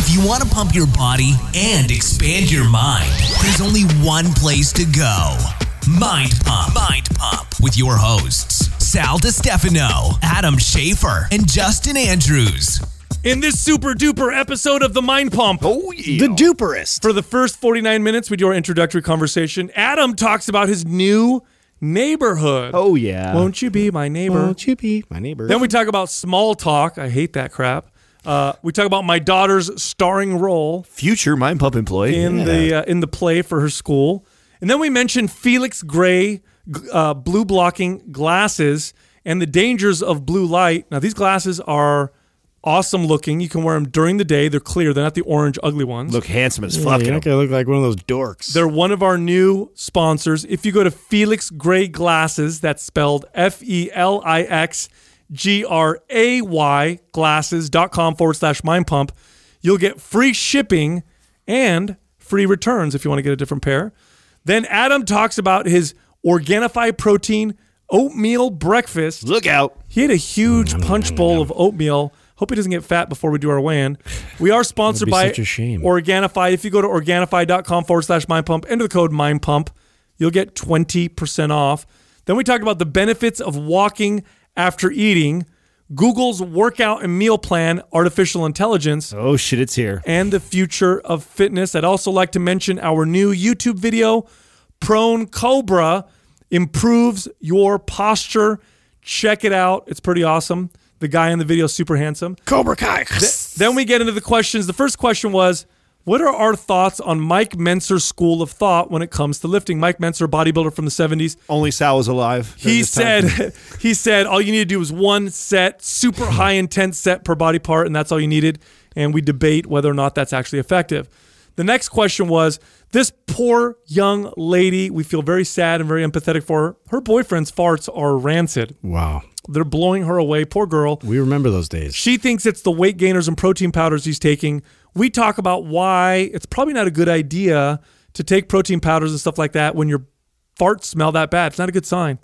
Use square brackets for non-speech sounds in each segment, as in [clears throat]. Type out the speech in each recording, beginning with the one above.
If you want to pump your body and expand your mind, there's only one place to go. Mind Pump. Mind Pump with your hosts, Sal DiStefano, Adam Schafer, and Justin Andrews. In this super duper episode of the Mind Pump, Oh yeah. The duperest. for the first 49 minutes with your introductory conversation, Adam talks about his new neighborhood. oh yeah. Won't you be my neighbor? Won't you be my neighbor? Then we talk about small talk. I hate that crap. Uh, we talk about my daughter's starring role Future mind pump employee. in the uh, in the play for her school, and then we mentioned Felix Gray uh, blue blocking glasses and the dangers of blue light. Now these glasses are awesome looking. You can wear them during the day. They're clear. They're not the orange ugly ones. Look handsome as Yeah, fuck. you're not gonna look like one of those dorks. They're one of our new sponsors. If you go to Felix Gray Glasses, that's spelled F E L I X G R A Y glasses.com forward slash mind pump, you'll get free shipping and free returns if you want to get a different pair. Then Adam talks about his Organifi protein oatmeal breakfast. Look out. He had a huge punch bowl of oatmeal. Hope he doesn't get fat before we do our weigh-in. We are sponsored by such a shame. Organifi. If you go to Organifi.com forward slash mind pump, enter the code mind pump, you'll get 20% off. Then we talked about the benefits of walking after eating, Google's workout and meal plan, artificial intelligence, Oh shit, it's here. and the future of fitness. I'd also like to mention our new YouTube video, Prone Cobra improves your posture. Check it out. It's pretty awesome. The guy in the video is super handsome. Cobra Kai. Then we get into the questions. The first question was, what are our thoughts on Mike Mentzer's school of thought when it comes to lifting? Mike Mentzer, bodybuilder from the 70s, Only Sal was alive. he said [laughs] he said all you need to do is one set, super [laughs] high intense set per body part, and that's all you needed. And we debate whether or not that's actually effective. The next question was this poor young lady. We feel very sad and very empathetic for her. Her boyfriend's farts are rancid. Wow. They're blowing her away. Poor girl. We remember those days. She thinks it's the weight gainers and protein powders he's taking. We talk about why it's probably not a good idea to take protein powders and stuff like that when your farts smell that bad. It's not a good sign.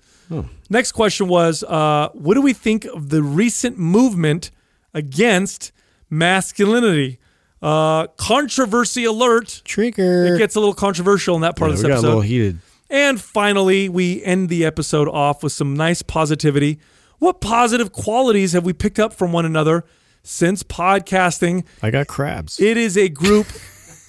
Next question was uh, what do we think of the recent movement against masculinity? Uh, controversy alert. Trigger. It gets a little controversial in that part Yeah, of we this got a little heated. And finally, we end the episode off with some nice positivity. What positive qualities have we picked up from one another since podcasting? I got crabs. It is a group. [laughs]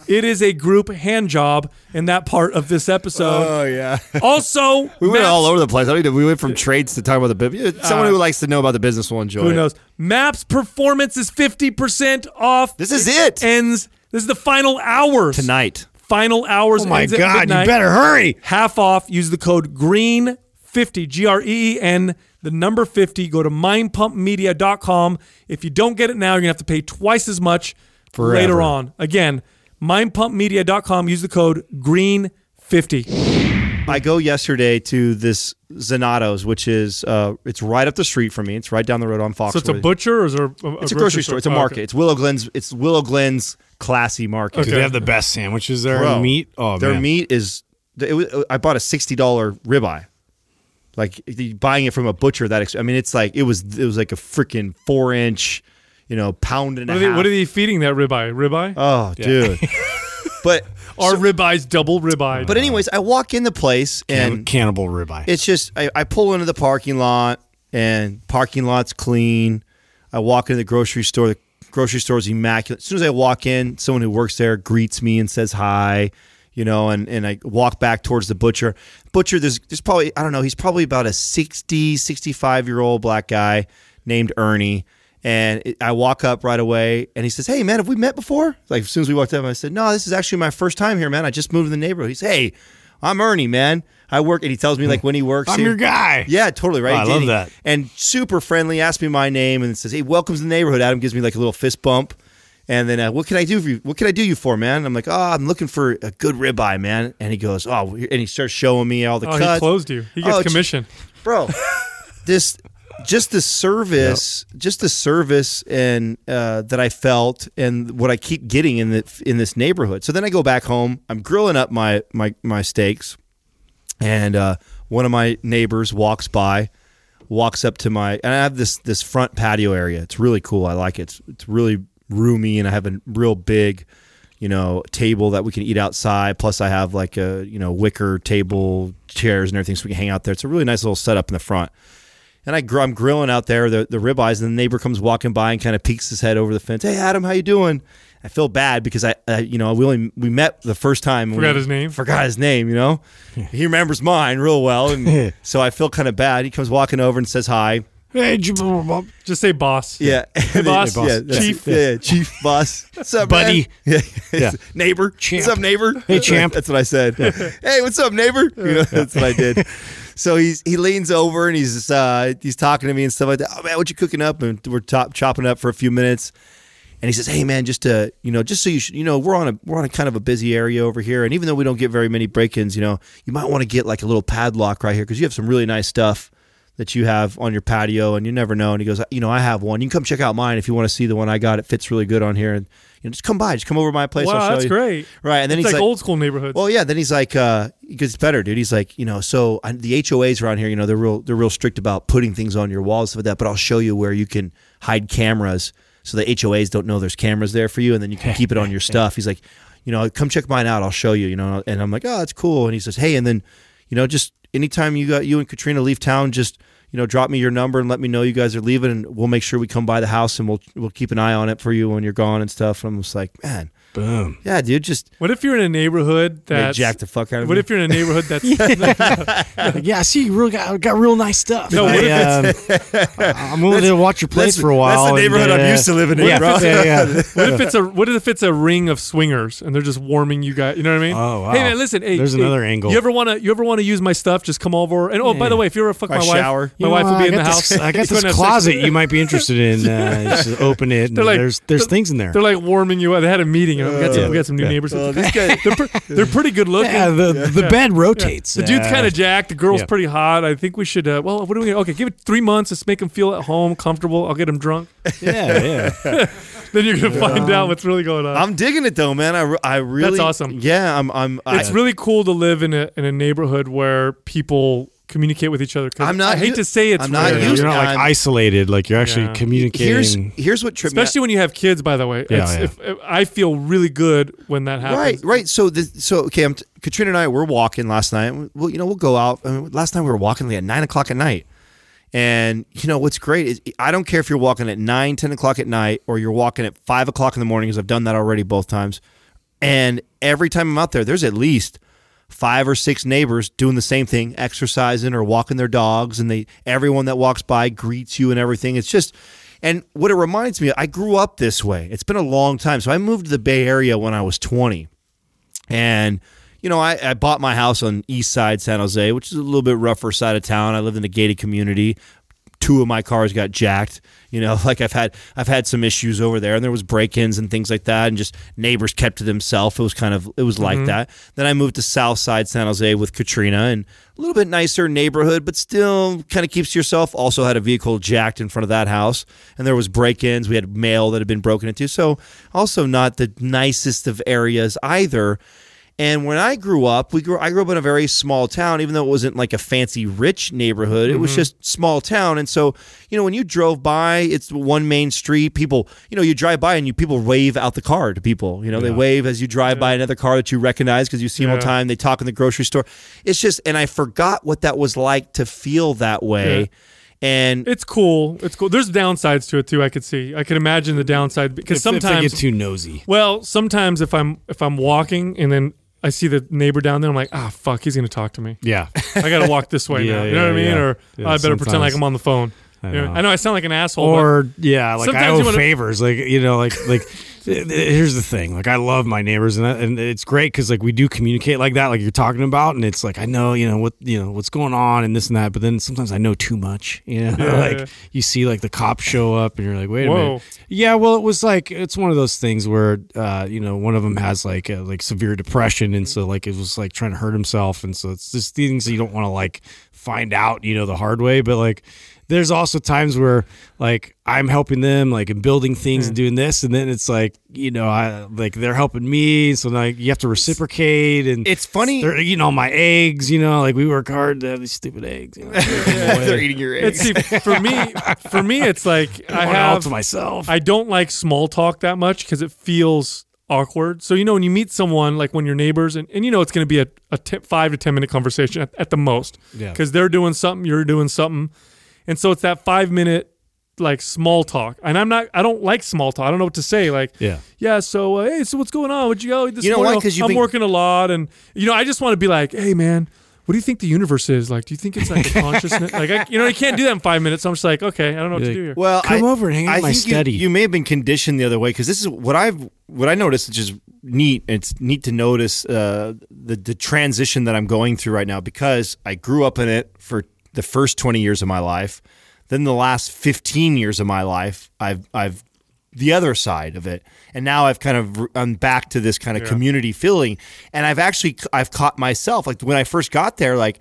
It is a group hand job in that part of this episode. Oh yeah. [laughs] also, We went Maps- all over the place. I mean, we went from trades to talking about the business. Someone who likes to know about the business will enjoy. Uh, Who it. knows? Maps performance is fifty percent off. This is it. Ends. This is the final hours Tonight. Final hours. oh my ends at God! You better hurry. half off. Use the code GREEN50, G R E E N, the number 50. Go to mindpumpmedia.com. If you don't get it now, you're going to have to pay twice as much Forever. later on. Again, mindpumpmedia.com. Use the code GREEN50. I go yesterday to this Zanotto's, which is uh, it's right up the street from me. It's right down the road on Fox. So it's a butcher or is there a, It's a grocery store. It's a Oh, market. okay. It's Willow Glen's. It's Willow Glen's classy market. Do they have the best sandwiches there? Bro, and meat. Oh their man. meat is. It was, I bought a sixty dollar ribeye. Like buying it from a butcher. That ex- I mean, it's like it was. It was like a freaking four inch, you know, pound and What a are, they, half. what are they feeding that ribeye? Ribeye? Oh, dude. [laughs] but Our ribeyes double ribeye. but anyways, I walk in the place Can- and cannibal ribeye. it's just I, I pull into the parking lot and parking lot's clean. I walk into the grocery store. The grocery store is immaculate. As soon as I walk in, someone who works there greets me and says hi. You know, and, and I walk back towards the butcher. Butcher, there's there's probably I don't know, he's probably about a 60, 65 year old black guy named Ernie. And it, I walk up right away, and he says, "Hey, man, have we met before?" Like as soon as we walked up, I said, "No, this is actually my first time here, man. I just moved to the neighborhood." He says, "Hey, I'm Ernie, man. I work," and he tells me like when he works. I'm here. your guy. Yeah, totally right. Oh, I love He- that. And super friendly. Asked me my name and says, "Hey, welcome to the neighborhood." Adam gives me like a little fist bump, and then uh, what can I do for you? What can I do you for, man? I'm like, "Oh, I'm looking for a good ribeye, man." And he goes, "Oh," and he starts showing me all the oh, cuts, he closed you. He gets Oh, commission. bro. [laughs] this just the service, just the service and uh, that I felt, and what I keep getting in the in this neighborhood. So then I go back home. I'm grilling up my my my steaks, and uh, one of my neighbors walks by, walks up to my, and I have this this front patio area. It's really cool. I like it. It's, it's really roomy, and I have a real big, you know, table that we can eat outside. Plus, I have like a you know wicker table, chairs, and everything, so we can hang out there. It's a really nice little setup in the front. And I gr- I'm grilling out there the the ribeyes, and the neighbor comes walking by and kind of peeks his head over the fence. Hey, Adam, how you doing? I feel bad because I, uh, you know, we only we met the first time. Forgot his name? Forgot his name. You know, [laughs] he remembers mine real well, and [laughs] so I feel kind of bad. He comes walking over and says hi. Hey, Just say boss. Yeah, [laughs] boss. yeah, Hey, boss. chief, yeah, yeah, chief boss. What's up, Buddy. man? [laughs] Yeah, Yeah. neighbor. Champ. What's up, neighbor? Hey, champ. That's what I said. [laughs] Hey, what's up, neighbor? You know, that's what I did. So he's he leans over and he's uh, he's talking to me and stuff like that. Oh man, what you cooking up? And we're top, chopping up for a few minutes. And he says, "Hey man, just to you know, just so you should, you know, we're on a we're on a kind of a busy area over here, and even though we don't get very many break-ins, you know, you might want to get like a little padlock right here because you have some really nice stuff that you have on your patio, and you never know." And he goes, "You know, I have one. You can come check out mine if you want to see the one I got. It fits really good on here, and you know, just come by, just come over to my place. I'll Wow, that's you." great. Right, and then it's he's like, like, old school neighborhoods. well, yeah. Then he's like, uh, he gets better, dude. He's like, you know, so I, the HOAs around here, you know, they're real, they're real strict about putting things on your walls like that. But I'll show you where you can hide cameras, so the HOAs don't know there's cameras there for you, and then you can keep it on your [laughs] stuff. He's like, you know, come check mine out. I'll show you. You know, and I'm like, oh, that's cool. And he says, hey, and then, you know, just anytime you got you and Katrina leave town, just you know, drop me your number and let me know you guys are leaving, and we'll make sure we come by the house and we'll we'll keep an eye on it for you when you're gone and stuff. And I'm just like, man, Boom. yeah, dude, just what if you're in a neighborhood they that's jack the fuck out of What me. if you're in a neighborhood that's [laughs] [laughs] Like, yeah, I see you real got, got real nice stuff. No, what I, um, [laughs] I'm willing to watch your place for a while. that's the and, neighborhood I'm uh, used to living in, yeah, bro. Yeah, yeah. What if it's a what if it's a ring of swingers and they're just warming you guys? You know what I mean? Oh, wow. Hey man, listen. Hey, There's hey, another angle. You ever want to? You ever want to use my stuff? Just come over. And oh, by the way, if you ever fuck Or my wife, shower. my You wife know, will be I in the got house. This, I got He's this gonna sex closet you might be interested in. Uh, just open it. And They're like- there's there's things in there. They're like warming you up. They had a meeting. And we got some, Yeah. we got some new Yeah. neighbors. Well, this guy, they're, pre- they're pretty good looking. yeah, the the bed rotates. The dude's Uh, kind of jacked. The girl's yeah. pretty hot. I think we should. Uh, well, what are we? Gonna, okay, give it three months. Let's make him feel at home, comfortable. I'll get him drunk. [laughs] yeah, yeah. [laughs] then you're gonna find out what's really going on. I'm digging it though, man. I, re- I really. That's awesome. Yeah, I'm. I'm. I, it's really cool to live in a in a neighborhood where people communicate with each other. 'Cause I'm not I hate u- to say it's I'm not rare, used- You're not like I'm- isolated. Like you're actually Yeah. here's communicating. here's what tripped me out. especially when you have kids. By the way, Yeah, It's- yeah. If, if- I feel really good when that happens. Right, right. So, the, so okay. I'm t- Katrina and I were walking last night. Well, you know, we'll go out. I mean, last night we were walking at nine o'clock at night, and you know what's great is I don't care if you're walking at nine, ten o'clock at night, or you're walking at five o'clock in the morning, because I've done that already both times. And every time I'm out there, there's at least five or six neighbors doing the same thing, exercising or walking their dogs, and they everyone that walks by greets you and everything. It's just and what it reminds me, I grew up this way. It's been a long time. So I moved to the Bay Area when I was 20. And you know, I, I bought my house on East Side San Jose, which is a little bit rougher side of town. I lived in a gated community. Two of my cars got jacked. You know, [laughs] like I've had I've had some issues over there, and there was break-ins and things like that, and just neighbors kept to themselves. It was kind of it was like mm-hmm. that. Then I moved to South Side San Jose with Katrina, and a little bit nicer neighborhood, but still kind of keeps to yourself. Also had a vehicle jacked in front of that house, and there was break-ins. We had mail that had been broken into, so also not the nicest of areas either. And when I grew up, we grew I grew up in a very small town, even though it wasn't like a fancy rich neighborhood. It was mm-hmm. just small town. And so, you know, when you drove by, it's one main street. People, you know, you drive by and you people wave out the car to people. You know, they wave as you drive by another car that you recognize because you see them all the time. They talk in the grocery store. It's just and I forgot what that was like to feel that way. Yeah. And It's cool. It's cool. There's downsides to it too. I could see. I could imagine the downside because If- if they sometimes get too nosy. Well, sometimes if I'm if I'm walking and then I see the neighbor down there, I'm like, ah, fuck, he's gonna talk to me. Yeah. I gotta walk this way [laughs] Yeah, now. You know what I mean? yeah. Or Yeah, oh, I better pretend like. I'm on the phone. I You know. I know I sound like an asshole. but or yeah, like I owe wanna- favors. Like you know, like like here's the thing. Like I love my neighbors, and that, and it's great because like we do communicate like that, like you're talking about, and it's like I know you know what you know what's going on and this and that. But then sometimes I know too much. You know, [laughs] Yeah, like yeah. you see like the cops show up, and you're like, wait a minute. Yeah, well, it was like it's one of those things where uh, you know one of them has like uh, like severe depression, and so like it was like trying to hurt himself, and so it's just things that you don't want to like find out, you know, the hard way. But like, there's also times where like I'm helping them, like in building things and hmm. doing this, and then it's like, you know, I like they're helping me, so like you have to reciprocate. And It's funny. they're eating all my eggs, you know, like we work hard to have these stupid eggs. You know, [laughs] They're eating your eggs. see, for me. For me, it's like [laughs] I I have to myself. I don't like small talk that much because it feels awkward. So you know when you meet someone like when you're neighbors and, and you know it's going to be a, a t- five to ten minute conversation at, at the most Yeah. because they're doing something, you're doing something, and so it's that five minute like small talk. And I'm not, I don't like small talk. I don't know what to say. Like Yeah. yeah. So uh, hey, so what's going on? Would you go this You know morning? what? 'Cause you've I'm been- working a lot, and you know I just want to be like, hey man. What do you think the universe is like? Do you think it's like a [laughs] consciousness? Like, I, you know, you can't do that in five minutes. So I'm just like, okay, I don't know what to do here. Well, Come I, over and hang out I in my think you- study. You, may have been conditioned the other way because this is what I've what I noticed, which is neat. It's neat to notice uh, the the transition that I'm going through right now because I grew up in it for the first 20 years of my life. Then the last 15 years of my life, I've I've the other side of it, and now I've kind of I'm back to this kind of community feeling, and I've actually I've caught myself like when I first got there, like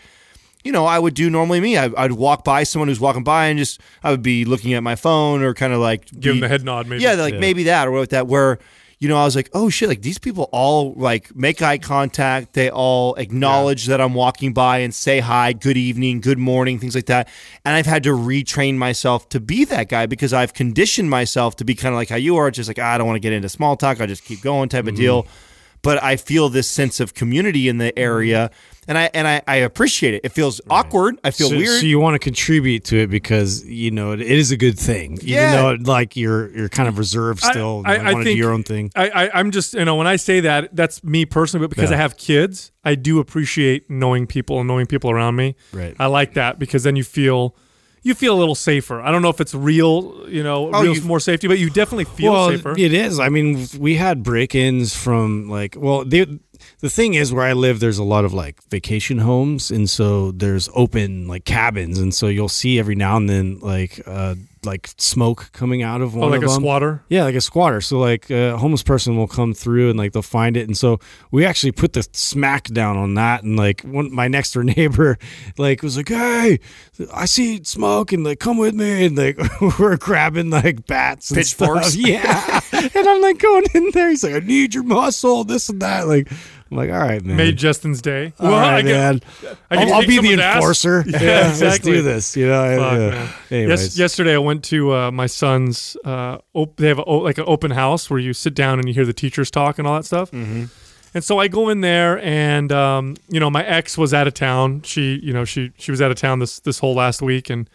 you know, I would do normally me. I, I'd walk by someone who's walking by and just I would be looking at my phone or kind of like Give be- them the head nod, maybe. Yeah, like maybe that or what that. Where you know, I was like, oh shit, like these people all like make eye contact. They all acknowledge that I'm walking by and say hi, good evening, good morning, things like that. And I've had to retrain myself to be that guy because I've conditioned myself to be kind of like how you are, just like "Ah, I don't want to get into small talk. I just keep going type of deal. But I feel this sense of community in the area, and I and I, I appreciate it. It feels awkward. I feel so, weird. So you want to contribute to it because you know it, it is a good thing, Yeah. even though like you're you're kind of reserved still. I, I, I, I want to think do your own thing. I, I, I'm just, you know, when I say that, that's me personally, but because Yeah. I have kids, I do appreciate knowing people and knowing people around me. Right. I like that because then you feel, you feel a little safer. I don't know if it's real, you know, Oh, real you- more safety, but you definitely feel well, safer. it is. I mean, we had break-ins from like, well, the the thing is where I live, there's a lot of like vacation homes, and so there's open like cabins, and so you'll see every now and then like uh like smoke coming out of oh, one like of a them. squatter. Yeah, like a squatter. So like a homeless person will come through and like they'll find it, and so we actually put the smack down on that. And like one, my next door [laughs] neighbor, like was like, "Hey, I see smoke, and like come with me." And like [laughs] we're grabbing like bats, and Pitchforks? [laughs] Yeah, and I'm like going in there. He's like, "I need your muscle, this and that." Like I'm like, "All right, man." Made Justin's day. All right, I get- man. I I'll, I'll be the enforcer. [laughs] Yeah, let's do this. You know. Fuck, yeah. Yes, yesterday I went to uh, my son's. Uh, op- they have a, like an open house where you sit down and you hear the teachers talk and all that stuff. Mm-hmm. And so I go in there, and um, you know, my ex was out of town. She, you know, she she was out of town this this whole last week, and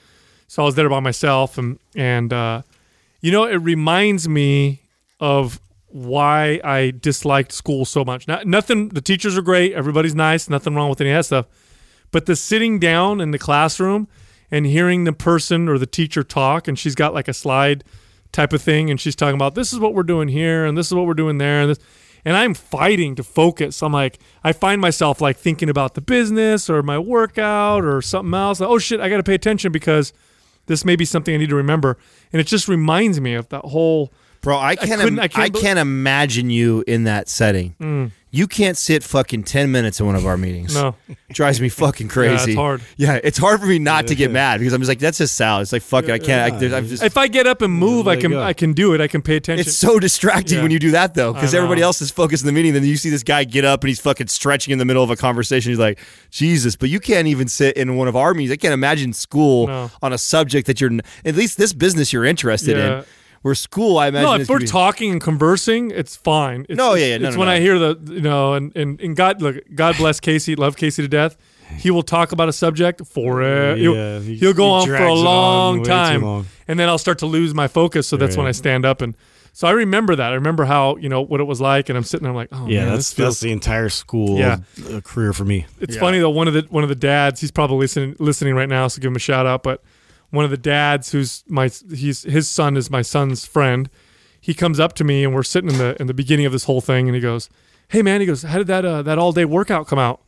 so I was there by myself. And and uh, you know, it reminds me of why I disliked school so much. Not, nothing. The teachers are great. Everybody's nice. Nothing wrong with any of that stuff. But the sitting down in the classroom and hearing the person or the teacher talk, and she's got like a slide type of thing, and she's talking about this is what we're doing here, and this is what we're doing there, and this, and I'm fighting to focus. I'm like, I find myself like thinking about the business or my workout or something else. Like, oh shit, I got to pay attention because this may be something I need to remember, and it just reminds me of that whole. Bro, I can't. couldn't- im- I I, can't can't imagine you in that setting. Hmm. You can't sit fucking ten minutes in one of our meetings. No. drives me [laughs] fucking crazy. it's hard. Yeah, it's hard for me not to get mad because I'm just like, that's just Sal. It's like fuck it, I can't. I, I'm just. If I get up and move, I can. I can do it. I can pay attention. It's so distracting Yeah. when you do that though, because everybody else is focused in the meeting. Then you see this guy get up and he's fucking stretching in the middle of a conversation. He's like, Jesus, but you can't even sit in one of our meetings. I can't imagine school No. on a subject that you're, at least this business you're interested Yeah. in. Where school, I imagine. no, if we're be- talking and conversing, it's fine. It's, No, yeah, yeah, It's, no, it's no, when no. I hear the, you know, and, and, and God, look, God bless Casey, love Casey to death. He will talk about a subject for it. He'll, Yeah, he- he'll go he on for a drags it on long time, long. and then I'll start to lose my focus. So that's when I stand up and. So I remember that. I remember how you know what it was like, and I'm sitting there I'm like, oh Yeah, man, that's feels that's the entire school Yeah. uh, career for me. it's funny though. One of the one of the dads, he's probably listening listening right now, so give him a shout out. But one of the dads, who's my he's his son is my son's friend. He comes up to me and we're sitting in the in the beginning of this whole thing, and he goes, "Hey man," he goes, "How did that uh, that all day workout come out?"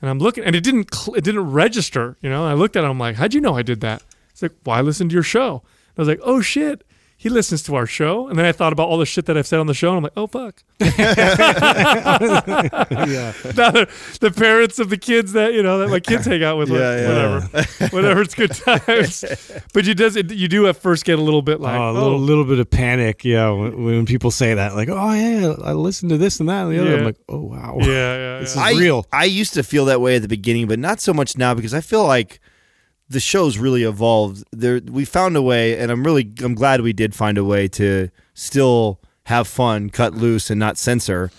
And I'm looking, and it didn't cl- it didn't register, you know. And I looked at him, I'm like, "How'd you know I did that?" He's like, "Well, I listened to your show." And I was like, "Oh shit." He listens to our show. And then I thought about all the shit that I've said on the show, and I'm like, oh fuck. [laughs] yeah. Now the, the parents of the kids that you know that my kids hang out with, Yeah, yeah. whatever, whatever, it's good times. But you does you do at first get a little bit like, oh, a little, oh. little bit of panic, yeah, when, when people say that, like, "Oh yeah, I listened to this and that and the other." Yeah. I'm like, "Oh wow, yeah, yeah, This yeah. is- I, real. I used to feel that way at the beginning, but not so much now because I feel like the show's really evolved. There, we found a way, and I'm really, I'm glad we did find a way to still have fun, cut loose, and not censor.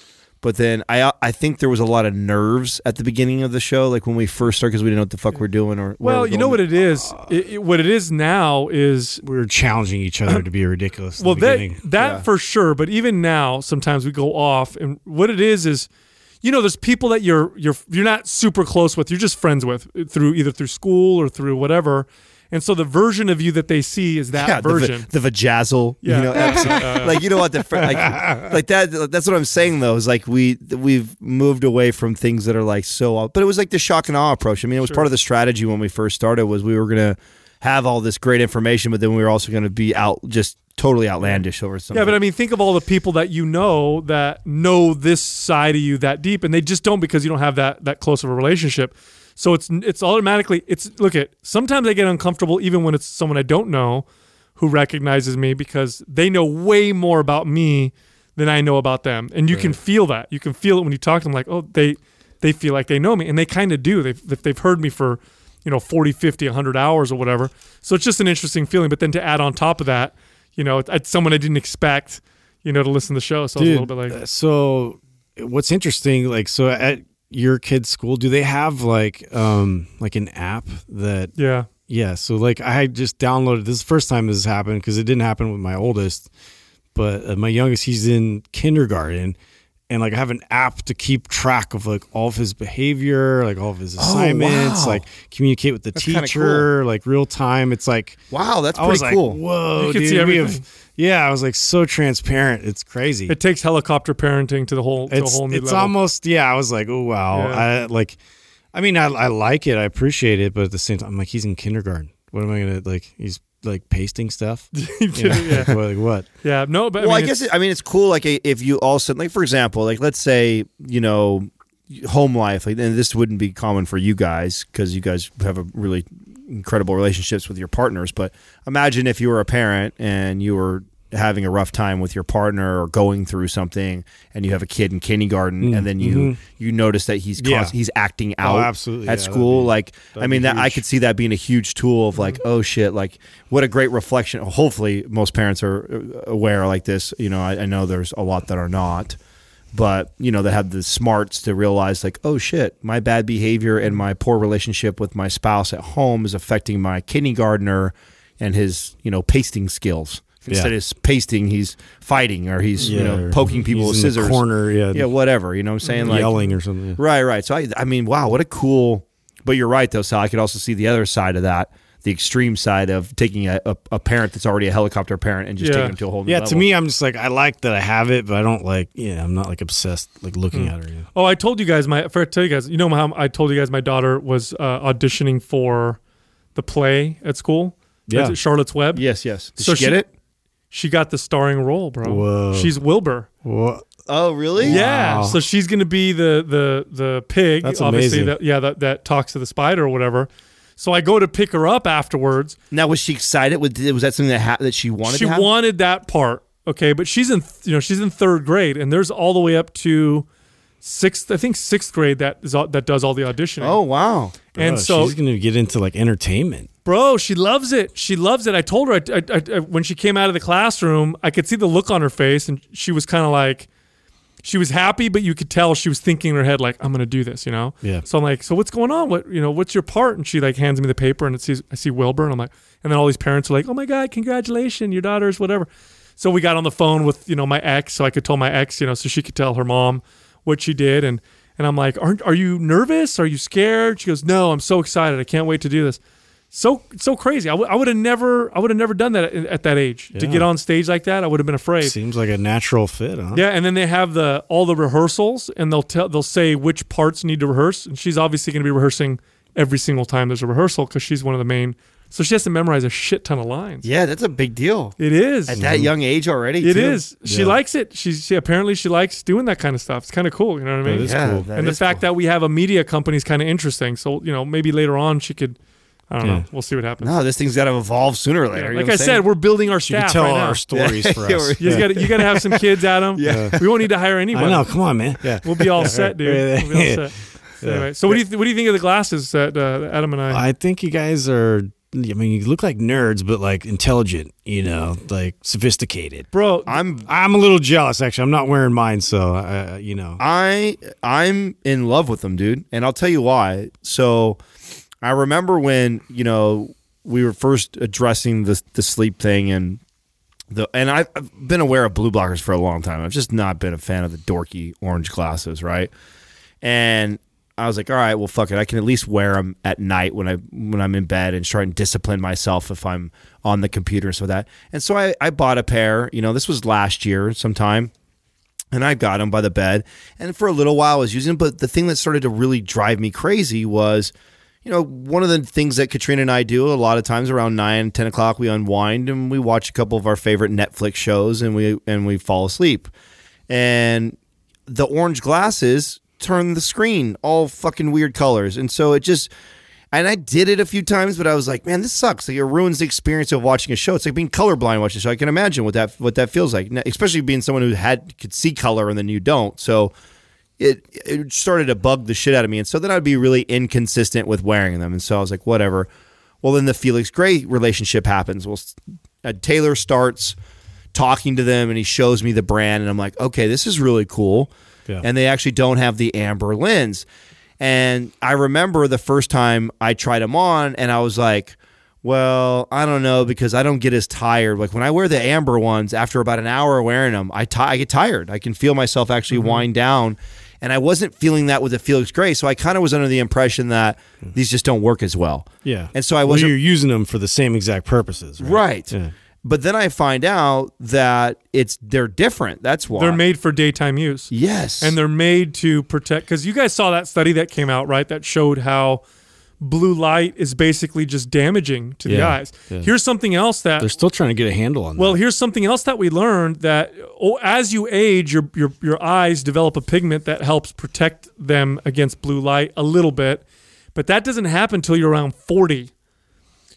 But then I, I think there was a lot of nerves at the beginning of the show, like when we first started, because we didn't know what the fuck we're doing or. Well, we're you know what it is. It, it- what it is now is we're challenging each other to be ridiculous." in well the that beginning. that Yeah. for sure. But even now, sometimes we go off, and what it is is, you know, there's people that you're you're you're not super close with. You're just friends with through either through school or through whatever. And so the version of you that they see is that yeah, version. va- the vajazzle, Yeah. you know, [laughs] like you know what the fr- like, [laughs] like that. That's what I'm saying though. Is like we we've moved away from things that are like so. But it was like the shock and awe approach. I mean, it was Sure. part of the strategy when we first started was we were gonna have all this great information, but then we were also gonna be out just totally outlandish over something. Yeah, but I mean, think of all the people that you know that know this side of you that deep, and they just don't because you don't have that that close of a relationship. So it's it's automatically it's look at sometimes I get uncomfortable even when it's someone I don't know who recognizes me because they know way more about me than I know about them, and you can feel that. You can feel it when you talk to them, like oh they they feel like they know me, and they kind of do. They've they've heard me for you know 40, 50, 100 hours or whatever. So it's just an interesting feeling. But then to add on top of that, you know, it's someone I didn't expect, you know, to listen to the show. So I was a little bit like, uh, so what's interesting, like, so at your kid's school, do they have like, um, like an app that yeah, Yeah, so like I just downloaded this first time this happened because it didn't happen with my oldest, but uh, my youngest he's in kindergarten, and like I have an app to keep track of like all of his behavior, like all of his oh, assignments, wow. like communicate with the kinda teacher, like real time. It's like wow, that's I was pretty like, cool. whoa, You can dude, see we everything. have- yeah, I was like so transparent. It's crazy. it takes helicopter parenting to the whole to it's a whole new it's level. almost yeah. I was like, oh wow, Yeah. I like. I mean, I, I like it. I appreciate it, but at the same time, I'm like, he's in kindergarten. What am I gonna like? He's like pasting stuff. [laughs] You know? yeah, [laughs] Like, like what? yeah, no, but well, I, I, guess it, I mean it's cool. Like if you also like, for example, like let's say you know home life, like, and this wouldn't be common for you guys because you guys have a really incredible relationships with your partners. But imagine if you were a parent and you were having a rough time with your partner or going through something, and you have a kid in kindergarten, mm. and then you mm-hmm. you notice that he's Yeah. he's acting oh, out absolutely. at Yeah, school. be- like I mean, that I could see that being a huge tool of like, mm-hmm. oh shit, like what a great reflection. Hopefully, most parents are uh, aware like this. You know, I, I know there's a lot that are not, but you know, they have the smarts to realize like, oh shit, my bad behavior and my poor relationship with my spouse at home is affecting my kindergartner and his you know pasting skills. Instead Yeah. of pasting, he's fighting or he's you know poking people he's with in the scissors. corner, yeah, Yeah, whatever. You know what I'm saying? Like, yelling or something. yeah. Right, right. So I, I mean, wow, what a cool. But you're right, though, Sal. I could also see the other side of that, the extreme side of taking a, a, a parent that's already a helicopter parent and just Yeah. taking them to a whole new Yeah, level. to me, I'm just like I like that I have it, but I don't like. Yeah, I'm not like obsessed like looking Hmm. at her. Yeah. oh, I told you guys my. For tell you guys, you know how I told you guys my daughter was uh, auditioning for the play at school. Yeah. That's at Charlotte's Web. yes, yes. Did So she get she- it? She got the starring role, bro. Whoa. She's Wilbur. What? Oh, really? Yeah, Wow. so she's gonna be the the the pig, That's obviously. amazing. That yeah, that that talks to the spider or whatever. So I go to pick her up afterwards. Now, was she excited? Was, was that something that ha- that she wanted? she to wanted that part, okay, but she's in you know she's in third grade, and there's all the way up to sixth, I think sixth grade that is all, that does all the auditioning. Oh, wow. and Oh, so she's gonna get into like entertainment. Bro, she loves it. She loves it. I told her I, I, I, when she came out of the classroom, I could see the look on her face, and she was kind of like, she was happy, but you could tell she was thinking in her head like, "I'm gonna do this," you know. Yeah. So I'm like, "So what's going on? What you know? What's your part?" And she like hands me the paper, and it sees I see Wilbur, and I'm like, and then all these parents are like, "Oh my god, congratulations, your daughter's whatever." So we got on the phone with you know my ex, so I could tell my ex, you know, so she could tell her mom what she did, and and I'm like, "Aren't are you nervous? Are you scared?" She goes, "No, I'm so excited. I can't wait to do this." so so crazy. I would have never I would have never done that at, at that age to get on stage like that. I would have been afraid. Seems like a natural fit, huh? Yeah, and then they have the all the rehearsals, and they'll tell they'll say which parts need to rehearse, and she's obviously going to be rehearsing every single time there's a rehearsal because she's one of the main So she has to memorize a shit ton of lines. Yeah, that's a big deal. It is. At that young age already. It too. is. She Yeah. likes it. She, she apparently she likes doing that kind of stuff. It's kind of cool. You know what I mean? That is Yeah, cool. that and the is fact cool. that we have a media company is kind of interesting. So you know, maybe later on she could. I don't Yeah. know. We'll see what happens. No, this thing's got to evolve sooner or later. you know like what I I'm said, saying? we're building our You can staff tell right now. our stories for [laughs] Yeah, us. we're- You got you got to have some kids, Adam. Yeah. We won't need to hire anybody. I know. Come on, man. Yeah. We'll be all set, dude. We'll be all set. So, Yeah. anyway, so what do you th- what do you think of the glasses that uh, Adam and I? I think you guys are. I mean, you look like nerds, but like intelligent. You know, like sophisticated. Bro, I'm I'm a little jealous, actually. I'm not wearing mine, so uh, you know. I I'm in love with them, dude, and I'll tell you why. So I remember when you know we were first addressing the the sleep thing and the and I've I've been aware of blue blockers for a long time. I've just not been a fan of the dorky orange glasses, right? And I was like, all right, well, fuck it. I can at least wear them at night when I when I'm in bed and try and discipline myself if I'm on the computer so that. And so I, I bought a pair. You know, this was last year sometime and I got them by the bed. And for a little while, I was using them. But the thing that started to really drive me crazy was, you know, one of the things that Katrina and I do a lot of times around 9, 10 o'clock, we unwind and we watch a couple of our favorite Netflix shows and we and we fall asleep. And the orange glasses turn the screen all fucking weird colors. And so it just and I did it a few times, but I was like, man, this sucks. Like it ruins the experience of watching a show. It's like being colorblind watching a show. I can imagine what that what that feels like, especially being someone who had could see color and then you don't. So it it started to bug the shit out of me, and so then I'd be really inconsistent with wearing them, and so I was like, whatever. Well, then the Felix Gray relationship happens. Well, Taylor starts talking to them, and he shows me the brand, and I'm like, okay, this is really cool. Yeah. And they actually don't have the amber lens. And I remember the first time I tried them on, and I was like, well, I don't know because I don't get as tired. Like when I wear the amber ones, after about an hour of wearing them, I I get tired. I can feel myself actually mm-hmm. wind down. And I wasn't feeling that with the Felix Gray. So I kind of was under the impression that these just don't work as well. Yeah. And so I wasn't you're using them for the same exact purposes, right? right. Yeah. But then I find out that it's they're different. That's why they're made for daytime use. Yes, and they're made to protect because you guys saw that study that came out right that showed how blue light is basically just damaging to the eyes yeah. here's something else that They're still trying to get a handle on well that. here's something else that we learned that oh, as you age your, your your eyes develop a pigment that helps protect them against blue light a little bit but that doesn't happen until you're around 40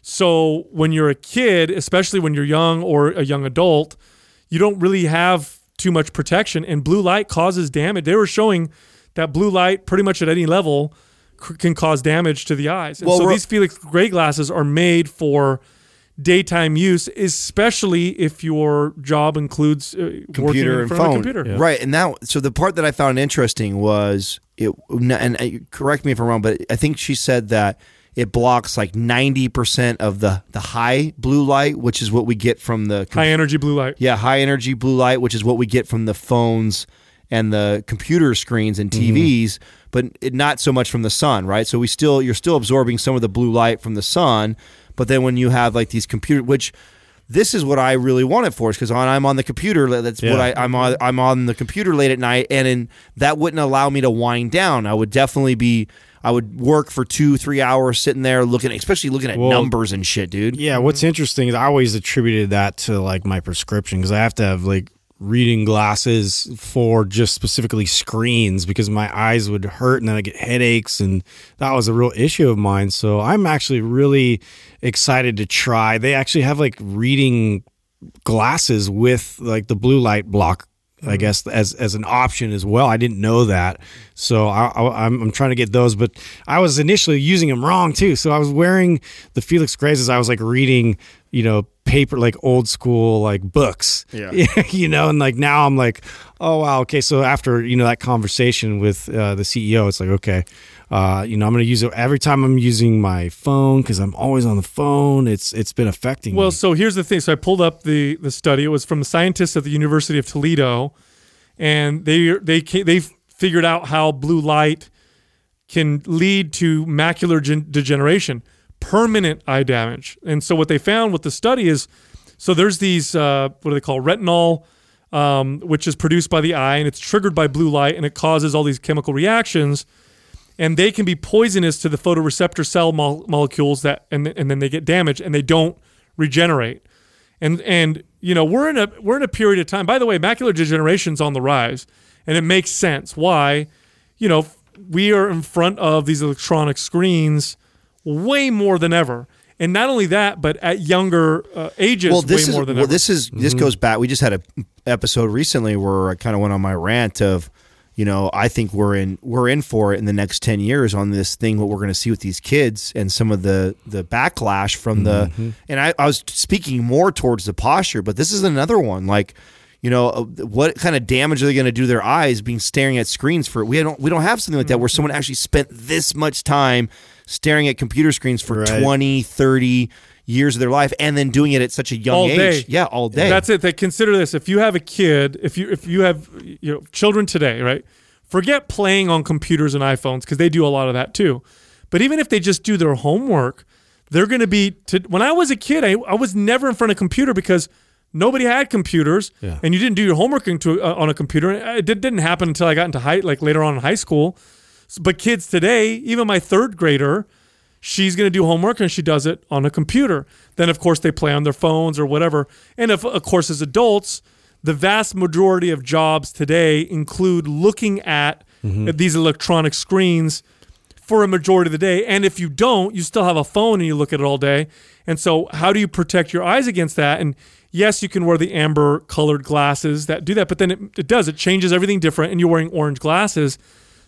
so when you're a kid especially when you're young or a young adult you don't really have too much protection and blue light causes damage they were showing that blue light pretty much at any level c- can cause damage to the eyes and Well, so these felix gray glasses are made for daytime use especially if your job includes uh, working computer in and front of a phone. computer Right. And now, so the part that I found interesting was it, and uh, correct me if I'm wrong, but I think she said that it blocks like 90% of the, the high blue light, which is what we get from the high energy blue light yeah, high energy blue light, which is what we get from the phones and the computer screens and mm-hmm. TVs, but it, not so much from the sun, right? So we still you're still absorbing some of the blue light from the sun, but then when you have like these computer, which this is what I really want it for, is because I'm on the computer. That's what Yeah. I, I'm on. I'm on the computer late at night, and in, that wouldn't allow me to wind down. I would definitely be. I would work for two, three hours sitting there looking, especially looking at Well, numbers and shit, dude. Yeah, what's Mm-hmm. interesting is I always attributed that to like my prescription because I have to have like reading glasses for just specifically screens because my eyes would hurt and then I get headaches and that was a real issue of mine. So I'm actually really excited to try. They actually have like reading glasses with like the blue light block I guess as as an option as well. I didn't know that, so I, I, I'm I'm trying to get those. But I was initially using them wrong too. So I was wearing the Felix Grays as I was like reading, you know, paper like old school like books. Yeah. [laughs] you know, and like now I'm like, oh wow, okay. So after you know that conversation with uh, the CEO, it's like okay, uh, you know, I'm going to use it every time I'm using my phone because I'm always on the phone. It's it's been affecting me. Well, me. so here's the thing. So I pulled up the the study. It was from the scientists at the University of Toledo, and they they they figured out how blue light can lead to macular gen- degeneration, permanent eye damage. And so what they found with the study is, so there's these uh, what do they call retinol, um, which is produced by the eye, and it's triggered by blue light, and it causes all these chemical reactions. And they can be poisonous to the photoreceptor cell mol- molecules that and and then they get damaged and they don't regenerate. And and you know we're in a we're in a period of time. By the way, macular degeneration's on the rise, and it makes sense why. You know we are in front of these electronic screens way more than ever. And not only that, but at younger uh, ages, well, this way is more than well, ever. this is this goes back. We just had a episode recently where I kind of went on my rant of, you know, I think we're in we're in for it in the next ten years on this thing. What we're going to see with these kids and some of the the backlash from the. And I, I was speaking more towards the posture, but this is another one. Like, you know, uh, what kind of damage are they going to do to their eyes being staring at screens for? We don't we don't have something like that where someone actually spent this much time staring at computer screens for Right. 20, 30 years of their life and then doing it at such a young all age. day. Yeah, all day. That's it. They consider this. If you have a kid, if you if you have you know children today, right? Forget playing on computers and iPhones because they do a lot of that too. But even if they just do their homework, they're going to be. To, when I was a kid, I, I was never in front of a computer because nobody had computers, Yeah. and you didn't do your homework into uh, on a computer. It did, didn't happen until I got into high, like later on in high school. S- But kids today, even my third grader, she's going to do homework and she does it on a computer. Then, of course, they play on their phones or whatever. And if, of course, as adults, the vast majority of jobs today include looking at at these electronic screens for a majority of the day. And if you don't, you still have a phone and you look at it all day. And so, how do you protect your eyes against that? And yes, you can wear the amber colored glasses that do that, but then it, it does, it changes everything different. And you're wearing orange glasses.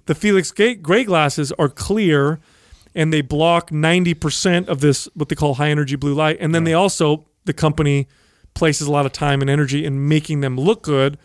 The Felix gray glasses are clear and they block 90% of this, what they call high energy blue light. And then they also, the company places a lot of time and energy in making them look good.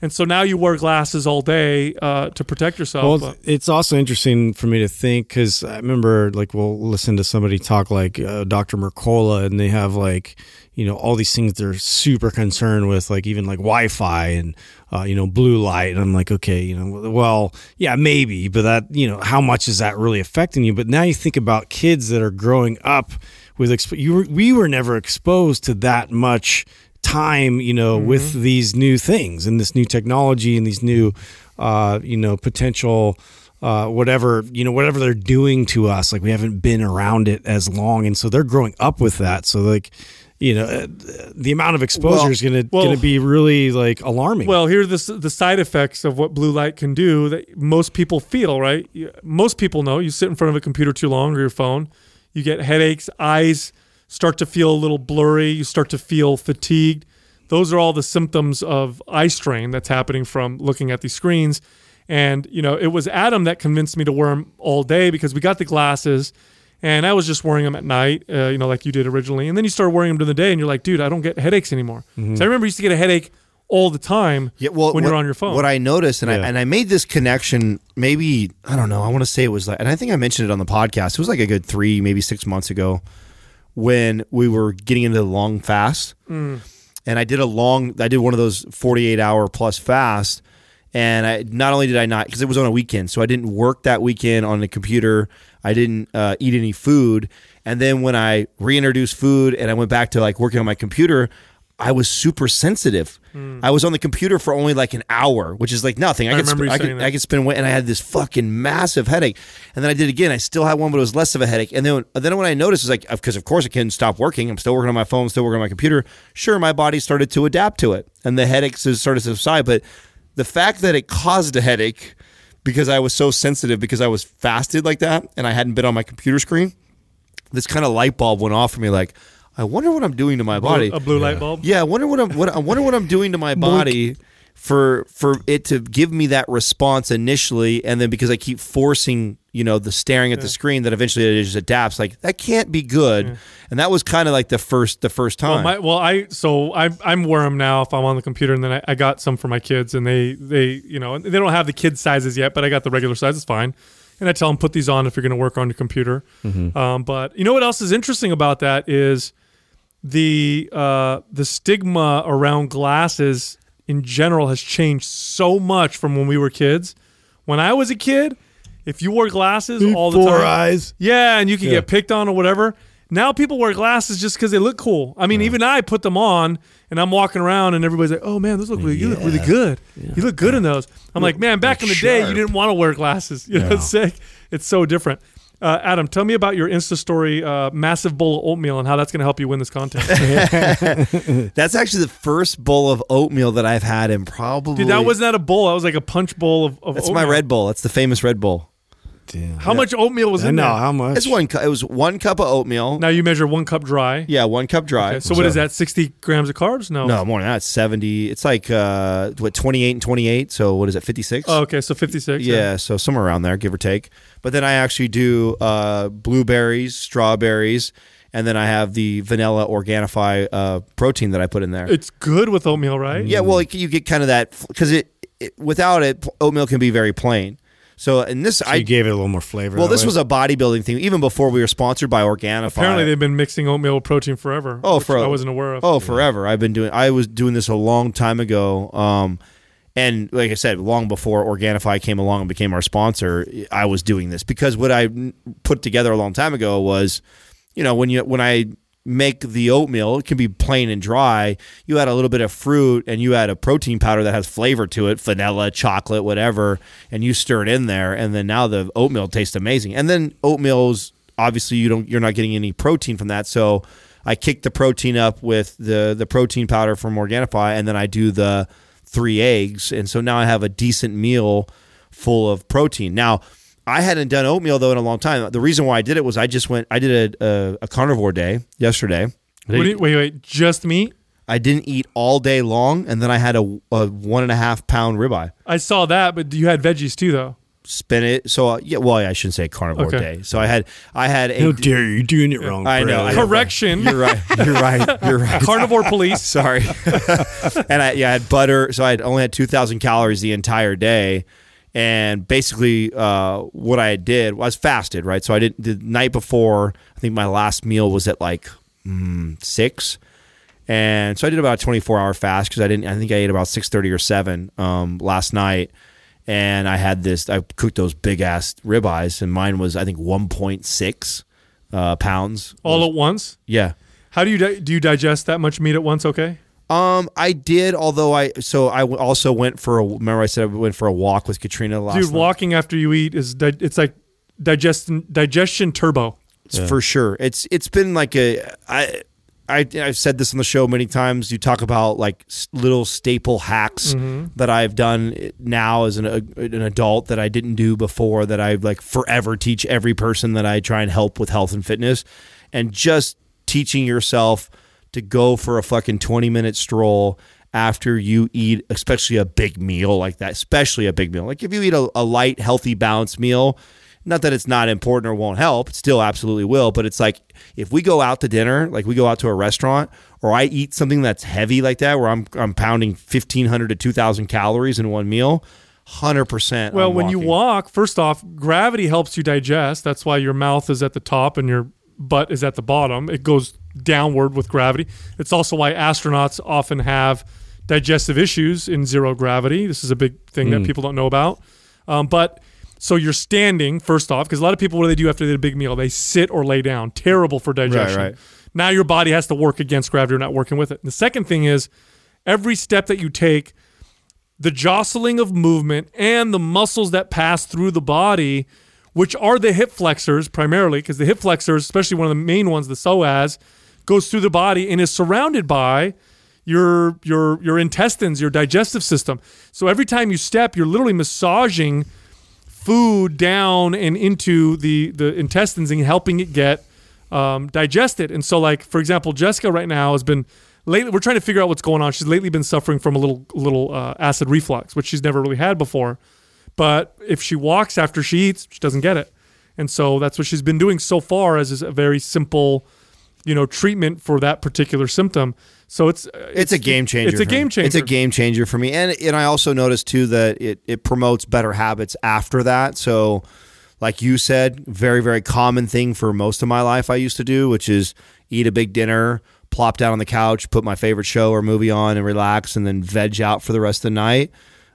And so now you wear glasses all day uh, to protect yourself. Well, but- it's also interesting for me to think because I remember, like, we'll listen to somebody talk like uh, Dr. Mercola, and they have like, you know, all these things they're super concerned with, like even like Wi-Fi and uh, you know blue light. And I'm like, okay, you know, well, yeah, maybe, but that, you know, how much is that really affecting you? But now you think about kids that are growing up with exp- you. Were, we were never exposed to that much time, you know, with these new things and this new technology and these new, uh, you know, potential, uh, whatever, you know, whatever they're doing to us. Like we haven't been around it as long. And so they're growing up with that. So like, you know, uh, the amount of exposure Well- is going to well- going to be really like alarming. Well, here are the, the side effects of what blue light can do that most people feel, right? Most people know you sit in front of a computer too long or your phone, you get headaches, eyes start to feel a little blurry, you start to feel fatigued. Those are all the symptoms of eye strain that's happening from looking at these screens. And, you know, it was Adam that convinced me to wear them all day because we got the glasses and I was just wearing them at night, uh, you know, like you did originally. And then you started wearing them during the day and you're like, dude, I don't get headaches anymore. So I remember I used to get a headache all the time Yeah, well, when what, you're on your phone. What I noticed, and I and I made this connection, maybe I don't know. I want to say it was like, and I think I mentioned it on the podcast. It was like a good three, maybe six months ago, when we were getting into the long fast, Mm. and I did a long. I did one of those 48 hour plus fast, and I not only did I not because it was on a weekend, so I didn't work that weekend on the computer. I didn't uh, eat any food, and then when I reintroduced food and I went back to like working on my computer. I was super sensitive. I was on the computer for only like an hour, which is like nothing. I, I could, sp- I could. I could spend, and I had this fucking massive headache. And then I did it again. I still had one, but it was less of a headache. And then, then when I noticed, was like, because of course I couldn't stop working. I'm still working on my phone, still working on my computer. Sure, my body started to adapt to it, and the headaches started to subside. But the fact that it caused a headache because I was so sensitive because I was fasted like that, and I hadn't been on my computer screen, this kind of light bulb went off for me. Like, I wonder what I'm doing to my body. a blue light bulb. Yeah, I wonder what I'm what I wonder what I'm doing to my body for for it to give me that response initially, and then because I keep forcing you know the staring at the screen, that eventually it just adapts. Like that can't be good, and that was kind of like the first the first Well, time. my, well, I so I I'm wear them now if I'm on the computer, and then I, I got some for my kids, and they they you know they don't have the kid sizes yet, but I got the regular size. It's fine, and I tell them put these on if you're going to work on your computer. Um, but you know what else is interesting about that is the uh, the stigma around glasses in general has changed so much from when we were kids. When I was a kid, if you wore glasses all the time, eyes. yeah, and you could Yeah. get picked on or whatever. Now people wear glasses just because they look cool. I mean, even I put them on and I'm walking around and everybody's like, "Oh man, those look really, you look really good. You look good in those." I'm like, "Man, back in the day, you didn't want to wear glasses. [laughs] You know, it's sick. It's so different." Uh, Adam, tell me about your Insta story, uh, massive bowl of oatmeal, and how that's going to help you win this contest. [laughs] That's actually the first bowl of oatmeal that I've had in probably. Dude, that was not a bowl. That was like a punch bowl of, of That's oatmeal. my red bowl. That's the famous red bowl. Damn. How much oatmeal was I in know there? how much. It's one. cu- It was one cup of oatmeal. Now you measure one cup dry. Yeah, one cup dry. Okay, so what is that? Sixty grams of carbs? No. No, more than that. Seventy. It's like uh, what twenty eight and twenty eight. So what is it? Fifty six. Oh, okay, so fifty-six. Yeah, so somewhere around there, give or take. But then I actually do uh, blueberries, strawberries, and then I have the vanilla Organifi uh, protein that I put in there. It's good with oatmeal, right? yeah, well, like, you get kind of that because it, it without it, oatmeal can be very plain. So in this, So I you gave it a little more flavor. well, this way. was a bodybuilding thing even before we were sponsored by Organifi. Apparently, they've been mixing oatmeal with protein forever. Oh, for I wasn't aware of. Oh, forever. I've been doing. I was doing this a long time ago. Um, and like I said, long before Organifi came along and became our sponsor, I was doing this because what I put together a long time ago was, you know, when you when I make the oatmeal, it can be plain and dry. You add a little bit of fruit and you add a protein powder that has flavor to it, vanilla, chocolate, whatever, and you stir it in there, and then now the oatmeal tastes amazing. And then oatmeal's obviously you don't you're not getting any protein from that, so I kick the protein up with the the protein powder from Organifi, and then I do the three eggs, and so now I have a decent meal full of protein. Now I hadn't done oatmeal though in a long time. The reason why I did it was I just went. I did a, a, a carnivore day yesterday. What do wait, wait, just meat? I didn't eat all day long, and then I had a, a one and a half pound ribeye. I saw that, but you had veggies too, though. Spin it. So uh, yeah, well, I shouldn't say carnivore Okay. day. So I had I had a. How dare you? You're doing it wrong. I know, Brad. Know. Correction. You're right. You're right. You're right. Carnivore police. [laughs] Sorry. [laughs] and I yeah, I had butter, so I had only had two thousand calories the entire day. And basically, uh, what I did was fasted, right? So I didn't the night before. I think my last meal was at like mm, six, and so I did about a twenty four hour fast because I didn't. I think I ate about six thirty or seven um, last night, and I had this. I cooked those big ass ribeyes, and mine was I think one point six uh, pounds. All at once. yeah. How do you di- do? You digest that much meat at once? Okay. Um, I did, although I so I also went for a. Remember, I said I went for a walk with Katrina last Dude, night. walking after you eat is di- it's like digestion digestion turbo. It's for sure. It's it's been like a I. I, I've said this on the show many times. You talk about like little staple hacks mm-hmm. that I've done eh, now as an, a, an adult that I didn't do before that I like forever teach every person that I try and help with health and fitness. And just teaching yourself to go for a fucking 20 minute stroll after you eat, especially a big meal like that, especially a big meal. Like if you eat a, a light, healthy, balanced meal, not that it's not important or won't help, it still absolutely will. But it's like if we go out to dinner, like we go out to a restaurant, or I eat something that's heavy like that, where I'm I'm pounding fifteen hundred to two thousand calories in one meal, hundred percent. Well, when you walk, first off, gravity helps you digest. That's why your mouth is at the top and your butt is at the bottom. It goes downward with gravity. It's also why astronauts often have digestive issues in zero gravity. This is a big thing that people don't know about. Um, but so you're standing first off because a lot of people what do they do after they eat a big meal? They sit or lay down. Terrible for digestion. right. Now your body has to work against gravity. You're not working with it. And the second thing is every step that you take the jostling of movement and the muscles that pass through the body, which are the hip flexors primarily, because the hip flexors, especially one of the main ones, the psoas, goes through the body and is surrounded by your your your intestines, your digestive system. So every time you step, you're literally massaging food down and into the the intestines and helping it get um, digested. And so, like for example, Jessica right now has been lately. We're trying to figure out what's going on. She's lately been suffering from a little little uh, acid reflux, which she's never really had before. But if she walks after she eats, she doesn't get it. And so that's what she's been doing so far as is a very simple, you know, treatment for that particular symptom. So it's it's, a game changer. It's a game changer. It's a game changer for me, and and I also noticed too that it it promotes better habits after that. So, like you said, very very common thing for most of my life I used to do, which is eat a big dinner, plop down on the couch, put my favorite show or movie on, and relax, and then veg out for the rest of the night.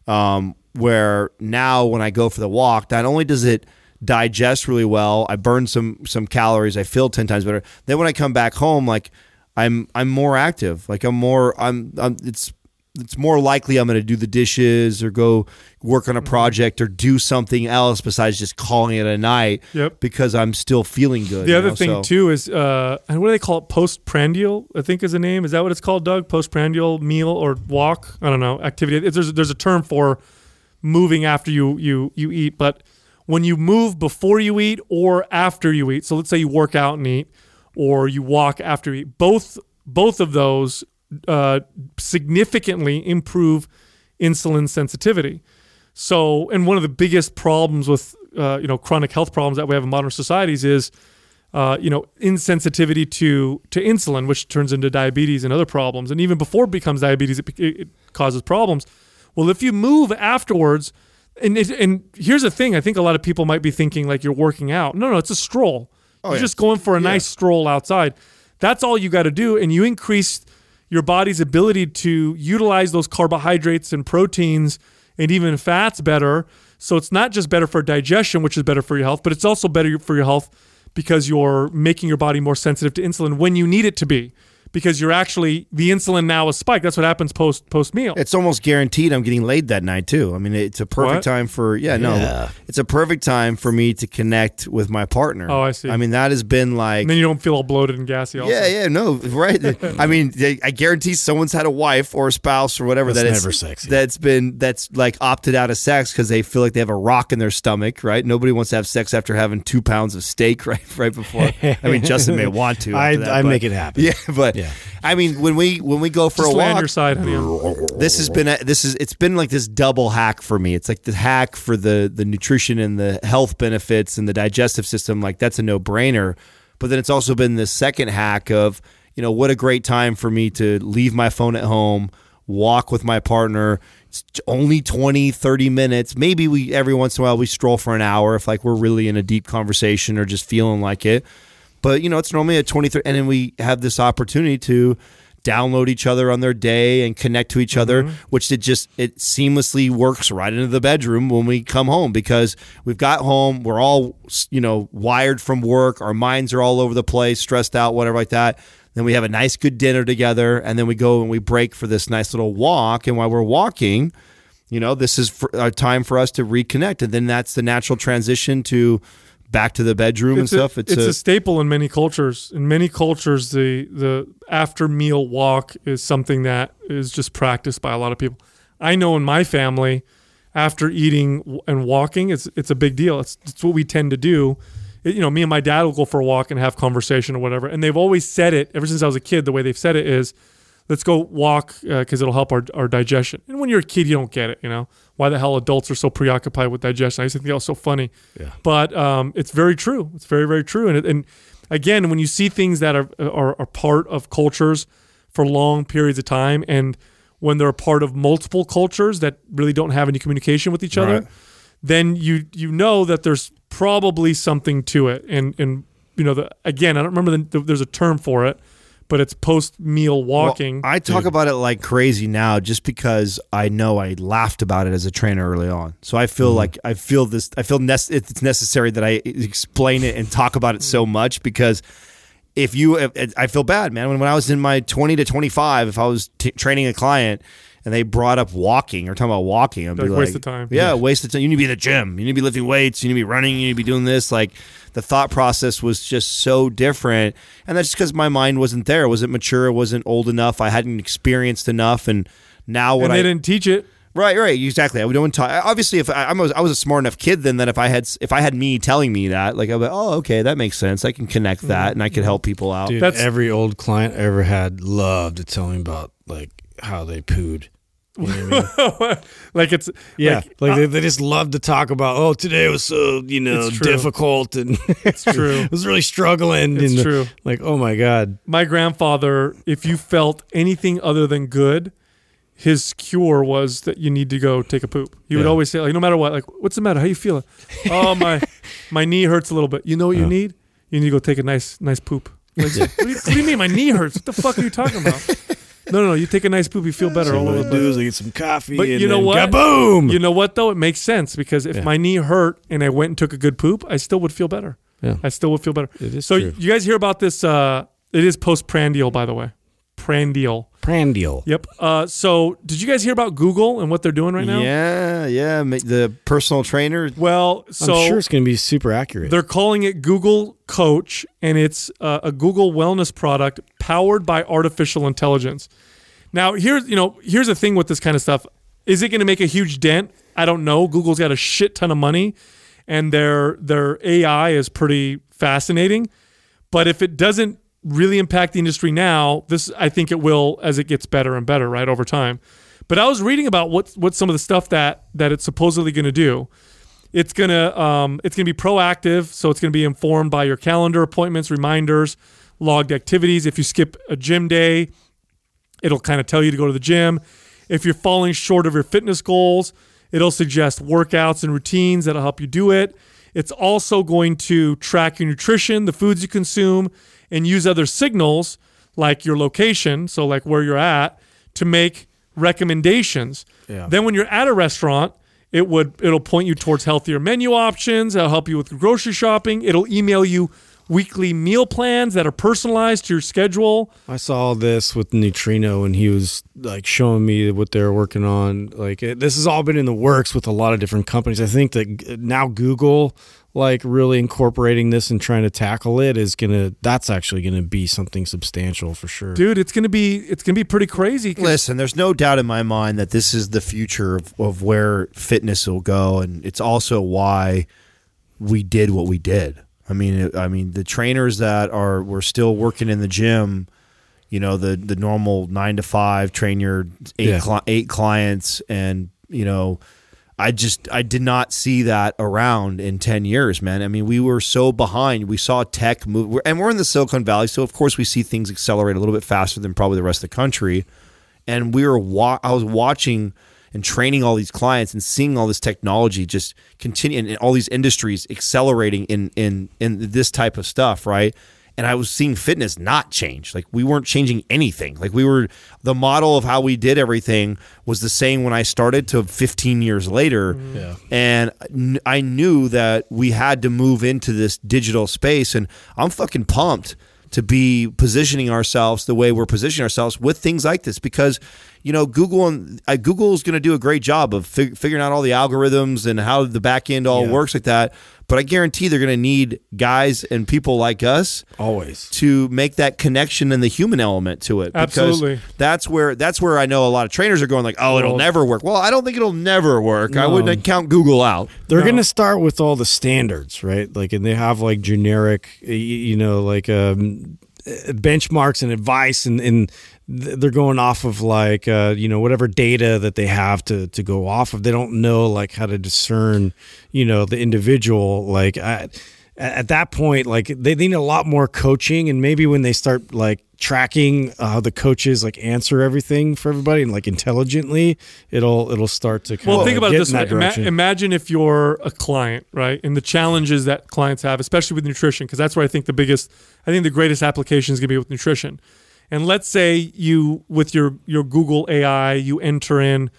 Um, where now when I go for the walk, not only does it digest really well. I burn some some calories. I feel ten times better. Then when I come back home, like I'm I'm more active. Like I'm more I'm, I'm it's it's more likely I'm going to do the dishes or go work on a project or do something else besides just calling it a night. Yep. Because I'm still feeling good. The other know? thing So- too is, uh, and what do they call it? Postprandial, I think is the name. Is that what it's called, Doug? Postprandial meal or walk? I don't know. Activity. There's there's a term for moving after you you you eat, but when you move before you eat or after you eat. So let's say you work out and eat, or you walk after you eat. Both both of those uh, significantly improve insulin sensitivity. So, and one of the biggest problems with uh, you know chronic health problems that we have in modern societies is uh, you know insensitivity to to insulin, which turns into diabetes and other problems. And even before it becomes diabetes, it, it causes problems. Well, if you move afterwards, and it, and here's the thing, I think a lot of people might be thinking like you're working out. No, no, it's a stroll. Oh, you're yeah. just going for a nice stroll outside. That's all you got to do, and you increase your body's ability to utilize those carbohydrates and proteins and even fats better. So it's not just better for digestion, which is better for your health, but it's also better for your health because you're making your body more sensitive to insulin when you need it to be. Because you're actually the insulin now is spiked. That's what happens post post meal. It's almost guaranteed I'm getting laid that night too. I mean, it's a perfect What? time for yeah, no, it's a perfect time for me to connect with my partner. Oh, I see. I mean, that has been like and then you don't feel all bloated and gassy. Also. yeah, yeah, no, right. [laughs] I mean, they- I guarantee someone's had a wife or a spouse or whatever That's that is never sexy. That's been that's like opted out of sex because they feel like they have a rock in their stomach. Right? Nobody wants to have sex after having two pounds of steak [laughs] right right before. I mean, Justin may want to. [laughs] I, that, I but- make it happen. Yeah, but Yeah. I mean, when we when we go for Just a lay on walk, your side, honey. this has been a, this is it's been like this double hack for me. It's like the hack for the the nutrition and the health benefits and the digestive system. Like that's a no brainer. But then it's also been the second hack of you know what a great time for me to leave my phone at home, walk with my partner. It's only 20, 30 minutes. Maybe we every once in a while we stroll for an hour if like we're really in a deep conversation or just feeling like it. But you know, it's normally a 23, and then we have this opportunity to download each other on their day and connect to each other, mm-hmm. which it just it seamlessly works right into the bedroom when we come home because we've got home, we're all you know wired from work, our minds are all over the place, stressed out, whatever like that. Then we have a nice good dinner together, and then we go and we break for this nice little walk. And while we're walking, you know, this is for, a time for us to reconnect, and then that's the natural transition to back to the bedroom and a, stuff. It's, a, staple in many cultures. In many cultures, the the after meal walk is something that is just practiced by a lot of people. I know in my family, after eating and walking, it's it's a big deal. It's, it's what we tend to do. It- you know, me and my dad will go for a walk and have conversation or whatever. And they've always said it ever since I was a kid. The way they've said it is, let's go walk uh, because it'll help our, our digestion. And when you're a kid, you don't get it. You know why the hell adults are so preoccupied with digestion. I used to think that was so funny. Yeah. But um, it's very true. It's very very true. And it, and again, when you see things that are, are are part of cultures for long periods of time, and when they're a part of multiple cultures that really don't have any communication with each other, then you you know that there's probably something to it. And and you know the again, I don't remember the, there's a term for it, but it's post meal walking. Well, I talk about it like crazy now just because I know I laughed about it as a trainer early on. So I feel mm. like I feel this I feel nec- it's necessary that I explain it and talk about it so mm. much because if you if, I feel bad, man. When, when I was in my 20 to 25, if I was t- training a client and they brought up walking or talking about walking, I'd be Like, like, waste of time. Yeah, waste of time. You need to be in the gym. You need to be lifting weights. You need to be running. You need to be doing this. Like the thought process was just so different, and that's just because my mind wasn't there. It wasn't mature. It wasn't old enough. I hadn't experienced enough, and now what and I they didn't teach it. Right, right, exactly. I don't talk. Obviously, if I, I was, I was a smart enough kid then that if I had, if I had me telling me that, like, I'd be, oh, okay, that makes sense. I can connect that, mm. and I could help people out. Dude, That's- every old client I ever had loved to tell me about like how they pooed. You know I mean? [laughs] like it's Yeah, like, like, they, uh, they just love to talk about. Oh, today was so you know difficult, and [laughs] it's true. I was really struggling. It's and true. Like, oh my god, my grandfather, if you felt anything other than good, his cure was that you need to go take a poop. He would always say, like, no matter what, like, what's the matter? How you feeling? [laughs] oh, my my knee hurts a little bit. You know what you need? You need to go take a nice nice poop. Like, what, do you, what do you mean my knee hurts? What the fuck are you talking about? No, no, no. You take a nice poop, you feel better all what over I do is I get some coffee. But and you know what? Boom. You know what though? It makes sense because if Yeah. my knee hurt and I went and took a good poop, I still would feel better. Yeah. I still would feel better. It is so true. you guys hear about this? Uh, it is postprandial, by the way. Prandial. Prandial. Yep. Uh, so did you guys hear about Google and what they're doing right now? Yeah, yeah. The personal trainer. Well, so I'm sure it's going to be super accurate. They're calling it Google Coach, and it's uh, a Google wellness product powered by artificial intelligence. Now, here's you know here's the thing with this kind of stuff: is it going to make a huge dent? I don't know. Google's got a shit ton of money, and their their AI is pretty fascinating. But if it doesn't really impact the industry now, this I think it will as it gets better and better, right over time. But I was reading about what what some of the stuff that that it's supposedly going to do. It's gonna um, it's gonna be proactive so it's gonna be informed by your calendar appointments reminders logged activities. If you skip a gym day it'll kind of tell you to go to the gym. If you're falling short of your fitness goals it'll suggest workouts and routines that'll help you do it. It's also going to track your nutrition the foods you consume and use other signals like your location so like where you're at to make recommendations Yeah. then when you're at a restaurant it would it'll point you towards healthier menu options it'll help you with grocery shopping it'll email you weekly meal plans that are personalized to your schedule I saw this with Nutrino and he was like showing me what they're working on. Like it, this has all been in the works with a lot of different companies. I think that now Google like really incorporating this and trying to tackle it is going to that's actually going to be something substantial for sure. dude it's gonna be it's gonna be pretty crazy Listen, there's no doubt in my mind that this is the future of, of where fitness will go, and it's also why we did what we did. I mean, I mean, the trainers that are were still working in the gym, you know, the the normal nine to five, train your eight Yeah. cli- eight clients, and you know, I just I did not see that around in ten years, man. I mean, we were so behind. We saw tech move, and we're in the Silicon Valley, so of course we see things accelerate a little bit faster than probably the rest of the country. And we were wa- I was watching and training all these clients and seeing all this technology just continue and all these industries accelerating in in in this type of stuff, right? And I was seeing fitness not change. Like we weren't changing anything. Like we were the model of how we did everything was the same when I started to 15 years later. Mm-hmm. Yeah. And I knew that we had to move into this digital space and I'm fucking pumped to be positioning ourselves the way we're positioning ourselves with things like this because you know Google and uh, Google is going to do a great job of fig- figuring out all the algorithms and how the back end all Yeah. works like that. But I guarantee they're going to need guys and people like us Always. to make that connection and the human element to it. Because Absolutely. That's where that's where I know a lot of trainers are going like, oh, it'll Well- never work. Well, I don't think it'll never work. I wouldn't count Google out. They're No. going to start with all the standards, right? Like, and they have like generic, you know, like um, uh, benchmarks and advice, and, and th- they're going off of like, uh, you know, whatever data that they have to to go off of. They don't know like how to discern, you know, the individual. Like, I, at that point, like they need a lot more coaching, and maybe when they start like tracking uh, how the coaches like answer everything for everybody and like intelligently, it'll it'll start to kind Well, of think about it this way. that Ima- direction. imagine if you're a client, right? And the challenges that clients have, especially with nutrition, because that's where I think the biggest, I think the greatest application is going to be with nutrition. And let's say you, with your your Google AI, you enter in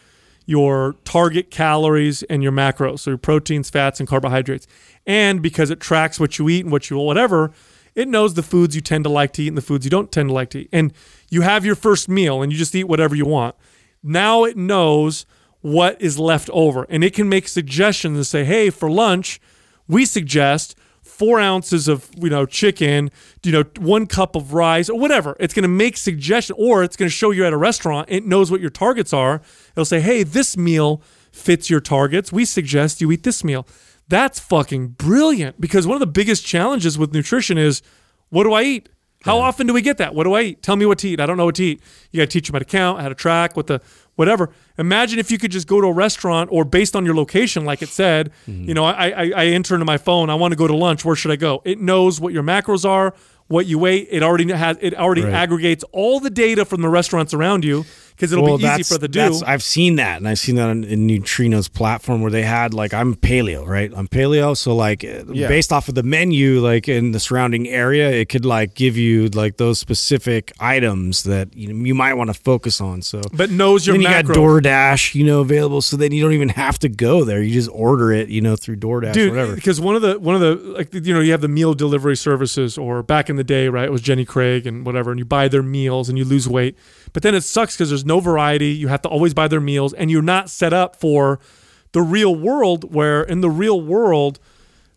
your target calories and your macros, so your proteins, fats, and carbohydrates. And because it tracks what you eat and what you whatever, it knows the foods you tend to like to eat and the foods you don't tend to like to eat. And you have your first meal and you just eat whatever you want. Now it knows what is left over and it can make suggestions and say, hey, for lunch, we suggest four ounces of you know chicken, you know one cup of rice or whatever. It's going to make suggestion, or it's going to show you at a restaurant. It knows what your targets are. It'll say, "Hey, this meal fits your targets. We suggest you eat this meal." That's fucking brilliant because one of the biggest challenges with nutrition is, what do I eat? How often do we get that? What do I eat? Tell me what to eat. I don't know what to eat. You got to teach them how to count, how to track, what the whatever. Imagine if you could just go to a restaurant or based on your location, like it said, mm-hmm. you know, I, I I enter into my phone. I want to go to lunch. Where should I go? It knows what your macros are, what you ate. It already has. It already Right. aggregates all the data from the restaurants around you because it'll Well, be easy for the do. I've seen that, and I've seen that in, in Nutrino's platform where they had like I'm paleo, right? I'm paleo, so like uh, Yeah. based off of the menu, like in the surrounding area, it could like give you like those specific items that you know you might want to focus on. So, but knows your then you got DoorDash, you know, available, so then you don't even have to go there. You just order it, you know, through DoorDash, or dude whatever. because one of the one of the like you know you have the meal delivery services or back in the day right it was jenny craig and whatever and you buy their meals and you lose weight but then it sucks because there's no variety you have to always buy their meals and you're not set up for the real world where in the real world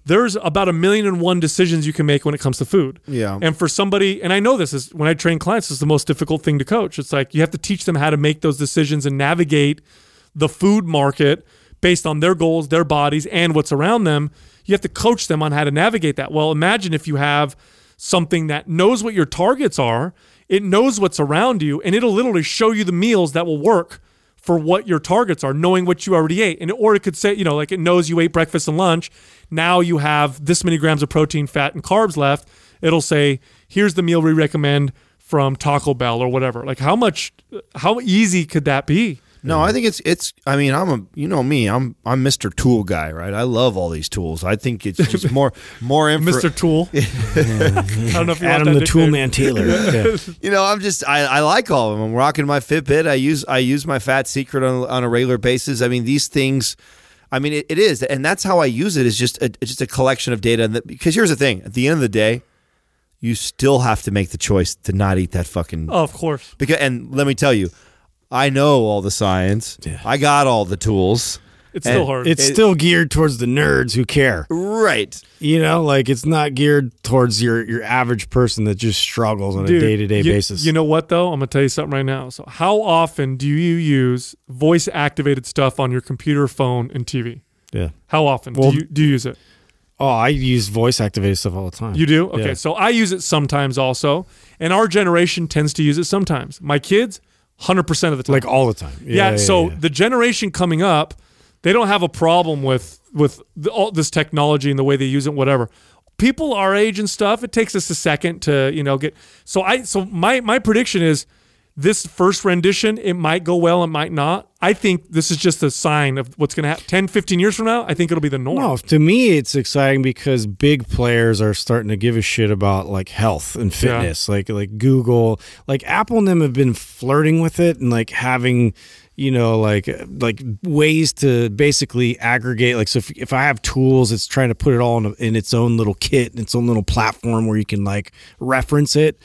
there's about a million and one decisions you can make when it comes to food. Yeah. And for somebody, and I know this is when I train clients, it's the most difficult thing to coach. It's like you have to teach them how to make those decisions and navigate the food market based on their goals, their bodies, and what's around them. You have to coach them on how to navigate that. Well, imagine if you have something that knows what your targets are, it knows what's around you, and it'll literally show you the meals that will work for what your targets are, knowing what you already ate. And or it could say, you know, like it knows you ate breakfast and lunch. Now you have this many grams of protein, fat, and carbs left. It'll say, here's the meal we recommend from Taco Bell or whatever. Like how much how easy could that be? No, I think it's it's. I mean, I'm a you know me. I'm I'm Mr. Tool guy, right? I love all these tools. I think it's [laughs] just more more info. Mr. Tool. [laughs] I don't know if you Adam want the Tool. Man Taylor. [laughs] Yeah. You know, I'm just I, I like all of them. I'm rocking my Fitbit. I use I use my Fat Secret on on a regular basis. I mean, these things. I mean, it, it is, and that's how I use it. Is just a, it's just a collection of data. And that, because here's the thing: at the end of the day, you still have to make the choice to not eat that fucking. Oh, of course. Because, and let me tell you, I know all the science. Yeah. I got all the tools. It's And still hard. It's It- still geared towards the nerds who care. Right. You know, like it's not geared towards your your average person that just struggles on Dude, a day to day you- basis. You know what though? I'm gonna tell you something right now. So, how often do you use voice activated stuff on your computer, phone, and TV? yeah. How often Well- do you do you use it? Oh, I use voice activated stuff all the time. You do? Okay. Yeah. So I use it sometimes also. And our generation tends to use it sometimes. My kids, 100% of the time. like all the time. yeah, so yeah. the generation coming up, they don't have a problem with with the, all this technology and the way they use it whatever. People our age and stuff, it takes us a second to, you know, get So I so my my prediction is this first rendition, it might go well, it might not. I think this is just a sign of what's going to happen 10, 15 years from now. I think it'll be the norm. No, to me it's exciting because big players are starting to give a shit about like health and fitness. Like like Google, like Apple and them have been flirting with it and like having you know like like ways to basically aggregate like so if, if i have tools it's trying to put it all in, a, in its own little kit and its own little platform where you can like reference it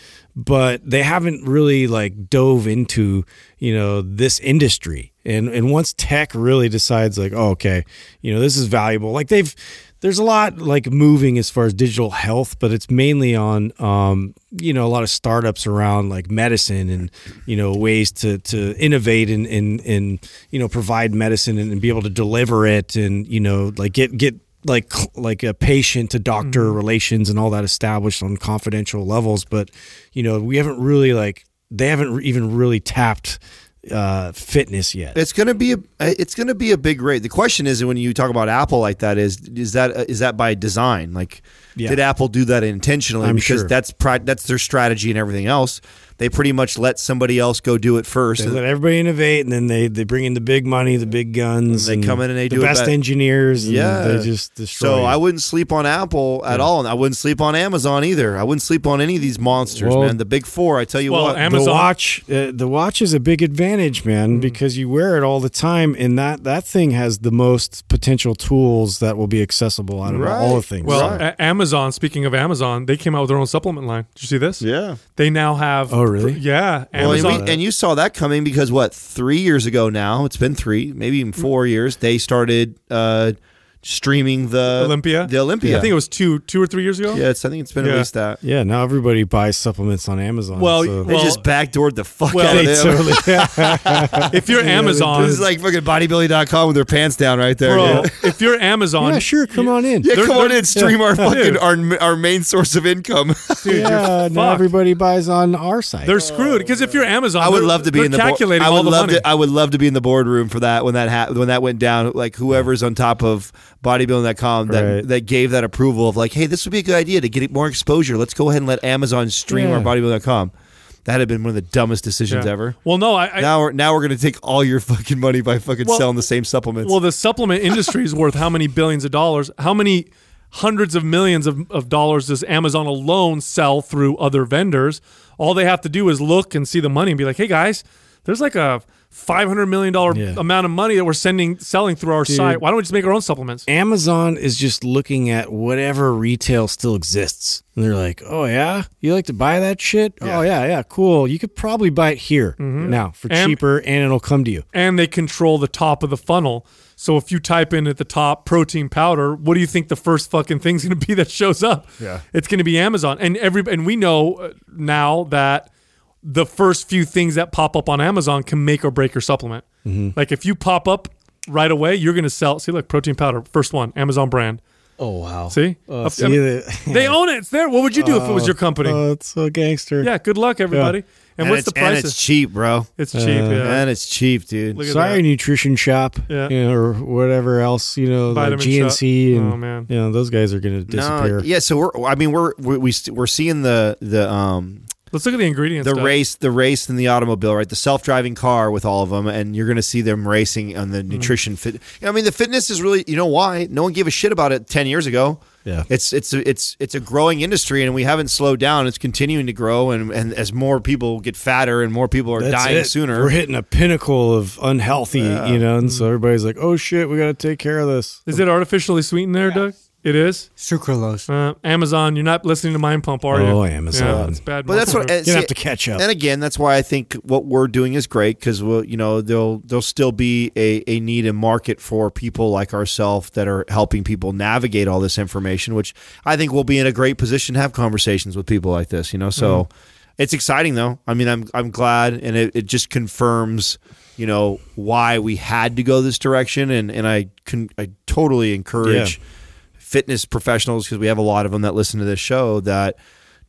but they haven't really like dove into you know this industry. And and once tech really decides like oh okay you know this is valuable like they've there's a lot like moving as far as digital health but it's mainly on um you know a lot of startups around like medicine and you know ways to to innovate and and, and you know provide medicine and, and be able to deliver it and you know like get get like like a patient to doctor mm-hmm. relations and all that established on confidential levels but you know we haven't really like they haven't even really tapped uh fitness yet It's gonna be a uh, it's gonna be a big rate. The question is when you talk about Apple like that is is that uh, is that by design? Like, Yeah. did Apple do that intentionally? I'm because sure. that's pri- that's their strategy and everything else. They pretty much let somebody else go do it first. they let everybody innovate and then they they bring in the big money the big guns They come in and they the do it best bet- engineers and Yeah. they just destroy so it. I wouldn't sleep on Apple at all, and I wouldn't sleep on Amazon either. I wouldn't sleep on any of these monsters, Well- man. The big four. I tell you Well, what. Am- the Amazon- watch uh, the watch is a big advantage man Mm. because you wear it all the time and that that thing has the most potential tools that will be accessible out of Right. all the things Well, Right. Amazon, speaking of Amazon, they came out with their own supplement line. Did you see this? yeah. They now have. Oh, really? Yeah. Well, and, we, and you saw that coming because what three years ago now? It's been three, maybe even four years. They started uh, streaming the Olympia. The Olympia. I think it was two, two or three years ago. Yeah, it's, I think it's been Yeah. at least that. yeah now everybody buys supplements on amazon Well, so. They Well- just backdoored the fuck Well, out of them. totally [laughs] [laughs] If you're Amazon, This is like fucking bodybuilding.com with their pants down right there. bro, Yeah, if you're Amazon, yeah sure come on in yeah They're- come on they're- in, stream our fucking our our main source of income. [laughs] dude, yeah you're now fucked. everybody buys on our site They're screwed because if you're Amazon, I would love to be in the board. calculating I would all the love money. to. I would love to be in the boardroom for that when that ha- when that went down. Like whoever's on top of bodybuilding.com that Right. that gave that approval of like, hey, this would be a good idea to get more exposure. Let's go ahead and let Amazon stream Yeah. our bodybuilding.com. That had been one of the dumbest decisions Yeah. ever. Well, no, I, I Now we're now we're gonna take all your fucking money by fucking Well- selling the same supplements. Well, the supplement industry is worth how many billions of dollars? How many hundreds of millions of, of dollars does Amazon alone sell through other vendors? All they have to do is look and see the money and be like, hey guys, there's like a five hundred million dollar Yeah. amount of money that we're sending selling through our site. Why don't we just make our own supplements? Amazon is just looking at whatever retail still exists. And they're like, oh, yeah? You like to buy that shit? Oh, yeah, yeah, cool. You could probably buy it here now for And- cheaper and it'll come to you. and they control the top of the funnel. So if you type in at the top protein powder, what do you think the first fucking thing's going to be [laughs] that shows up? Yeah. it's going to be Amazon, and every and we know uh, now that the first few things that pop up on Amazon can make or break your supplement. Mm-hmm. Like if you pop up right away, you're going to sell. See, look, protein powder, first one, Amazon brand. Oh, wow. See, Oh, Up- see I mean, the- [laughs] they own it. It's there. What would you do if it was your company? Oh, it's so gangster. yeah, good luck, everybody. And, and what's it's, the and price? it's cheap, bro. It's cheap. yeah. And it's cheap, dude. Look at Sorry, that. nutrition shop, Yeah. you know, or whatever else, you know, like Vitamin GNC, shop. and Oh, man. you know, those guys are going to disappear. No, yeah. So we're, I mean, we're we, we we're seeing the the um Let's look at the ingredients. the stuff. race the race in the automobile, right? The self driving car with all of them, and you're going to see them racing on Mm. the nutrition fit. I mean, the fitness is really, you know, why no one gave a shit about it ten years ago. Yeah. it's it's a, it's it's a growing industry, and we haven't slowed down. It's continuing to grow, and and as more people get fatter and more people are That's dying it. sooner, We're hitting a pinnacle of unhealthy, you know, and so everybody's like, "Oh shit, we got to take care of this." Is it artificially sweetened there, Doug? It is. Sucralose. Uh, Amazon, you're not listening to Mind Pump, are you? Oh, Amazon. Yeah, it's bad. But that's what marketing. and Gonna see- have to catch up. And again, that's why I think what we're doing is great because we'll, you know, there'll there'll still be a, a need and market for people like ourselves that are helping people navigate all this information, which I think we'll be in a great position to have conversations with people like this. You know, so it's exciting though. I mean, I'm I'm glad, and it, it just confirms, you know, why we had to go this direction, and and I can I totally encourage Yeah. Fitness professionals because we have a lot of them that listen to this show that.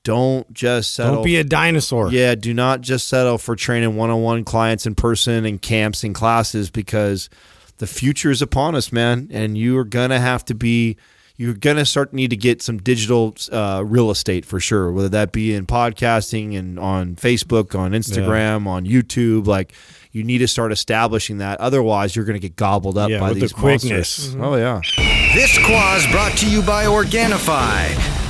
Don't just settle. Don't be a dinosaur. Yeah, do not just settle for training one on one clients in person and camps and classes because the future is upon us, man. And you are gonna have to be you're gonna start need to get some digital uh, real estate for sure, whether that be in podcasting and on Facebook, on Instagram, on YouTube. Like you need to start establishing that. Otherwise, you're gonna get gobbled up Yeah, by with the these quickness. monsters. Oh yeah. This quaz brought to you by Organifi.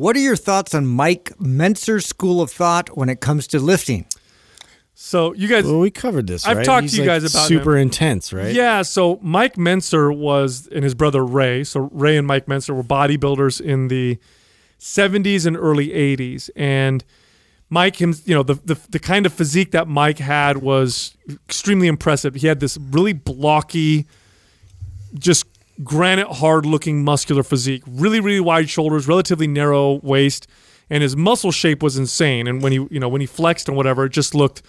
What are your thoughts on Mike Mentzer's school of thought when it comes to lifting? So you guys, Well, we covered this. I've right? talked He's to you like guys about super intense, right? yeah. So Mike Mentzer was and his brother Ray. So Ray and Mike Mentzer were bodybuilders in the 70s and early 80s, and Mike, him, you know, the, the the kind of physique that Mike had was extremely impressive. He had this really blocky, just granite hard looking muscular physique, really really wide shoulders, relatively narrow waist, and his muscle shape was insane. And when he you know when he flexed and whatever, it just looked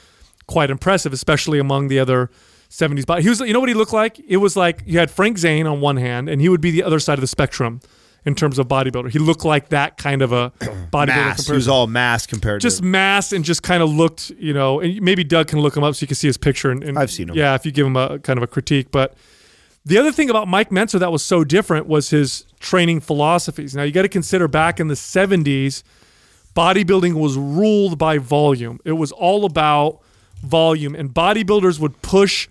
quite impressive, especially among the other 70s body. He was you know what he looked like? It was like you had Frank Zane on one hand, and he would be the other side of the spectrum in terms of bodybuilder. He looked like that kind of a [clears throat] bodybuilder. Mass. He was all mass compared just to just mass and just kind of looked, you know, and maybe Doug can look him up so you can see his picture. And, and I've seen him. Yeah, if you give him a kind of a critique. But the other thing about Mike Mentzer that was so different was his training philosophies. Now you got to consider back in the '70s, bodybuilding was ruled by volume. It was all about volume, and bodybuilders would push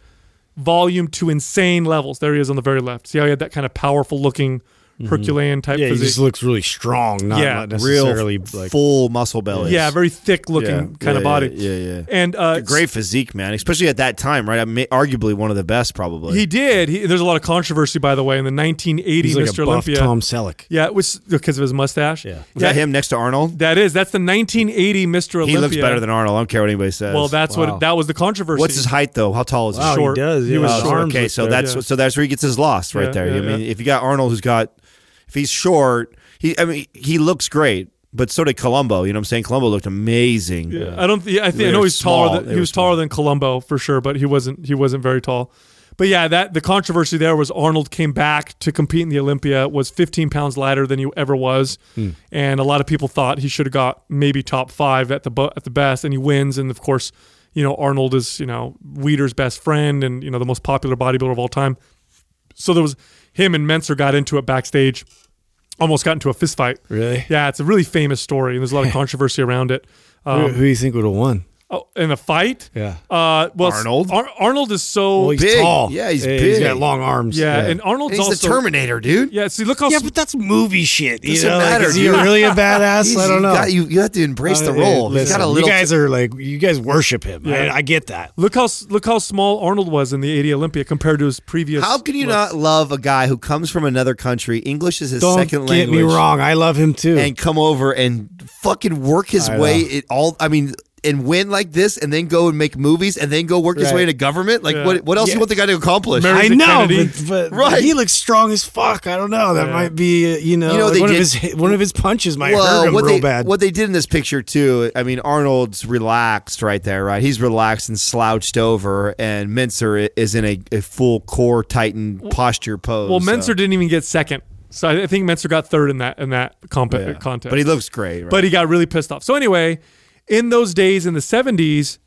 volume to insane levels. There he is on the very left. See how he had that kind of powerful looking Herculean type Mm-hmm. Yeah, he physique. just looks really strong, not, Yeah. not real like full muscle belly. yeah, very thick looking Yeah, kind of body. yeah, yeah. And uh, great physique, man. Especially at that time, right? I mean, arguably one of the best, probably. He did. He, there's a lot of controversy, by the way, in the 1980 he's like Mr. a buff Olympia. Tom Selleck. Yeah, it was because of his mustache. Yeah. Was that him next to Arnold? That is. That's the 1980 Mr. Olympia. He looks better than Arnold. I don't care what anybody says. Well, that's Wow. what that was the controversy. what's his height though? How tall is he? Wow, Short. he does. He yeah. was His short. okay, so good. that's yeah. so that's where he gets his loss right Yeah, there. yeah, I mean, yeah. if you got Arnold who's got, if he's short, he I mean he looks great. but so did Columbu. You know what I'm saying? Columbu looked amazing. Yeah, I don't. Yeah, I think I know were he's taller. Than, They he was taller small. than Columbu for sure, but he wasn't. He wasn't very tall. But yeah, that the controversy there was Arnold came back to compete in the Olympia, was 15 pounds lighter than he ever was, Hmm. and a lot of people thought he should have got maybe top five at the at the best, and he wins. And of course, you know Arnold is you know Weider's best friend and you know the most popular bodybuilder of all time. So there was him and Mentzer got into it backstage, almost got into a fist fight. Really? Yeah, it's a really famous story, and there's a lot of [laughs] controversy around it. who, Um, who do you think would have won? Oh, in a fight, Yeah. uh, well, Arnold? Ar- Arnold is so Well, he's big. tall. Yeah, he's He's big. got long arms. yeah, and Arnold's And he's also the Terminator, dude. Yeah, see, look how Yeah, but that's movie shit. You Doesn't know, like, matter, is he really a [laughs] badass? I don't you know. got- you, you have to embrace the Uh, role. listen, he's got a little. you guys are like you guys worship him. Yeah. I, I get that. look how look how small Arnold was in the '80 Olympia compared to his previous. how can you looks. not love a guy who comes from another country? English is his Don't second get language. me wrong. I love him too. and come over and fucking work his I way know. it all I mean and win like this and then go and make movies and then go work his Right. way into government like Yeah. what what else do Yeah. you want the guy to accomplish Mary- I Is know, but, but [laughs] Right. he looks strong as fuck. I don't know. That Yeah. might be, uh, you know, You know, like they one of his one of his punches might well hurt him what real they bad. what they did in this picture too I mean Arnold's relaxed right there right he's relaxed and slouched over and Mentzer is in a, a full core tighten posture pose Well, so- Mentzer didn't even get second, so I I think Mentzer got third in that in that comp- Yeah. contest. but he looks great right? but he got really pissed off. So anyway, in those days in the 70s,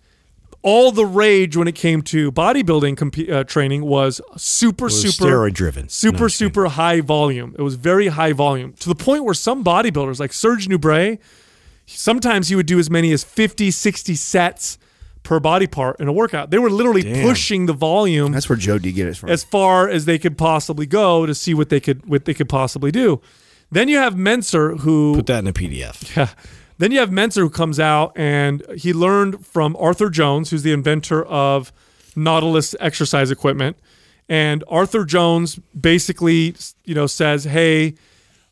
all the rage when it came to bodybuilding comp- uh, training was super was super steroid driven. super No, super high volume. It was very high volume to the point where some bodybuilders like Serge Nubret, sometimes he would do as many as 50, 60 sets per body part in a workout. They were literally Damn. pushing the volume that's where Joe D get it from as far as they could possibly go to see what they could what they could possibly do. Then you have Mentzer who Put that in a PDF. yeah. Then you have Mentzer who comes out and he learned from Arthur Jones, who's the inventor of Nautilus exercise equipment. And Arthur Jones basically, you know, says, "Hey,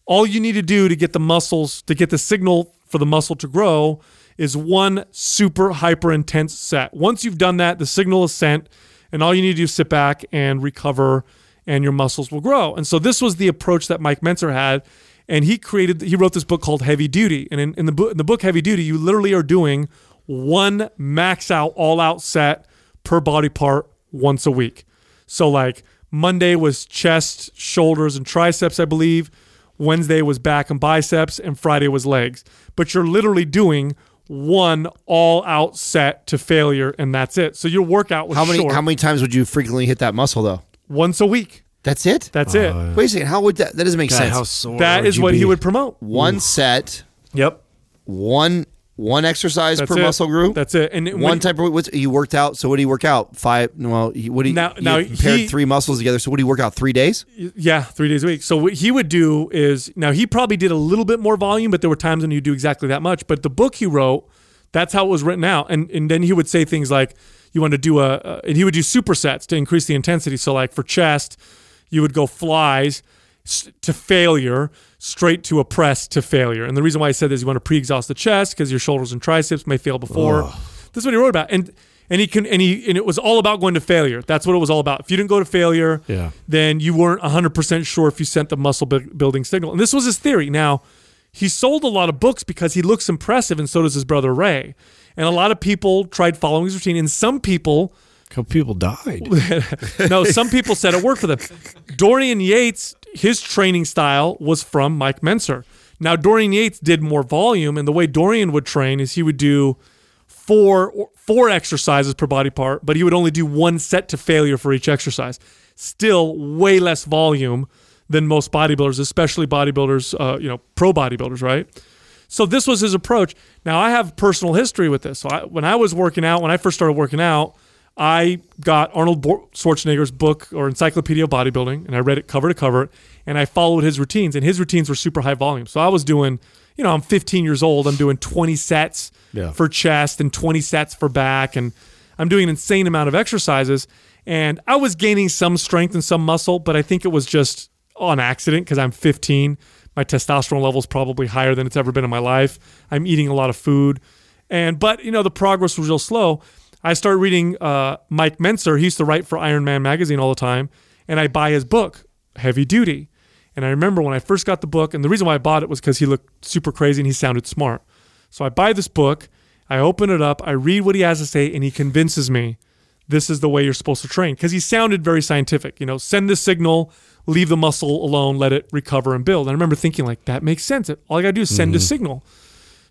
all you need to do to get the muscles to get the signal for the muscle to grow is one super hyper intense set. Once you've done that, the signal is sent, and all you need to do is sit back and recover, and your muscles will grow. And so this was the approach that Mike Mentzer had, and he created. He wrote this book called Heavy Duty, and in, in the book, in the book Heavy Duty, you literally are doing one max out, all out set per body part once a week. So like Monday was chest, shoulders, and triceps, I believe. Wednesday was back and biceps, and Friday was legs. But you're literally doing one all out set to failure, and that's it. So your workout was how many short. how many times would you frequently hit that muscle though once a week. That's it That's it. Uh, wait a second how would that that doesn't make God, sense how sore That would is you what he would promote. one set Yep. one one exercise That's per it. muscle group. That's it. And when- one type of what's you worked out. So what do you work out? Five. Well, you- what do you Now- you now compared he- three muscles together? So what do you work out? Three days. Yeah, three days a week. So what he would do is now he probably did a little bit more volume, but there were times when you do exactly that much. But the book he wrote, that's how it was written out, and and then he would say things like you want to do a, a and he would do supersets to increase the intensity. So like for chest, you would go flies to failure, straight to a press to failure. And the reason why I said this, you want to pre-exhaust the chest because your shoulders and triceps may fail before. This is what he wrote about, and and he can and he and it was all about going to failure. That's what it was all about. If you didn't go to failure, Yeah. then you weren't 100% sure if you sent the muscle building signal. And this was his theory. Now, he sold a lot of books because he looks impressive, and so does his brother Ray. And a lot of people tried following his routine, and some people, couple people died. [laughs] no, some people said it worked for them. Dorian Yates, his training style was from Mike Mentzer. Now, Dorian Yates did more volume, and the way Dorian would train is he would do four four exercises per body part, but he would only do one set to failure for each exercise. Still, way less volume than most bodybuilders, especially bodybuilders, uh, you know, pro bodybuilders, right? So this was his approach. Now I have personal history with this. So I, when I was working out, when I first started working out, I got Arnold Schwarzenegger's book or Encyclopedia of Bodybuilding, and I read it cover to cover, and I followed his routines, and his routines were super high volume. So I was doing, you know, I'm 15 years old, I'm doing 20 sets Yeah. for chest and 20 sets for back, and I'm doing an insane amount of exercises, and I was gaining some strength and some muscle, but I think it was just on accident because I'm 15. My testosterone level is probably higher than it's ever been in my life. I'm eating a lot of food, and but you know the progress was real slow. I start reading uh, Mike Mentzer. He used to write for Iron Man magazine all the time, and I buy his book, Heavy Duty. And I remember when I first got the book, and the reason why I bought it was because he looked super crazy and he sounded smart. So I buy this book, I open it up, I read what he has to say, and he convinces me this is the way you're supposed to train because he sounded very scientific. You know, send this signal, leave the muscle alone, let it recover and build. And I remember thinking like that makes sense. All I got to do is send a signal.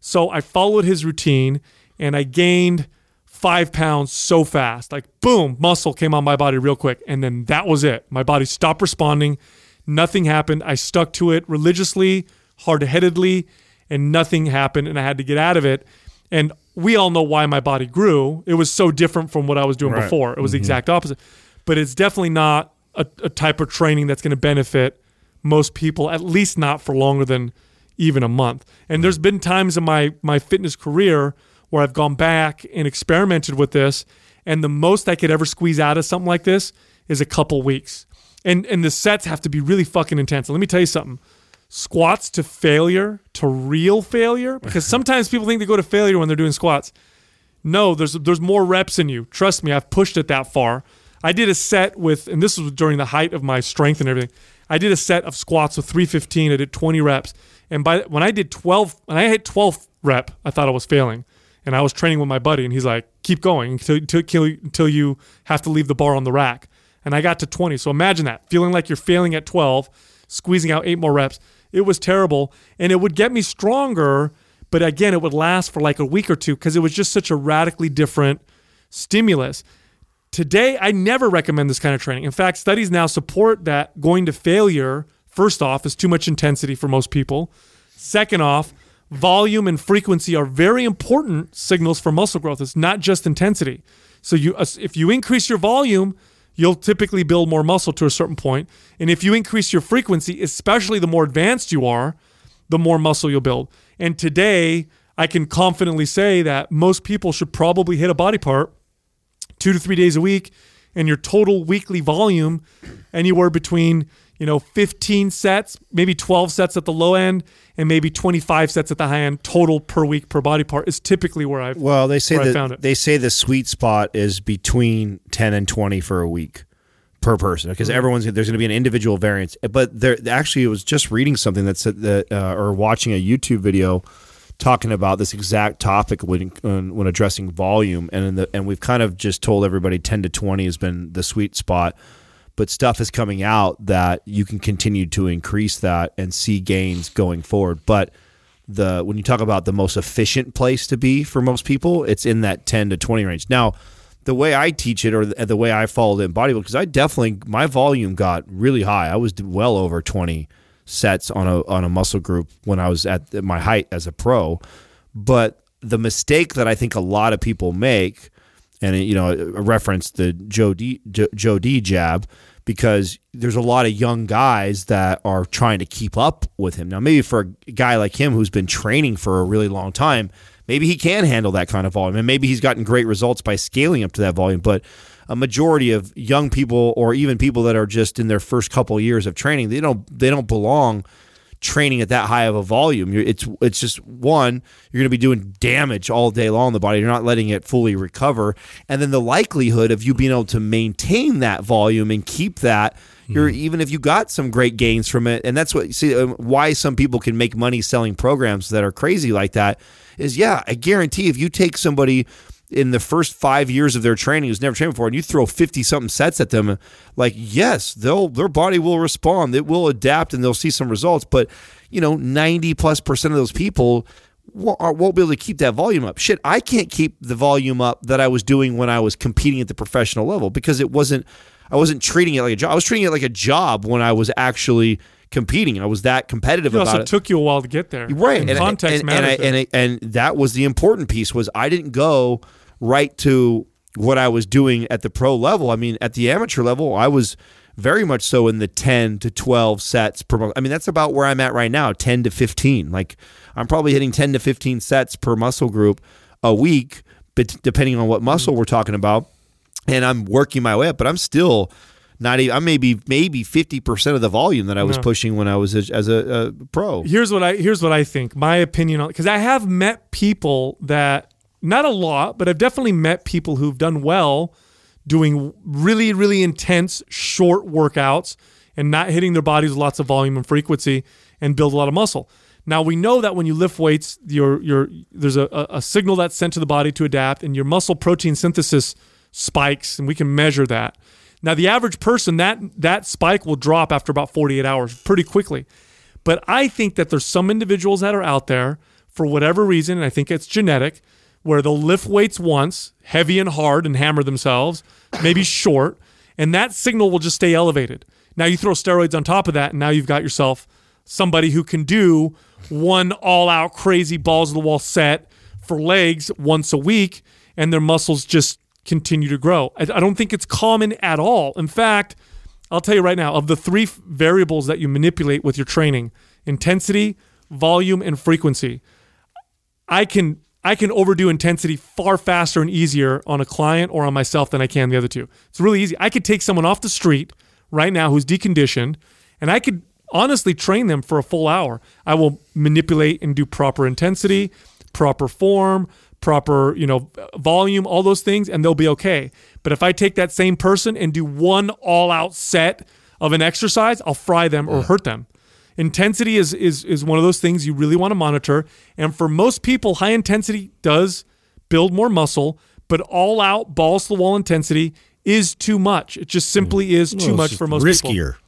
So I followed his routine and I gained five pounds so fast. Like, boom, muscle came on my body real quick. And then that was it. My body stopped responding. Nothing happened. I stuck to it religiously, hard headedly, and nothing happened. And I had to get out of it. And we all know why my body grew. It was so different from what I was doing Right. before. It was the mm-hmm. exact opposite. But it's definitely not a, a type of training that's going to benefit most people, at least not for longer than even a month. And there's been times in my my fitness career where I've gone back and experimented with this, and the most I could ever squeeze out of something like this is a couple weeks. And and the sets have to be really fucking intense. And let me tell you something. Squats to failure to real failure because [laughs] sometimes people think they go to failure when they're doing squats. No, there's there's more reps in you. Trust me, I've pushed it that far. I did a set with, and this was during the height of my strength and everything. I did a set of squats with 315. I did 20 reps, and by when I did 12, when I hit 12 rep, I thought I was failing, and I was training with my buddy, and he's like, "Keep going until until, until you have to leave the bar on the rack." And I got to 20. So imagine that, feeling like you're failing at 12, squeezing out eight more reps. It was terrible, and it would get me stronger, but again, it would last for like a week or two because it was just such a radically different stimulus. Today, I never recommend this kind of training. In fact, studies now support that going to failure, first off, is too much intensity for most people. Second off, volume and frequency are very important signals for muscle growth. It's not just intensity. So you uh, if you increase your volume, you'll typically build more muscle to a certain point. And if you increase your frequency, especially the more advanced you are, the more muscle you'll build. And today, I can confidently say that most people should probably hit a body part two to three days a week, and your total weekly volume anywhere between you know 15 sets, maybe 12 sets at the low end, and maybe 25 sets at the high end total per week per body part is typically where I've Well, they say where found that it. they say the sweet spot is between ten and twenty for a week per person because everyone's there's going to be an individual variance. But there actually, it was just reading something that said that uh, or watching a YouTube video talking about this exact topic when when, addressing volume and in the, and we've kind of just told everybody ten to twenty has been the sweet spot. But stuff is coming out that you can continue to increase that and see gains going forward. But the when you talk about the most efficient place to be for most people, it's in that 10 to 20 range. Now, the way I teach it or the, way I followed in bodybuilding, because I definitely my volume got really high. I was well over 20 sets on a on a muscle group when I was at my height as a pro. But the mistake that I think a lot of people make, and you know, reference the Joe D Joe D jab, because there's a lot of young guys that are trying to keep up with him. Now, maybe for a guy like him who's been training for a really long time, maybe he can handle that kind of volume, and maybe he's gotten great results by scaling up to that volume. But a majority of young people, or even people that are just in their first couple years of training, they don't they don't belong training at that high of a volume. You're, it's it's just one, you're going to be doing damage all day long in the body. You're not letting it fully recover, and then the likelihood of you being able to maintain that volume and keep that. You're even if you got some great gains from it, and that's what see um, why some people can make money selling programs that are crazy like that. Is yeah, I guarantee if you take somebody in the first five years of their training who's never trained before, and you throw fifty something sets at them, like yes, they'll their body will respond, it will adapt, and they'll see some results. But you know, ninety plus percent of those people won't, be able to keep that volume up. Shit, I can't keep the volume up that I was doing when I was competing at the professional level because it wasn't. I wasn't treating it like a job. I was treating it like a job when I was actually competing. I was that competitive It about also it took you a while to get there. right And and, context and, matters. and, I, and, and that was the important piece was i didn't go right to what i was doing at the pro level i mean at the amateur level i was very much so in the 10 to 12 sets per month i mean that's about where i'm at right now 10 to 15 like i'm probably hitting 10 to 15 sets per muscle group a week but depending on what muscle we're talking about and i'm working my way up but i'm still not even i'm maybe maybe 50% of the volume that i was No. pushing when i was a, as a, a pro here's what I here's what I think. My opinion on because I have met people that not a lot, but I've definitely met people who've done well doing really really intense short workouts and not hitting their bodies with lots of volume and frequency and build a lot of muscle. Now we know that when you lift weights, there's a, a a signal that's sent to the body to adapt, and your muscle protein synthesis spikes, and we can measure that. Now the average person that that spike will drop after about 48 hours, pretty quickly. But I think that there's some individuals that are out there for whatever reason, and I think it's genetic, where they'll lift weights once, heavy and hard, and hammer themselves, maybe short, and that signal will just stay elevated. Now you throw steroids on top of that, and now you've got yourself somebody who can do one all out crazy balls of the wall set for legs once a week, and their muscles just continue to grow. I, I don't think it's common at all. In fact, I'll tell you right now, of the three variables that you manipulate with your training, intensity, volume, and frequency, I can I can overdo intensity far faster and easier on a client or on myself than I can the other two. It's really easy. I could take someone off the street right now who's deconditioned, and I could honestly train them for a full hour. I will manipulate and do proper intensity, proper form, proper, you know, volume, all those things, and they'll be okay. But if I take that same person and do one all-out set of an exercise, I'll fry them or hurt them. Intensity is is is one of those things you really want to monitor. And for most people, high intensity does build more muscle, but all out balls to the wall intensity is too much. It just simply is too Well, much for most riskier. people.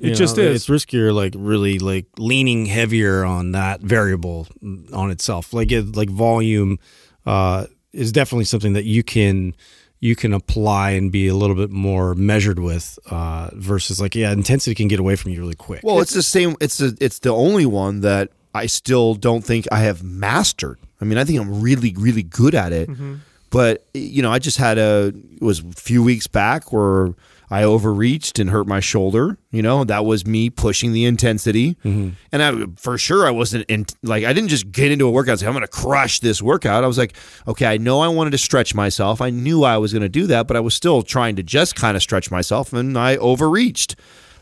It You just know, is. It's riskier, like really, like leaning heavier on that variable on itself. Like it, like volume uh, is definitely something that you can you can apply and be a little bit more measured with uh, versus like yeah, intensity can get away from you really quick. Well, it's the same. It's the it's the only one that I still don't think I have mastered. I mean, I think I'm really really good at it, but you know, I just had a it was a few weeks back where I overreached and hurt my shoulder. You know, that was me pushing the intensity, mm-hmm. and I for sure I wasn't in like I didn't just get into a workout and say I'm going to crush this workout. I was like, okay, I know I wanted to stretch myself. I knew I was going to do that, but I was still trying to just kind of stretch myself, and I overreached.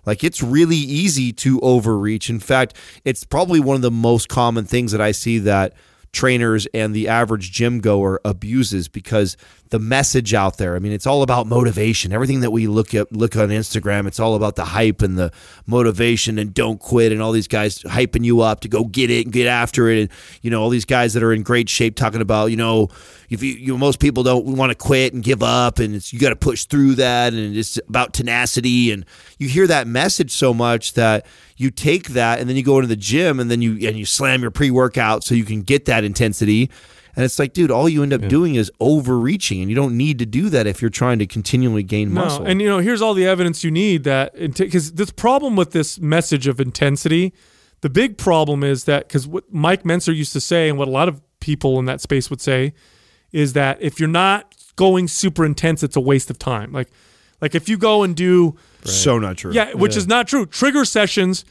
Like it's really easy to overreach. In fact, it's probably one of the most common things that I see that trainers and the average gym goer abuses because the message out there. I mean, it's all about motivation. Everything that we look at look on Instagram, it's all about the hype and the motivation and don't quit and all these guys hyping you up to go get it and get after it and you know all these guys that are in great shape talking about, you know, if you, you most people don't want to quit and give up and you got to push through that and it's about tenacity and you hear that message so much that you take that and then you go into the gym and then you and you slam your pre-workout so you can get that intensity and it's like dude all you end up doing is overreaching and you don't need to do that if you're trying to continually gain No, muscle and you know, here's all the evidence you need that because this problem with this message of intensity, the big problem is that because what Mike Mentzer used to say, and what a lot of people in that space would say, is that if you're not going super intense, it's a waste of time. Like, like if you go and do so not true yeah, which is not true. Trigger sessions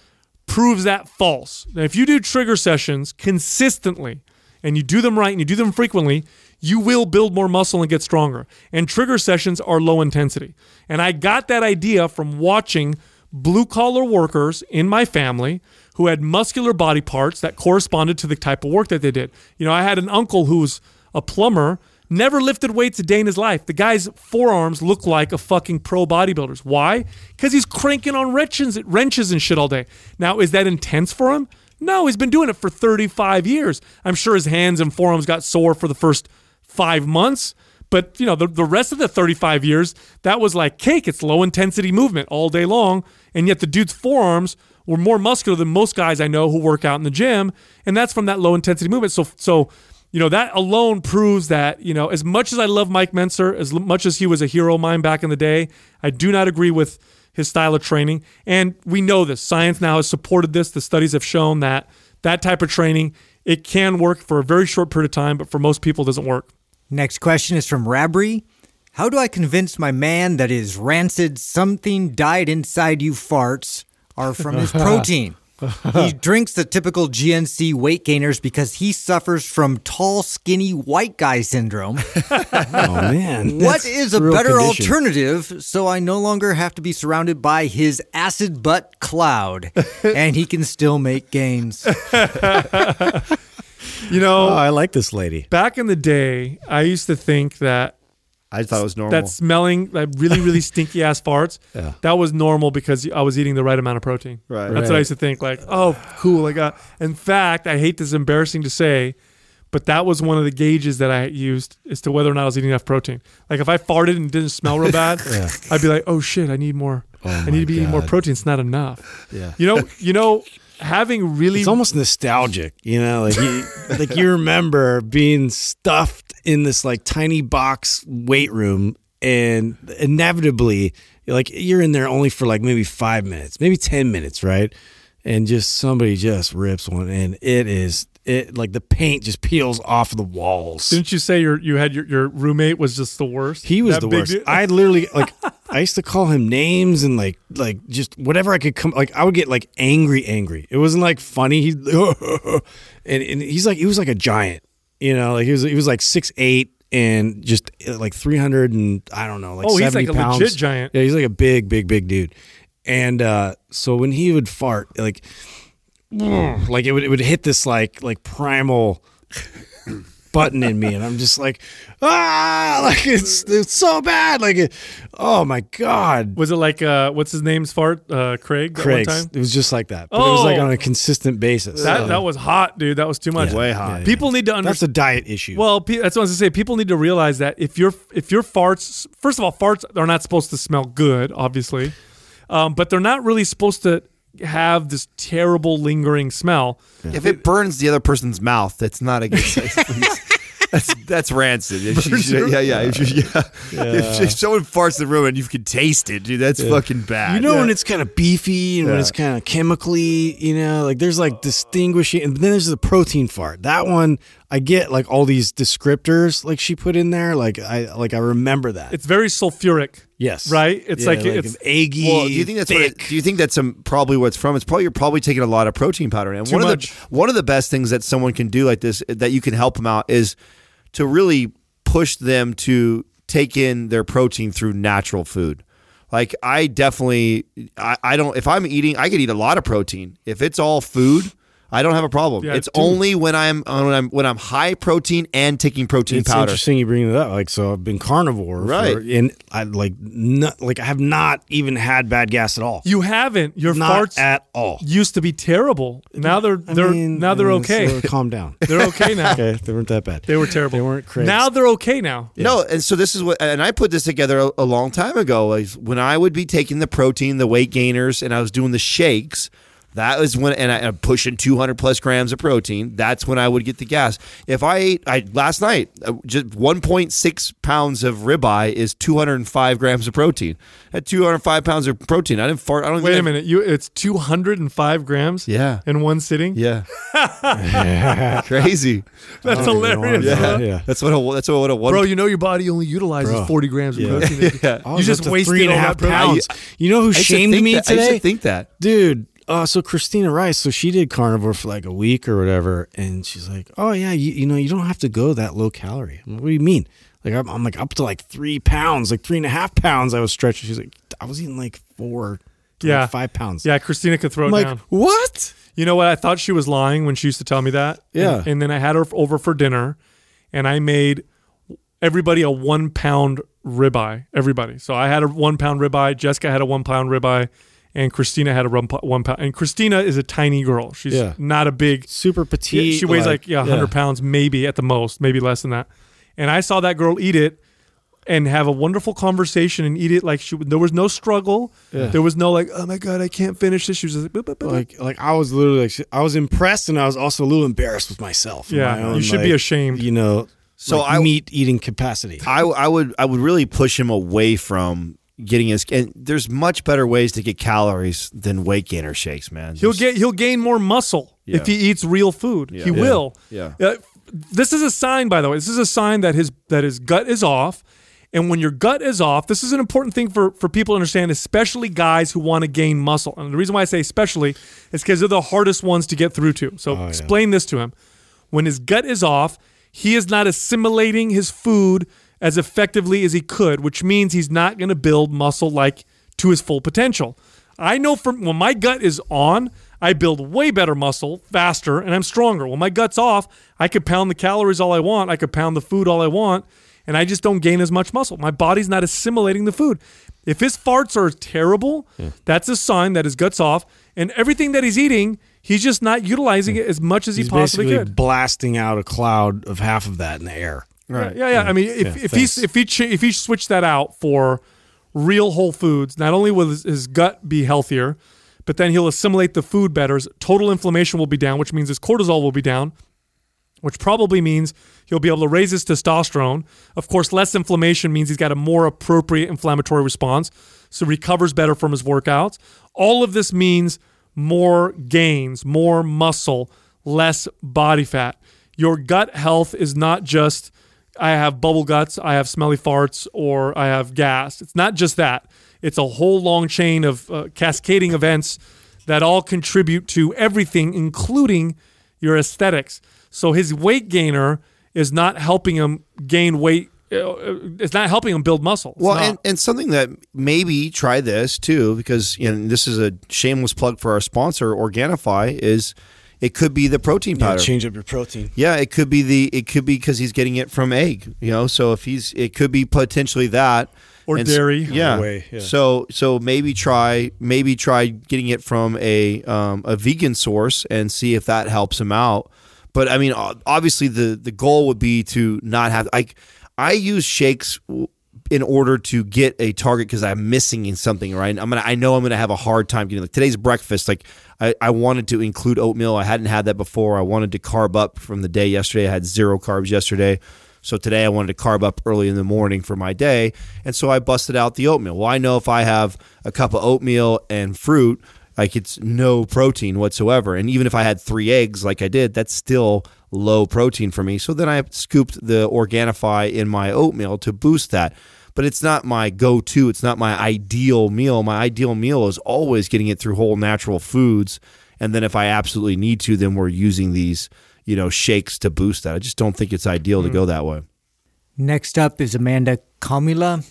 proves that false. Now, if you do trigger sessions consistently and you do them right and you do them frequently, you will build more muscle and get stronger. And trigger sessions are low intensity. And I got that idea from watching blue collar workers in my family who had muscular body parts that corresponded to the type of work that they did. You know, I had an uncle who was a plumber Never lifted weights a day in his life. The guy's forearms look like a fucking pro bodybuilder's. Why? Because he's cranking on wrenches, wrenches and shit all day. Now, is that intense for him? No, he's been doing it for 35 years. I'm sure his hands and forearms got sore for the first five months. But you know, the, the rest of the 35 years, that was like cake. It's low intensity movement all day long. And yet the dude's forearms were more muscular than most guys I know who work out in the gym. And that's from that low intensity movement. So so you know that alone proves that you know as much as I love Mike Mentzer, as much as he was a hero of mine back in the day, I do not agree with his style of training. And we know this. Science now has supported this. The studies have shown that that type of training it can work for a very short period of time, but for most people, it doesn't work. Next question is from Rabri. How do I convince my man that his rancid something died inside you farts are from his [laughs] protein? He [laughs] drinks the typical GNC weight gainers because he suffers from tall, skinny white guy syndrome. [laughs] oh man, What That's is a better condition. alternative so I no longer have to be surrounded by his acid butt cloud [laughs] and he can still make gains? You know, Oh, I like this lady. back in the day, I used to think that I thought it was normal. that smelling like really really [laughs] stinky ass farts. Yeah. that was normal because i was eating the right amount of protein. Right. that's what i used to think like oh cool i got uh, in fact i hate this embarrassing to say but that was one of the gauges that i used as to whether or not i was eating enough protein. Like if i farted and didn't smell real bad [laughs] i'd be like oh shit i need more. Oh I need to be eating more protein. It's not enough. Yeah. you know you know having really It's almost nostalgic, you know, like you, like you remember being stuffed in this like tiny box weight room, and inevitably, like you're in there only for like maybe five minutes, maybe ten minutes, right? And just somebody just rips one, and it is it like the paint just peels off the walls. didn't you say your you had your, your roommate was just the worst He was That the worst. dude? I literally like [laughs] I used to call him names and like like just whatever I could come like I would get like angry angry. It wasn't like funny. He [laughs] and, and he's like he was like a giant. You know, like he was he was like six eight and just like three hundred and I don't know, like Oh, he's 70 like a pounds. legit giant. Yeah, he's like a big, big, big dude. And uh so when he would fart, like [sniffs] like it would it would hit this like like primal button in me and I'm just like ah [laughs] like it's it's so bad like it, oh my god Was it like uh, what's his name's fart? Uh, Craig. That Craig's One time? it was just like that but it was like Oh. on a consistent basis That So, that was hot, dude. That was too much. yeah, way hot. yeah. People need to understand. that's a diet issue Well, pe- that's what I was gonna say. People need to realize that if your if your farts, first of all, farts are not supposed to smell good, obviously, um, but they're not really supposed to have this terrible lingering smell. if it burns the other person's mouth, that's not a good [laughs] thing. That's that's rancid. If you- yeah, yeah, if you- yeah. If, if someone farts the room and you can taste it, dude, that's fucking bad. You know when it's kind of beefy and when it's kind of chemically, you know, like there's like distinguishing, and then there's the protein fart. That one, I get like all these descriptors like she put in there. Like I like I remember that. It's very sulfuric. yes, right? It's Yeah, like it's- eggy. Well, do you think that's what? It, do you think that's some probably what it's from? It's probably you're probably taking a lot of protein powder. And Too one much. of the one of the best things that someone can do like this that you can help them out is to really push them to take in their protein through natural food. Like I definitely, I, I don't. If I'm eating, I could eat a lot of protein. If it's all food, I don't have a problem. Yeah, it's dude. only when I'm when I'm when I'm high protein and taking protein powder. It's powder. interesting you bring it up. Like, so I've been carnivore, for- Right. and I like, not, like I have not even had bad gas at all. you haven't. Your not farts at all. used to be terrible. Now they're I they're mean, now they're uh, okay. so calm down. [laughs] They're okay now. okay, they weren't that bad. They were terrible. They weren't crazy. Now they're okay now. No, and so this is what, and I put this together a, a long time ago. Like when I would be taking the protein, the weight gainers, and I was doing the shakes. That was when, and I, am pushing 200 plus grams of protein. That's when I would get the gas. If I ate, I last night, uh, just 1.6 pounds of ribeye is 205 grams of protein. At 205 pounds of protein, I didn't fart. I don't. Wait a minute. You it's 205 grams. Yeah. In one sitting. Yeah. [laughs] Crazy. That's don't hilarious. wanna bro. Yeah. That's what a that's what a one. Bro, you know your body only utilizes Bro. 40 grams of Yeah. protein. [laughs] Yeah. You just up to wasted three pounds. all half that protein. pounds. You know who I shamed me that- I used today? to think that. dude. Uh, so Christina Rice, so she did carnivore for like a week or whatever, and she's like, "Oh yeah, you, you know, you don't have to go that low calorie." I'm like, what do you mean? Like I'm, I'm like up to like three pounds, like three and a half pounds. I was stretching. She's like, I was eating like four, to, like, Yeah. five pounds. Yeah, Christina could throw I'm it like, down. what? You know what? I thought she was lying when she used to tell me that. Yeah. And, and then I had her over for dinner, and I made everybody a one pound ribeye. Everybody. So I had a one pound ribeye. Jessica had a one pound ribeye, and Christina had a one one pound. And Christina is a tiny girl. She's Yeah. not a big. Super petite. she weighs like, yeah, 100 pounds, maybe at the most, maybe less than that. And I saw that girl eat it and have a wonderful conversation and eat it like she. There was no struggle. Yeah. There was no like, oh my god, I can't finish this. She was just like, boop, boop, boop, boop. Like, like I was literally like, I was impressed, and I was also a little embarrassed with myself. Yeah, my own, you should be ashamed. You know, So like I- meat eating capacity. I, I would I would really push him away from getting his and there's much better ways to get calories than weight gainer shakes, man. He'll get he'll gain more muscle Yeah. if he eats real food. He Yeah. will. Yeah. Uh, this is a sign, by the way. This is a sign that his that his gut is off. And when your gut is off, this is an important thing for, for people to understand, especially guys who want to gain muscle. And the reason why I say especially is because they're the hardest ones to get through to. So explain this to him. When his gut is off, he is not assimilating his food as effectively as he could, which means he's not going to build muscle like to his full potential. I know from when my gut is on, I build way better muscle faster and I'm stronger. When my gut's off, I could pound the calories all I want, I could pound the food all I want, and I just don't gain as much muscle. My body's not assimilating the food. If his farts are terrible, that's a sign that his gut's off, and everything that he's eating, he's just not utilizing it as much as he He's possibly basically could. blasting out a cloud of half of that in the air. Right. Yeah, yeah. I mean, if, Yeah, if thanks. he's if he ch- if he switched that out for real whole foods, not only will his, his gut be healthier, but then he'll assimilate the food better. His total inflammation will be down, which means his cortisol will be down, which probably means he'll be able to raise his testosterone. Of course, less inflammation means he's got a more appropriate inflammatory response, so recovers better from his workouts. All of this means more gains, more muscle, less body fat. Your gut health is not just I have bubble guts, I have smelly farts, or I have gas. It's not just that. It's a whole long chain of uh, cascading events that all contribute to everything, including your aesthetics. So his weight gainer is not helping him gain weight. uh, uh, It's not helping him build muscle. It's Well, and, and something that maybe try this too, because you know this is a shameless plug for our sponsor, Organifi, is it could be the protein Yeah, powder. change up your protein. Yeah, it could be the it could be because he's getting it from egg. You know, so if he's it could be potentially that Or And dairy. Yeah. way, yeah. So so maybe try maybe try getting it from a um, a vegan source and see if that helps him out. But I mean, obviously the the goal would be to not have I I use shakes in order to get a target because I'm missing something right. I'm gonna I know I'm gonna have a hard time getting like today's breakfast. Like I, I wanted to include oatmeal. I hadn't had that before. I wanted to carb up from the day yesterday. I had zero carbs yesterday. So today I wanted to carb up early in the morning for my day. And so I busted out the oatmeal. Well, I know if I have a cup of oatmeal and fruit, like it's no protein whatsoever. And even if I had three eggs like I did, that's still low protein for me. So then I scooped the Organifi in my oatmeal to boost that. But it's not my go to. It's not my ideal meal. My ideal meal is always getting it through whole natural foods. And then if I absolutely need to, then we're using these, you know, shakes to boost that. I just don't think it's ideal to hmm. go that way. Next up is Amanda Kamila.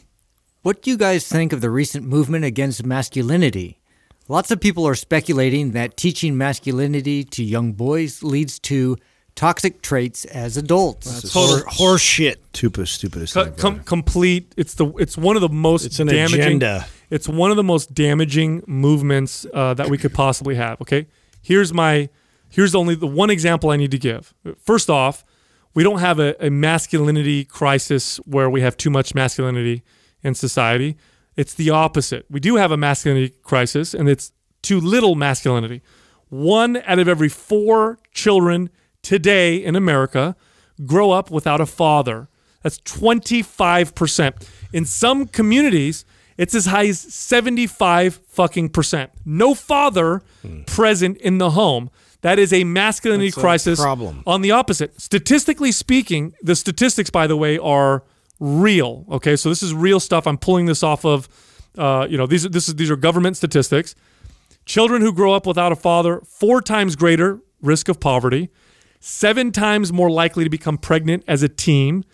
What do you guys think of the recent movement against masculinity? Lots of people are speculating that teaching masculinity to young boys leads to toxic traits as adults. Total- Horse shit. Stupid, stupidest Co- thing. com- complete. It's the. It's one of the most. It's an damaging, agenda. It's one of the most damaging movements uh, that we could possibly have. Okay, here's my. Here's only the one example I need to give. First off, we don't have a, a masculinity crisis where we have too much masculinity in society. It's the opposite. We do have a masculinity crisis, and it's too little masculinity. One out of every four children today in America grow up without a father. That's 25%. In some communities, it's as high as 75 fucking percent. No father present in the home. That is a masculinity That's a crisis. problem. On the opposite, statistically speaking, the statistics, by the way, are real. Okay, so this is real stuff. I'm pulling this off of, uh, you know, these are this is these are government statistics. Children who grow up without a father, four times greater risk of poverty, seven times more likely to become pregnant as a teen.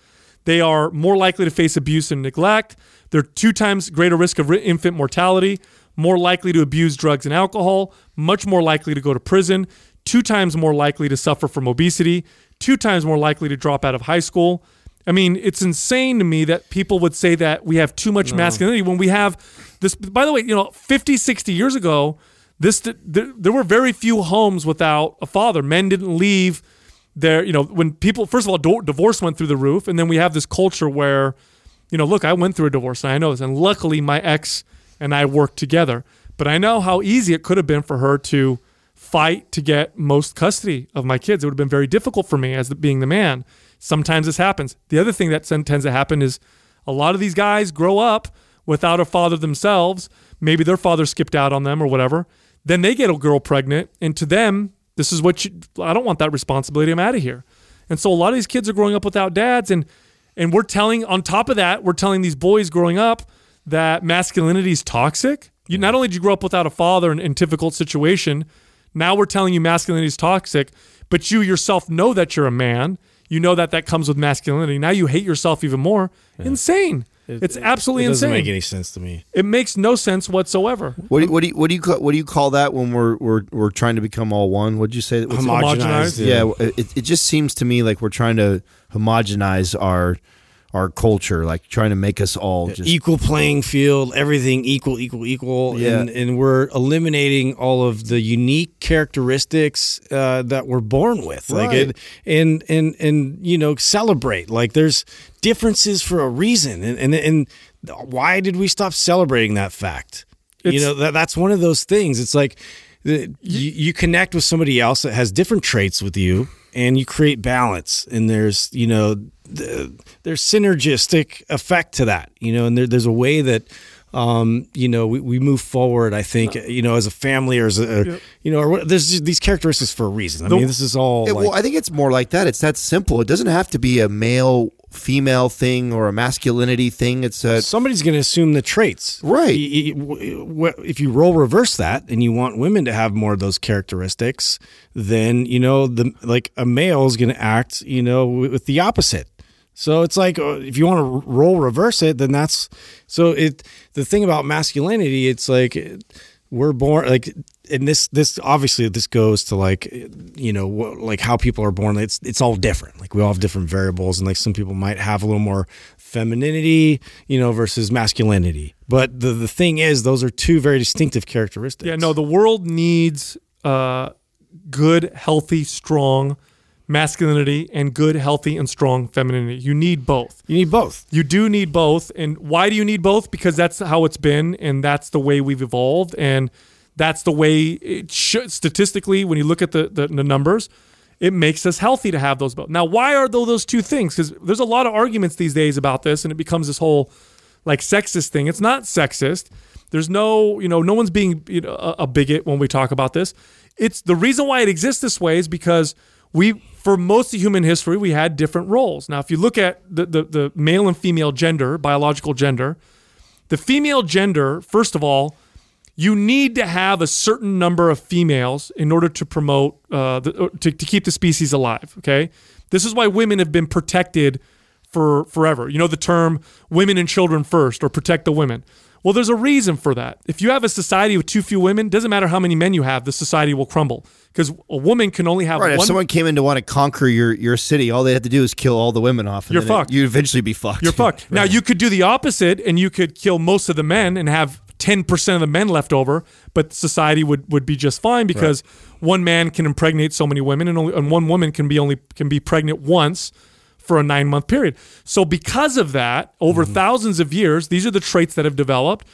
They are more likely to face abuse and neglect. They're two times greater risk of infant mortality, more likely to abuse drugs and alcohol, much more likely to go to prison, two times more likely to suffer from obesity, two times more likely to drop out of high school. I mean, it's insane to me that people would say that we have too much masculinity when we have this. By the way, you know, 50, 60 years ago, this there, there were very few homes without a father. Men didn't leave their, you know, when people, first of all, do- divorce went through the roof. And then we have this culture where, you know, look, I went through a divorce and I know this. And luckily, my ex and I worked together. But I know how easy it could have been for her to fight to get most custody of my kids. It would have been very difficult for me as the, being the man. Sometimes this happens. The other thing that tends to happen is a lot of these guys grow up without a father themselves. Maybe their father skipped out on them or whatever. Then they get a girl pregnant, and to them, this is what you, I don't want that responsibility. I'm out of here. And so a lot of these kids are growing up without dads, and and we're telling on top of that, we're telling these boys growing up that masculinity is toxic. You not only did you grow up without a father in, in difficult situation, now we're telling you masculinity is toxic, but you yourself know that you're a man. You know that that comes with masculinity. Now you hate yourself even more. Insane. It's absolutely insane. it doesn't insane. make any sense to me. it makes no sense whatsoever. What do, you, what do you what do you call, what do you call that when we're we're we're trying to become all one? What did you say? What's it- Homogenized? yeah, it, it just seems to me like we're trying to homogenize our our culture, like trying to make us all just equal playing field, everything equal, equal, equal, Yeah. and and we're eliminating all of the unique characteristics uh, that we're born with, like Right. it, and and and you know celebrate. Like there's differences for a reason, and and and why did we stop celebrating that fact? you know that that's one of those things. It's like the, you, you connect with somebody else that has different traits with you, and you create balance. And there's you know there's synergistic effect to that. You know, and there, there's a way that. Um, you know, we, we move forward. I think you know, as a family or as a, you know, or what- there's these characteristics for a reason. I mean, this is all It- like, well, I think it's more like that. It's that simple. It doesn't have to be a male female thing or a masculinity thing. It's a somebody's going to assume the traits. Right. Y- y- w- w- If you roll reverse that and you want women to have more of those characteristics, then you know the like a male is going to act, you know, with the opposite. So it's like uh, if you want to role reverse it, then that's so it. The thing about masculinity, it's like we're born like. And this, this obviously, this goes to like, you know, like how people are born. It's, it's all different. Like we all have different variables, and like some people might have a little more femininity, you know, versus masculinity. But the the thing is, those are two very distinctive characteristics. Yeah, no, the world needs uh, good, healthy, strong masculinity and good, healthy, and strong femininity. You need both. you need both. You do need both. And why do you need both? Because that's how it's been, and that's the way we've evolved, and that's the way it should. Statistically, when you look at the, the, the numbers, it makes us healthy to have those both. Now, why are tho- those two things? Because there's a lot of arguments these days about this, and it becomes this whole like sexist thing. It's not sexist. There's no, you know, no one's being you know, a, a bigot when we talk about this. It's the reason why it exists this way is because we, for most of human history, we had different roles. Now, if you look at the, the, the male and female gender, biological gender, the female gender, first of all, you need to have a certain number of females in order to promote uh, the, to, to keep the species alive. Okay, this is why women have been protected for forever. You know the term "women and children first or "protect the women." Well, there's a reason for that. If you have a society with too few women, doesn't matter how many men you have, the society will crumble because a woman can only have right. If one. someone came in to want to conquer your your city, all they had to do is kill all the women off. And You're fucked. you'd eventually be fucked. You're fucked. [laughs] Now you could do the opposite, and you could kill most of the men and have ten percent of the men left over, but society would, would be just fine because one man can impregnate so many women, and only and one woman can be only can be pregnant once for a nine month period. So because of that, over mm-hmm. thousands of years, these are the traits that have developed.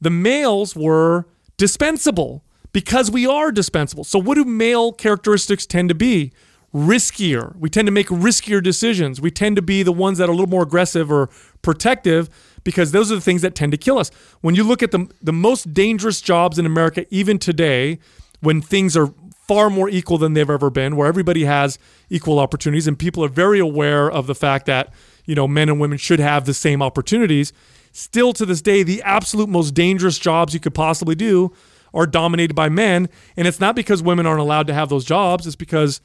The males were dispensable because we are dispensable. So what do male characteristics tend to be? riskier. We tend to make riskier decisions. We tend to be the ones that are a little more aggressive or protective because those are the things that tend to kill us. When you look at the the most dangerous jobs in America even today when things are far more equal than they've ever been where everybody has equal opportunities and people are very aware of the fact that, you know, men and women should have the same opportunities, still to this day the absolute most dangerous jobs you could possibly do are dominated by men and it's not because women aren't allowed to have those jobs, it's because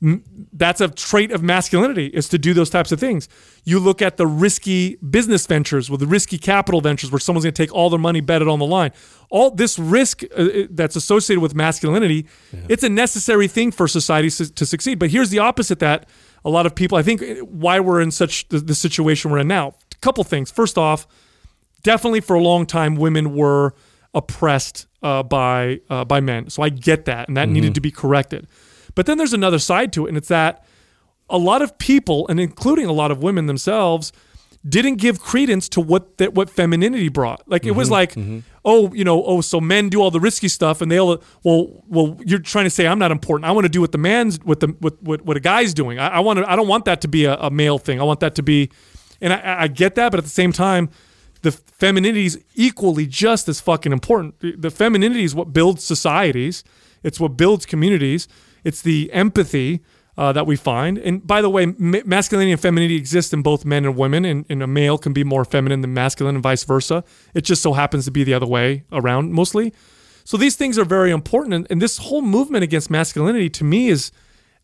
that's a trait of masculinity is to do those types of things. You look at the risky business ventures with the risky capital ventures where someone's going to take all their money betted on the line. All this risk uh, that's associated with masculinity, it's a necessary thing for society su- to succeed. But here's the opposite that a lot of people, I think uh, why we're in such the, the situation we're in now. A couple things. First off, definitely for a long time women were oppressed uh, by uh, by men. So I get that and that needed to be corrected. But then there's another side to it, and it's that a lot of people, and including a lot of women themselves, didn't give credence to what that what femininity brought. Like it was mm-hmm. like, mm-hmm. oh, you know, oh, so men do all the risky stuff, and they'll, well, well, you're trying to say I'm not important. I want to do what the man's, what the, what, what, what a guy's doing. I, I want to, I don't want that to be a, a male thing. I want that to be, and I, I get that, but at the same time, the femininity is equally just as fucking important. The femininity is what builds societies. It's what builds communities. It's the empathy uh, that we find. And by the way, ma- masculinity and femininity exist in both men and women, and, and a male can be more feminine than masculine, and vice versa. It just so happens to be the other way around mostly. So these things are very important, and, and this whole movement against masculinity to me is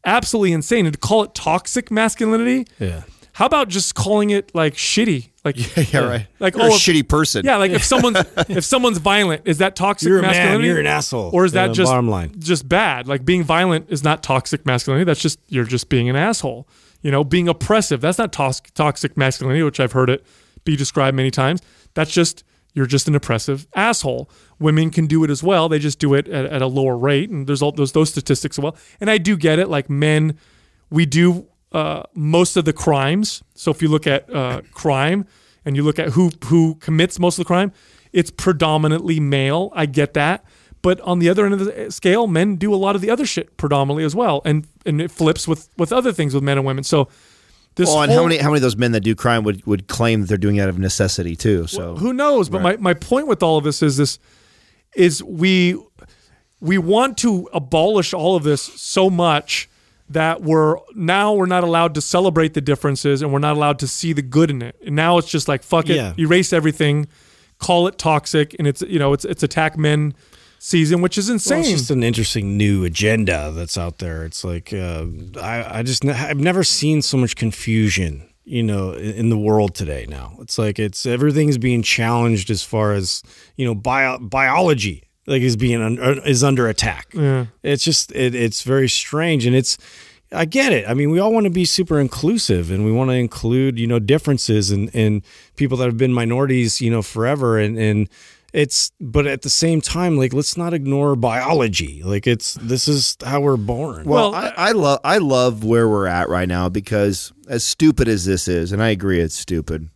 absolutely insane. And to call it toxic masculinity, Yeah. How about just calling it like shitty? Like [laughs] yeah, yeah right. Like You're oh, a if- shitty person. Yeah, like if [laughs] someone's if someone's violent, is that toxic You're a man, masculinity? you're an asshole. Or is that Uh, just bottom line. just bad? Like being violent is not toxic masculinity. That's just you're just being an asshole. You know, being oppressive, that's not tos- toxic masculinity, which I've heard it be described many times. That's just you're just an oppressive asshole. Women can do it as well. They just do it at, at a lower rate, and there's all those those statistics as well. And I do get it. Like men, we do uh, most of the crimes. So if you look at uh, crime and you look at who who commits most of the crime, it's predominantly male. I get that. But on the other end of the scale, men do a lot of the other shit predominantly as well, and and it flips with with other things with men and women. So this Well, and whole- how many how many of those men that do crime would, would claim that they're doing it out of necessity too? So who knows? But my, my point with all of this is this is we we want to abolish all of this so much that we're now we're not allowed to celebrate the differences and we're not allowed to see the good in it. And now it's just like fuck it, Yeah. erase everything, call it toxic, and it's you know it's it's attack men season, which is Well, insane. it's just an interesting new agenda that's out there. It's like uh, I, I just I've never seen so much confusion, you know, in, in the world today. Now it's like it's everything's being challenged as far as you know bio, biology like is being un, uh, is under attack. It's just it, it's very strange, and it's I get it. I mean, we all want to be super inclusive, and we want to include you know differences and and people that have been minorities, you know, forever, and and it's but at the same time like let's not ignore biology like it's this is how we're born Well, Well, I, I love I love where we're at right now because as stupid as this is, and I agree it's stupid.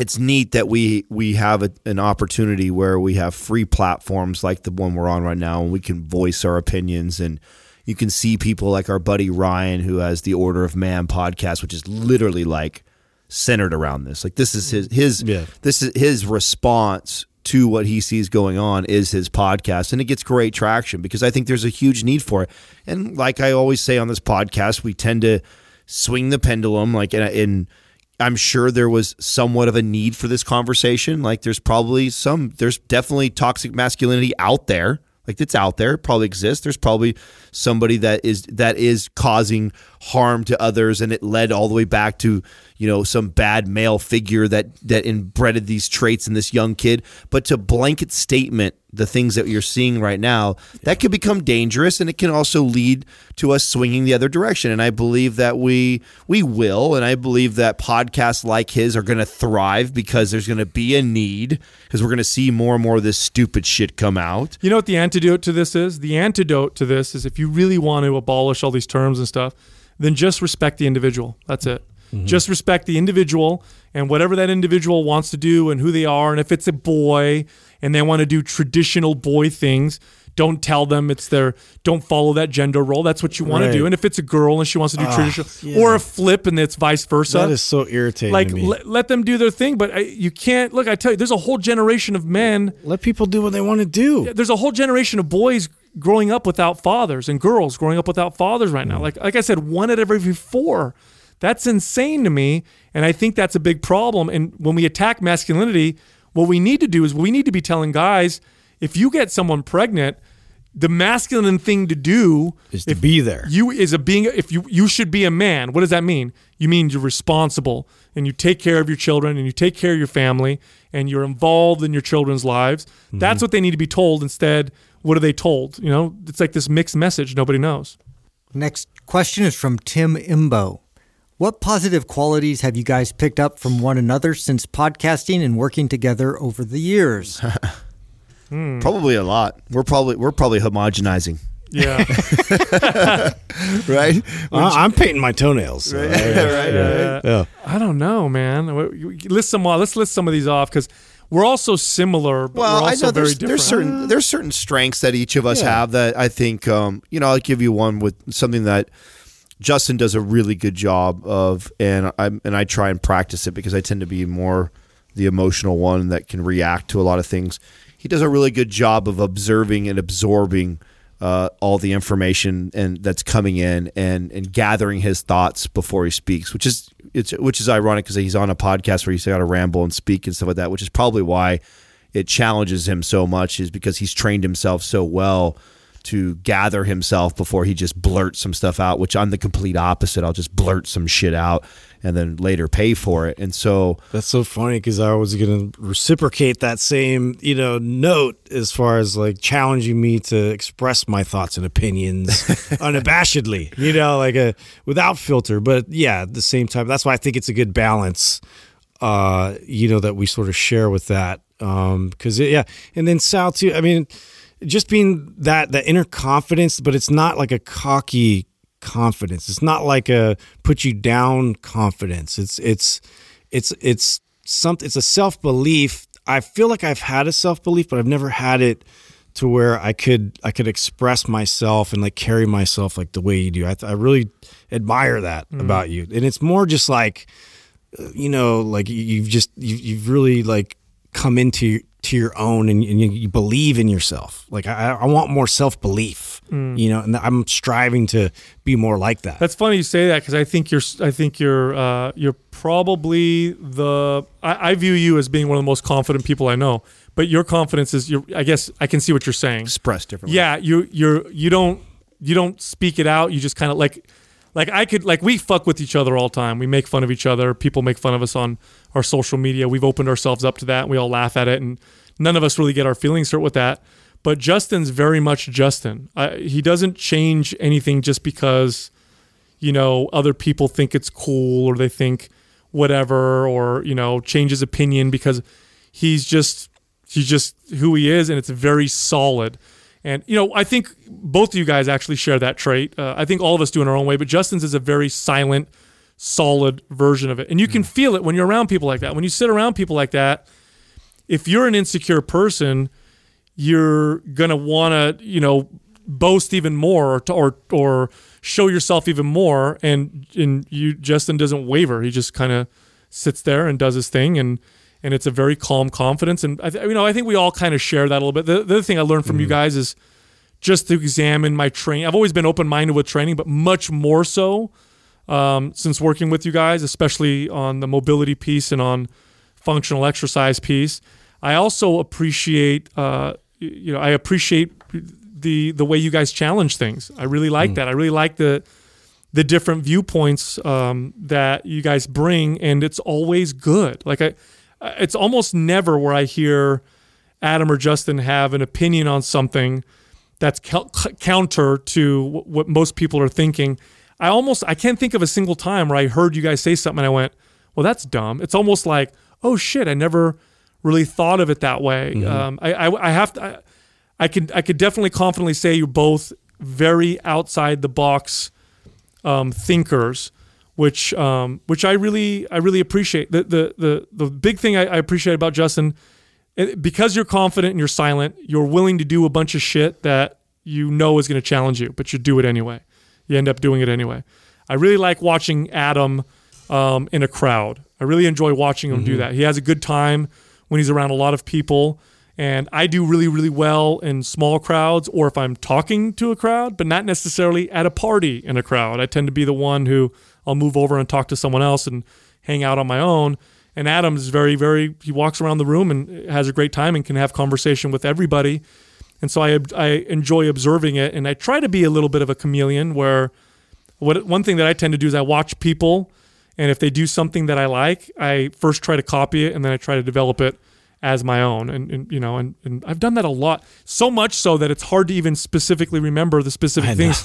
It's neat that we we have a, an opportunity where we have free platforms like the one we're on right now, and we can voice our opinions, and you can see people like our buddy Ryan, who has the Order of Man podcast, which is literally like centered around this. Like this is his his Yeah. this is his response to what he sees going on is his podcast and it gets great traction because I think there's a huge need for it. And like I always say on this podcast, we tend to swing the pendulum like in, in I'm sure there was somewhat of a need for this conversation. Like there's probably some there's definitely toxic masculinity out there. Like it's out there, it probably exists. There's probably somebody that is that is causing harm to others and it led all the way back to, you know, some bad male figure that that inbred these traits in this young kid. But to blanket statement the things that you're seeing right now, that could become dangerous and it can also lead to us swinging the other direction. And I believe that we we will and I believe that podcasts like his are going to thrive because there's going to be a need because we're going to see more and more of this stupid shit come out. You know what the antidote to this is? The antidote to this is if you really want to abolish all these terms and stuff, then just respect the individual. That's it. Just respect the individual and whatever that individual wants to do and who they are. And if it's a boy and they want to do traditional boy things, don't tell them it's their, don't follow that gender role. That's what you want to do. And if it's a girl and she wants to do traditional, yeah. or a flip and it's vice versa that is so irritating like let, let them do their thing but I, you can't look i tell you there's a whole generation of men let people do what they want to do there's a whole generation of boys growing up without fathers and girls growing up without fathers right now Mm. like like i said one out of every four that's insane to me and i think that's a big problem and when we attack masculinity what we need to do is we need to be telling guys if you get someone pregnant the masculine thing to do is to be there. you is a being if you you should be a man. What does that mean? You mean you're responsible and you take care of your children and you take care of your family and you're involved in your children's lives. That's mm-hmm. what they need to be told instead what are they told? You know it's like this mixed message nobody knows. Next question is from Tim Imbo. What positive qualities have you guys picked up from one another since podcasting and working together over the years? [laughs] Probably a lot. We're probably we're probably homogenizing, yeah [laughs] right? [laughs] I- i'm painting my toenails so, Yeah. yeah. i don't know man What- you- you list some let's list some of these off because we're all so similar but Well, we're I know very there's, there's certain there's certain strengths that each of us Yeah. have that I think um, you know I'll give you one with something that Justin does a really good job of, and I and I try and practice it because I tend to be more the emotional one that can react to a lot of things. He does a really good job of observing and absorbing uh, all the information and that's coming in and and gathering his thoughts before he speaks, which is it's which is ironic because he's on a podcast where he's got to ramble and speak and stuff like that, which is probably why it challenges him so much is because he's trained himself so well to gather himself before he just blurts some stuff out, which I'm the complete opposite. I'll just blurt some shit out and then later pay for it. And so That's so funny because I was going to reciprocate that same, you know, note as far as like challenging me to express my thoughts and opinions [laughs] unabashedly, you know, like a without filter. But yeah, at the same time, that's why I think it's a good balance, uh, you know, that we sort of share with that. Um, because yeah, and then Sal too. I mean, just being that that inner confidence, but it's not like a cocky confidence. It's not like a put you down confidence. It's it's it's it's something. It's a self belief. I feel like I've had a self belief, but I've never had it to where I could I could express myself and like carry myself like the way you do. I, I really admire that mm. about you, and it's more just like you know, like you- you've just you- you've really like come into to your own and, and you, you believe in yourself. Like I, I want more self belief, you know, and I'm striving to be more like that. That's funny you say that because I think you're I think you're uh, you're probably the I, I view you as being one of the most confident people I know. But your confidence is your I guess I can see what you're saying. expressed differently. Yeah, you you're you don't you don't speak it out. You just kind of like like I could like we fuck with each other all the time. We make fun of each other. People make fun of us on our social media. We've opened ourselves up to that. We all laugh at it, and none of us really get our feelings hurt with that. But Justin's very much Justin. I, he doesn't change anything just because you know other people think it's cool or they think whatever or you know change his opinion because he's just he's just who he is and it's very solid and you know i think both of you guys actually share that trait. Uh, i think all of us do in our own way but justin's is a very silent solid version of it. And you can feel it when you're around people like that. When you sit around people like that if you're an insecure person you're gonna want to you know boast even more or, or or show yourself even more. And and you Justin doesn't waver. He just kind of sits there and does his thing. And and it's a very calm confidence and I th- you know I think we all kind of share that a little bit the, the other thing I learned from you guys is just to examine my training I've always been open minded with training but much more so um, since working with you guys especially on the mobility piece and on functional exercise piece. I also appreciate, uh, you know, I appreciate the the way you guys challenge things. I really like that. I really like the the different viewpoints um, that you guys bring, and it's always good. Like I, it's almost never where I hear Adam or Justin have an opinion on something that's counter to what most people are thinking. I almost I can't think of a single time where I heard you guys say something and I went, "Well, that's dumb." It's almost like, "Oh shit, I never really thought of it that way." Um, I, I I have to. I, I could I could definitely confidently say you're both very outside the box um, thinkers, which um, which I really I really appreciate. The the the the big thing I, I appreciate about Justin, eh, because you're confident and you're silent, you're willing to do a bunch of shit that you know is going to challenge you, but you do it anyway. You end up doing it anyway. I really like watching Adam um, in a crowd. I really enjoy watching him do that. He has a good time when he's around a lot of people. And I do really, really well in small crowds or if I'm talking to a crowd, but not necessarily at a party in a crowd. I tend to be the one who I'll move over and talk to someone else and hang out on my own. And Adam is very, very, he walks around the room and has a great time and can have conversation with everybody. And so I, I enjoy observing it. And I try to be a little bit of a chameleon where what one thing that I tend to do is I watch people, and if they do something that I like, I first try to copy it, and then I try to develop it as my own. And, and you know, and, and I've done that a lot, so much so that it's hard to even specifically remember the specific things.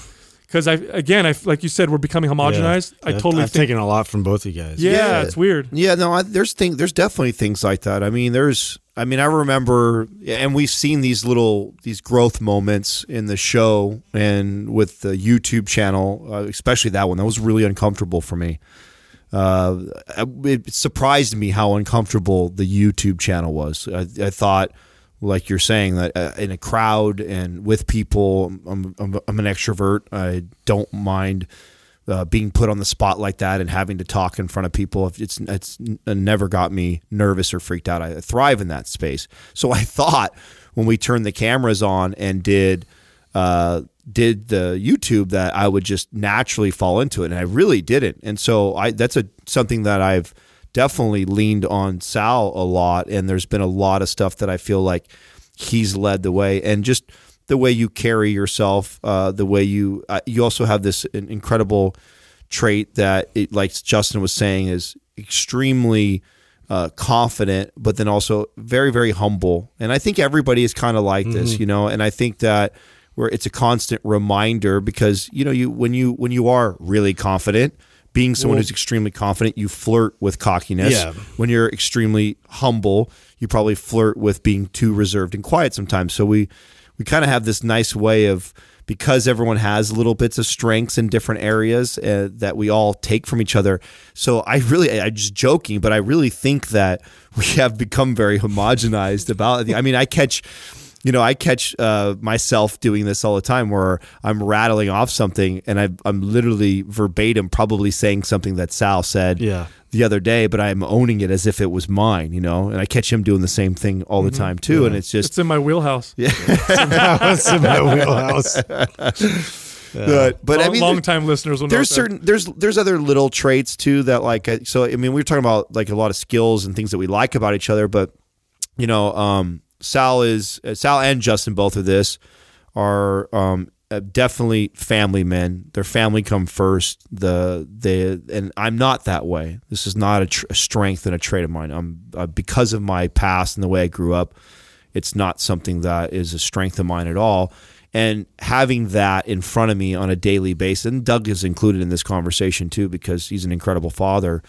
Because I, again, I like you said, we're becoming homogenized. I I've- totally I've think, taken a lot from both of you guys. yeah, Yeah. it's weird. Yeah, no, I, there's thing, there's definitely things like that. I mean, there's, I mean, I remember, and we've seen these little these growth moments in the show and with the YouTube channel, uh, especially that one. That was really uncomfortable for me. Uh, it surprised me how uncomfortable the YouTube channel was. I, I thought, like you're saying, that uh, in a crowd and with people, I'm, I'm, I'm an extrovert. I don't mind uh, being put on the spot like that and having to talk in front of people. It's it's never got me nervous or freaked out. I thrive in that space. So I thought when we turned the cameras on and did uh, did the YouTube that I would just naturally fall into it, and I really didn't. And so I that's a something that I've definitely leaned on Sal a lot, and there's been a lot of stuff that I feel like he's led the way, and just the way you carry yourself, uh, the way you uh, you also have this incredible trait that, it, like Justin was saying, is extremely uh, confident, but then also very, very humble. And I think everybody is kind of like this, you know. And I think that where it's a constant reminder because you know you when you when you are really confident, being someone who's extremely confident, you flirt with cockiness. Yeah. When you're extremely humble, you probably flirt with being too reserved and quiet sometimes. So we we kind of have this nice way of because everyone has little bits of strengths in different areas uh, that we all take from each other. So I really, I'm just joking, but I really think that we have become very homogenized about it. I mean, I catch, you know, I catch uh, myself doing this all the time where I'm rattling off something and I, I'm literally verbatim probably saying something that Sal said Yeah. the other day, but I'm owning it as if it was mine, you know, and I catch him doing the same thing all the time too. And it's just, It's in my wheelhouse. Yeah. [laughs] That's in my wheelhouse. [laughs] but, but long, I mean, long time listeners will know. there's that. certain there's there's other little traits too that like uh, so I mean we were talking about like a lot of skills and things that we like about each other, but you know um, Sal is uh, Sal and Justin both of this are um, uh, definitely family men. Their family come first. The the and I'm not that way. This is not a, tr- a strength and a trait of mine. I'm uh, because of my past and the way I grew up. It's not something that is a strength of mine at all. And having that in front of me on a daily basis, and Doug is included in this conversation too because he's an incredible father.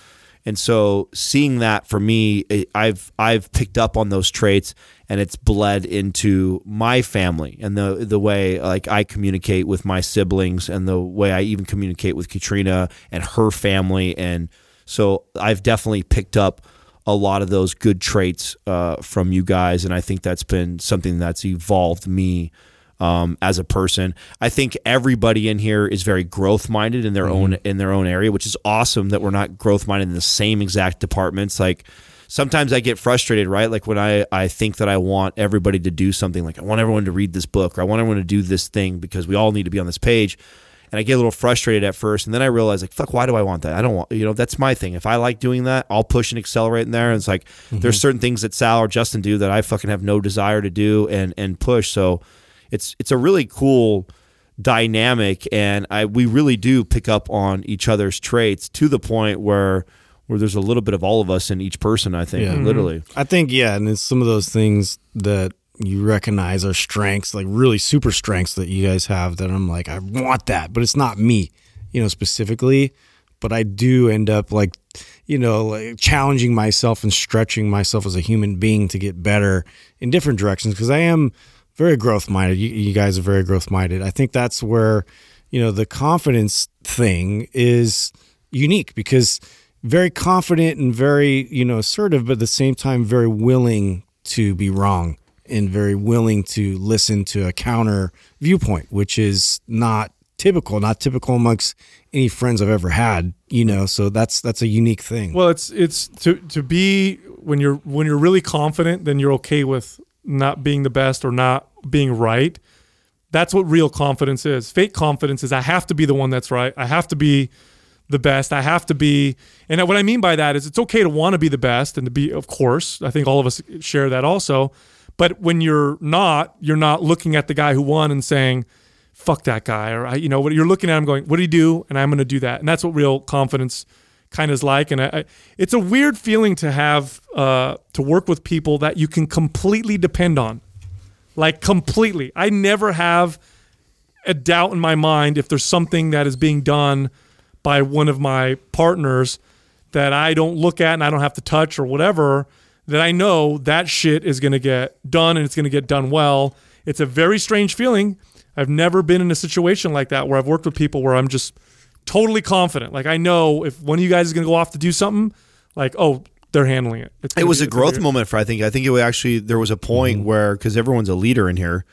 And so seeing that for me, I've I've picked up on those traits, and it's bled into my family and the the way like I communicate with my siblings, and the way I even communicate with Katrina and her family. And so I've definitely picked up a lot of those good traits uh, from you guys, and I think that's been something that's evolved me um, as a person. I think everybody in here is very growth minded in their own in their own area, which is awesome that we're not growth minded in the same exact departments. Like sometimes I get frustrated, right? Like when I I think that I want everybody to do something, like I want everyone to read this book or I want everyone to do this thing because we all need to be on this page. And I get a little frustrated at first, and then I realize, like, fuck, why do I want that? I don't want, you know, that's my thing. If I like doing that, I'll push and accelerate in there. And it's like, there's certain things that Sal or Justin do that I fucking have no desire to do and and push. So, it's it's a really cool dynamic and I we really do pick up on each other's traits to the point where where there's a little bit of all of us in each person I think Yeah. literally mm-hmm. I think yeah, and it's some of those things that you recognize are strengths, like really super strengths that you guys have. That I'm like, I want that, but it's not me, you know, specifically. But I do end up like, you know, like challenging myself and stretching myself as a human being to get better in different directions because I am very growth minded. You, you guys are very growth minded. I think that's where, you know, the confidence thing is unique because very confident and very you know assertive but at the same time very willing to be wrong and very willing to listen to a counter viewpoint which is not typical not typical amongst any friends i've ever had you know so that's that's a unique thing Well, it's it's to to be when you're when you're really confident, then you're okay with not being the best or not being right. That's what real confidence is. Fake confidence is I have to be the one that's right. I have to be the best. I have to be, and what I mean by that is it's okay to want to be the best and to be, of course. I think all of us share that also. But when you're not, you're not looking at the guy who won and saying, "Fuck that guy," or you know, what you're looking at him going, "What did he do?" And I'm going to do that. And that's what real confidence kind of like. And I, I, it's a weird feeling to have uh, to work with people that you can completely depend on, like completely. I never have a doubt in my mind if there's something that is being done by one of my partners that I don't look at and I don't have to touch or whatever, that I know that shit is going to get done and it's going to get done well. It's a very strange feeling. I've never been in a situation like that where I've worked with people where I'm just totally confident. Like I know if one of you guys is going to go off to do something, like, oh, they're handling it. It's it was a growth be- moment for I think I think it was actually there was a point mm-hmm. where because everyone's a leader in here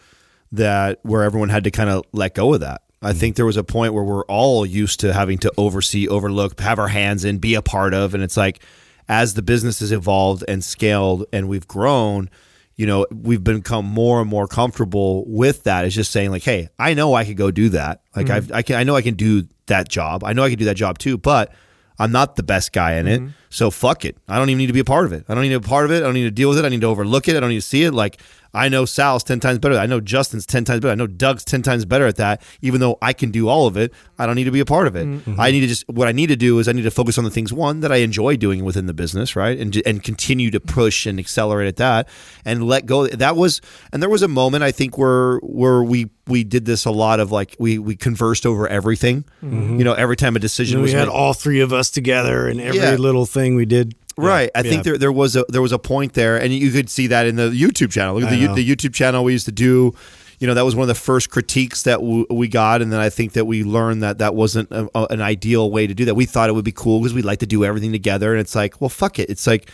that where everyone had to kind of let go of that. I mm-hmm. think there was a point where we're all used to having to oversee, overlook, have our hands in, be a part of, and it's like as the business has evolved and scaled and we've grown, you know, we've become more and more comfortable with that. It's just saying like, hey, I know I could go do that. Like mm-hmm. I've, I can, I know I can do that job. I know I can do that job too, but I'm not the best guy in it. Mm-hmm. So fuck it. I don't even need to be a part of it. I don't need to be a part of it. I don't need to deal with it. I need to overlook it. I don't need to see it. Like I know Sal's ten times better. I know Justin's ten times better. I know Doug's ten times better at that. Even though I can do all of it, I don't need to be a part of it. Mm-hmm. I need to just what I need to do is I need to focus on the things one that I enjoy doing within the business, right, and and continue to push and accelerate at that, and let go. That was and there was a moment I think where where we we did this a lot of like we we conversed over everything. Mm-hmm. You know, every time a decision we was had made. all three of us together, and every Yeah. little thing we did. Right. I Yeah. think there there was a there was a point there, and you could see that in the YouTube channel. Look at the, the YouTube channel we used to do. You know, that was one of the first critiques that w- we got, and then I think that we learned that that wasn't a, a- an ideal way to do that. We thought it would be cool because we like to do everything together, and it's like, well, fuck it. It's like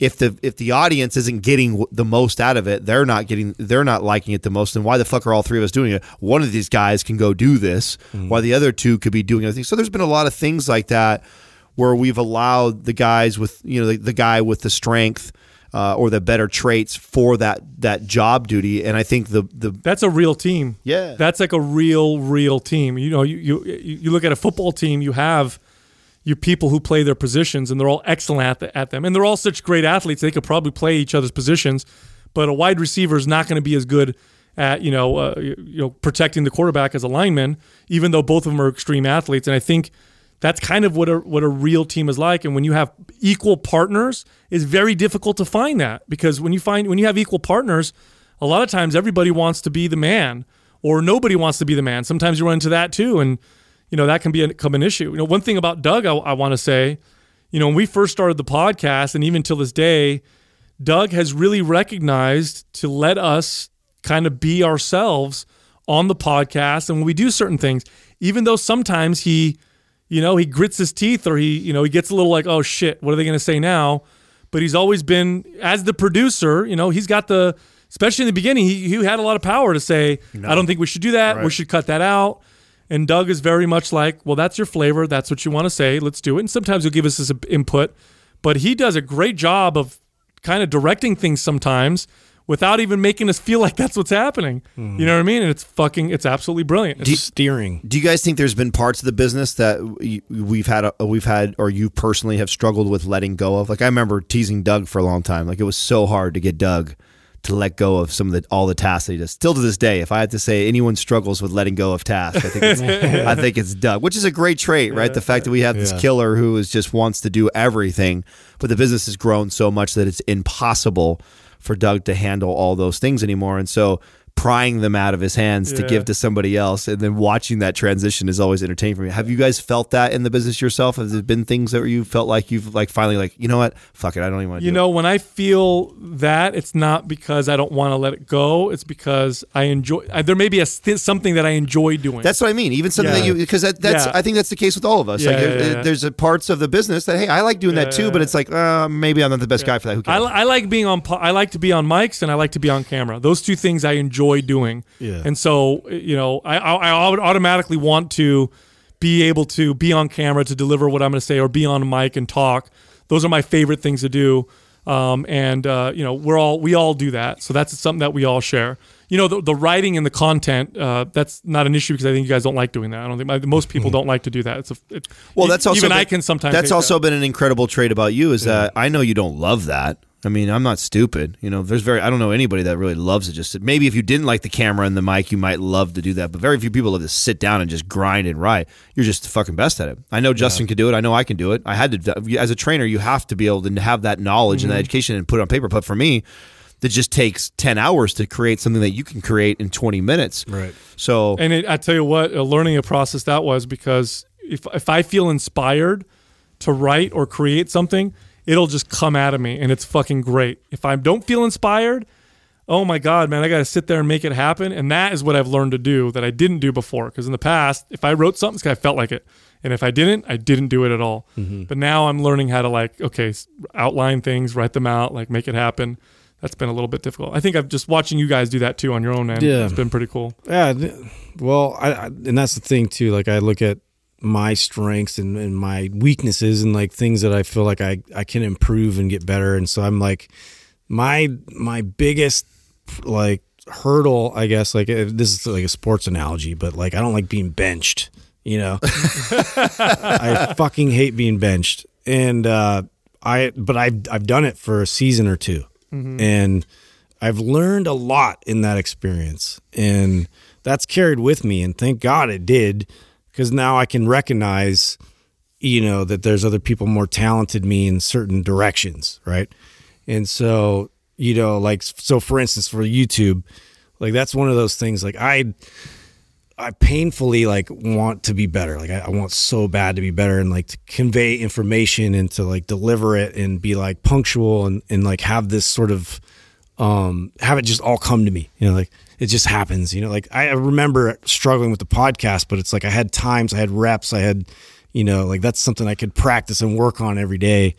if the if the audience isn't getting the most out of it, they're not getting they're not liking it the most. Then why the fuck are all three of us doing it? One of these guys can go do this, mm-hmm. while the other two could be doing other things. So there's been a lot of things like that where we've allowed the guys with you know the, the guy with the strength uh, or the better traits for that that job duty and i think the the That's a real team. Yeah. That's like a real, real team. You know, you you you look at a football team, you have your people who play their positions, and they're all excellent at, the, at them, and they're all such great athletes. They could probably play each other's positions, but a wide receiver is not going to be as good at you know uh, you you know protecting the quarterback as a lineman, even though both of them are extreme athletes. And I think that's kind of what a what a real team is like. And when you have equal partners, it's very difficult to find that because when you find when you have equal partners, a lot of times everybody wants to be the man or nobody wants to be the man. Sometimes you run into that too, and you know that can be a, become an issue. You know, one thing about Doug, I, I want to say, you know, when we first started the podcast, and even till this day, Doug has really recognized to let us kind of be ourselves on the podcast, and when we do certain things, even though sometimes he, you know, he grits his teeth or he, you know, he gets a little like, oh shit, what are they going to say now? But he's always been as the producer, you know, he's got the especially in the beginning, he, he had a lot of power to say, I don't think we should do that. We should cut that out. And Doug is very much like, well, that's your flavor. That's what you want to say. Let's do it. And sometimes he'll give us his input, but he does a great job of kind of directing things sometimes without even making us feel like that's what's happening. You know what I mean? And it's fucking, it's absolutely brilliant. It's- steering. do you guys think there's been parts of the business that we've had we've had or you personally have struggled with letting go of like i remember teasing doug for a long time like it was so hard to get doug to let go of some of the all the tasks that he does. Still to this day, if I had to say anyone struggles with letting go of tasks, I think it's, [laughs] I think it's Doug, which is a great trait, right? The fact that we have this Yeah. killer who is just wants to do everything, but the business has grown so much that it's impossible for Doug to handle all those things anymore, and so prying them out of his hands to give to somebody else and then watching that transition is always entertaining for me. Have you guys felt that in the business yourself? Has there been things that you felt like you've like finally like, you know what? Fuck it. I don't even want to You know, when I feel that, it's not because I don't want to let it go. It's because I enjoy. I, there may be a something that I enjoy doing. That's what I mean. Even something Yeah. that you because that, that's Yeah. I think that's the case with all of us. Yeah, like yeah, yeah. there's a parts of the business that hey, I like doing that too, yeah, but it's like uh, maybe I'm not the best guy for that. Who I, cares? li- I like being on. I like to be on mics and I like to be on camera. Those two things I enjoy doing. Yeah. And so you know, I I, I would automatically want to be able to be on camera to deliver what I'm going to say or be on a mic and talk. Those are my favorite things to do. Um, and uh, you know, we're all we all do that. So that's something that we all share. You know, the, the writing and the content. Uh, that's not an issue because I think you guys don't like doing that. I don't think my, most people don't like to do that. It's a it, well, that's also even been, I can sometimes. That's also that. been an incredible trait about you is that I know you don't love that. I mean, I'm not stupid. You know, there's very I don't know anybody that really loves it. Just maybe if you didn't like the camera and the mic, you might love to do that. But very few people love to sit down and just grind and write. You're just the fucking best at it. I know Justin can do it. I know I can do it. I had to as a trainer, you have to be able to have that knowledge and that mm-hmm. education and put it on paper. But for me, that just takes 10 hours to create something that you can create in 20 minutes. Right. So And it, I tell you what, a learning a process that was because if if I feel inspired to write or create something, it'll just come out of me, and it's fucking great. If I don't feel inspired, oh my god, man, I got to sit there and make it happen, and that is what I've learned to do that I didn't do before. Because in the past, if I wrote something, it's 'cause I felt like it, and if I didn't, I didn't do it at all. Mm-hmm. But now I'm learning how to like, okay, outline things, write them out, like make it happen. That's been a little bit difficult. I think I've just watching you guys do that too on your own, man. Yeah. it's been pretty cool. Yeah, well, I, I and that's the thing too. Like I look at my strengths and, and my weaknesses and like things that I feel like I I can improve and get better. And so I'm like my my biggest like hurdle, I guess. Like uh, this is like a sports analogy, but like I don't like being benched. You know, [laughs] I fucking hate being benched, and uh, I but I've I've done it for a season or 2 and I've learned a lot in that experience, and that's carried with me. And thank God it did, because now I can recognize, you know, that there's other people more talented me in certain directions, right? And so, you know, like so for instance, for YouTube, like that's one of those things. Like I, I painfully like want to be better. Like I, I want so bad to be better and like to convey information and to like deliver it and be like punctual and, and like have this sort of um have it just all come to me. You know, like it just happens. You know, like I remember struggling with the podcast, but it's like I had times, I had reps, I had, you know, like that's something I could practice and work on every day.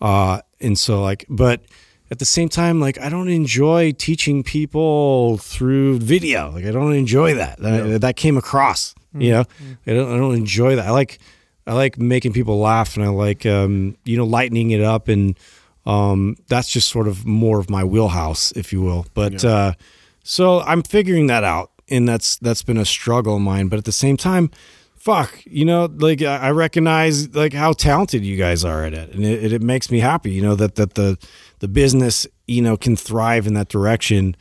Uh and so like but at the same time, like I don't enjoy teaching people through video. Like I don't enjoy that. That, that came across. You know, I don't. I don't enjoy that. I like. I like making people laugh, and I like um, you know lightening it up, and um, that's just sort of more of my wheelhouse, if you will. But uh, so I'm figuring that out, and that's that's been a struggle of mine. But at the same time, fuck, you know, like I I recognize like how talented you guys are at it, and it, it makes me happy, you know, that that the the business, you know, can thrive in that direction.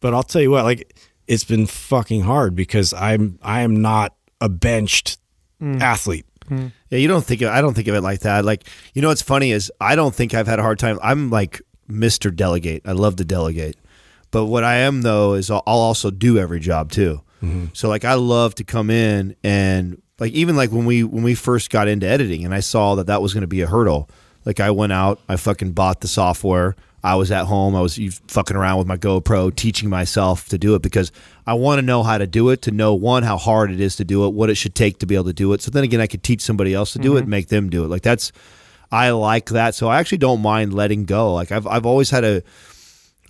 But I'll tell you what, like it's been fucking hard because I'm I am not a benched hmm. athlete. Hmm. Yeah, you don't think of, I don't think of it like that. Like, you know what's funny is I don't think I've had a hard time. I'm like Mr. Delegate. I love to delegate. But what I am though is I'll I'll also do every job too. Mm-hmm. So like I love to come in and like even like when we when we first got into editing and I saw that that was going to be a hurdle. Like I went out, I fucking bought the software. I was at home. I was fucking around with my GoPro, teaching myself to do it because I want to know how to do it. To know one how hard it is to do it, what it should take to be able to do it. So then again, I could teach somebody else to do it mm-hmm. and make them do it. Like that's, I like that. So I actually don't mind letting go. Like I've I've always had a.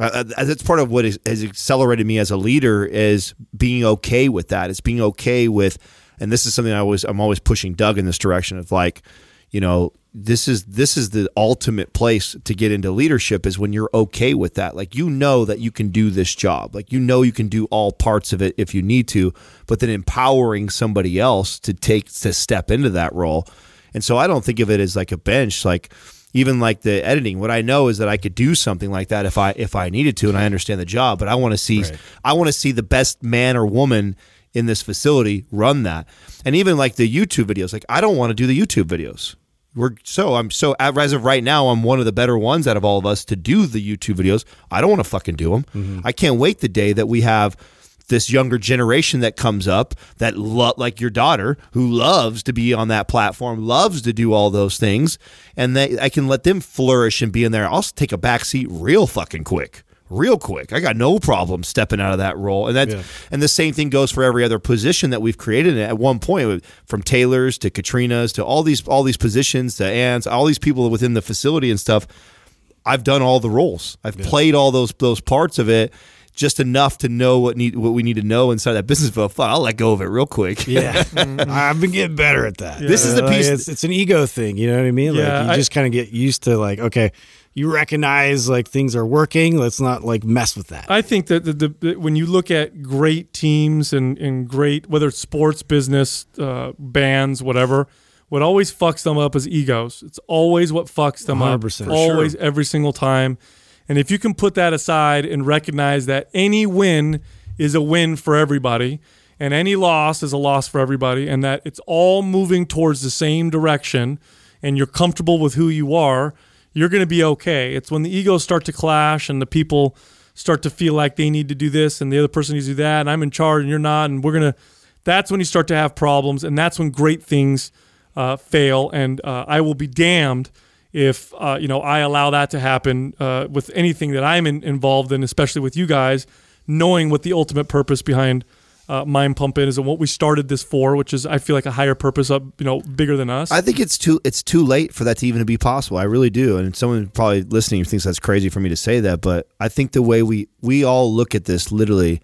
Uh, that's part of what is, has accelerated me as a leader is being okay with that. It's being okay with, and this is something I always I'm always pushing Doug in this direction of like, you know, this is this is the ultimate place to get into leadership is when you're okay with that. Like you know that you can do this job. Like you know you can do all parts of it if you need to, but then empowering somebody else to take to step into that role. And so I don't think of it as like a bench like even like the editing. What i know is that i could do something like that if i if i needed to and i understand the job but i want to see i want to see the best man or woman in this facility run that. And even like the youtube videos like i don't want to do the youtube videos. We're so i'm so as of right now i'm one of the better ones out of all of us to do the youtube videos. I don't want to fucking do them mm-hmm. i can't wait the day that we have this younger generation that comes up that lo- like your daughter who loves to be on that platform loves to do all those things and they I can let them flourish and be in there. I'll take a back seat real fucking quick real quick. I got no problem stepping out of that role. And that and the same thing goes for every other position that we've created. At one point from Taylor's to Katrina's to all these all these positions to Ann's all these people within the facility and stuff. I've done all the roles. I've played all those those parts of it just enough to know what need what we need to know inside that business. But fuck, I'll let go of it real quick. Yeah, [laughs] I've been getting better at that. This is the Like, piece- It's, it's an ego thing. You know what I mean? Yeah, like you I- just kind of get used to like, okay, you recognize like things are working. Let's not like mess with that. I think that the, the, the when you look at great teams and, and great whether it's sports, business, uh, bands, whatever, what always fucks them up is egos. It's always what fucks them up. 100%. For Always, every single time. And if you can put that aside and recognize that any win is a win for everybody, and any loss is a loss for everybody, and that it's all moving towards the same direction, and you're comfortable with who you are, you're going to be okay. It's when the egos start to clash and the people start to feel like they need to do this and the other person needs to do that, and I'm in charge and you're not, and we're going to. That's when you start to have problems, and that's when great things uh, fail. And uh, I will be damned if uh, you know I allow that to happen uh, with anything that I'm in, involved in, especially with you guys, knowing what the ultimate purpose behind uh, Mind Pump is and what we started this for, which is I feel like a higher purpose, up you know, bigger than us. I think it's too it's too late for that to even be possible. I really do. And someone probably listening thinks that's crazy for me to say that, but I think the way we we all look at this literally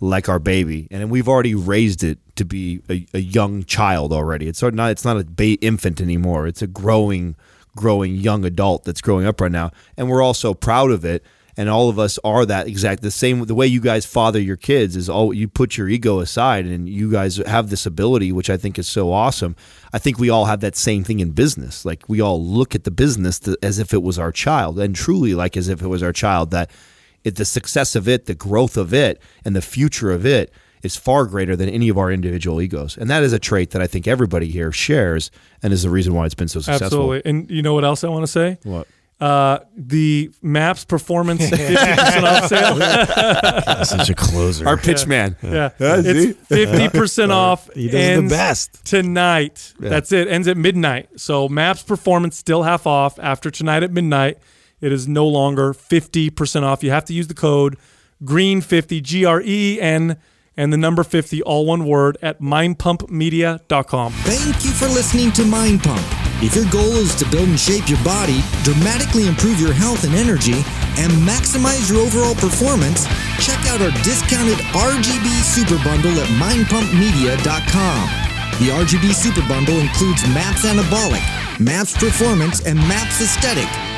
like our baby, and we've already raised it to be a, a young child already. It's not it's not a ba- infant anymore. It's a growing growing young adult that's growing up right now, and we're all so proud of it. and all of us are that exact the same the way you guys father your kids is all you put your ego aside and you guys have this ability which i think is so awesome i think we all have that same thing in business like we all look at the business to, as if it was our child and truly like as if it was our child that the success of it the growth of it and the future of it is far greater than any of our individual egos and that is a trait that i think everybody here shares and is the reason why it's been so successful Absolutely. And you know what else I want to say? What? Uh, the Maps Performance 50% off sale. Such a [laughs] closer. our pitch man Yeah. Yeah, it's 50% [laughs] off. He does the best. Tonight. That's it. Ends at midnight. So Maps Performance still half off after tonight at midnight. It is no longer 50% off. You have to use the code GREEN50, G R E N, and the number 50, all one word, at mindpumpmedia.com. Thank you for listening to Mind Pump. If your goal is to build and shape your body, dramatically improve your health and energy, and maximize your overall performance, check out our discounted RGB Super Bundle at mindpumpmedia.com. The RGB Super Bundle includes MAPS Anabolic, MAPS Performance, and MAPS Aesthetic.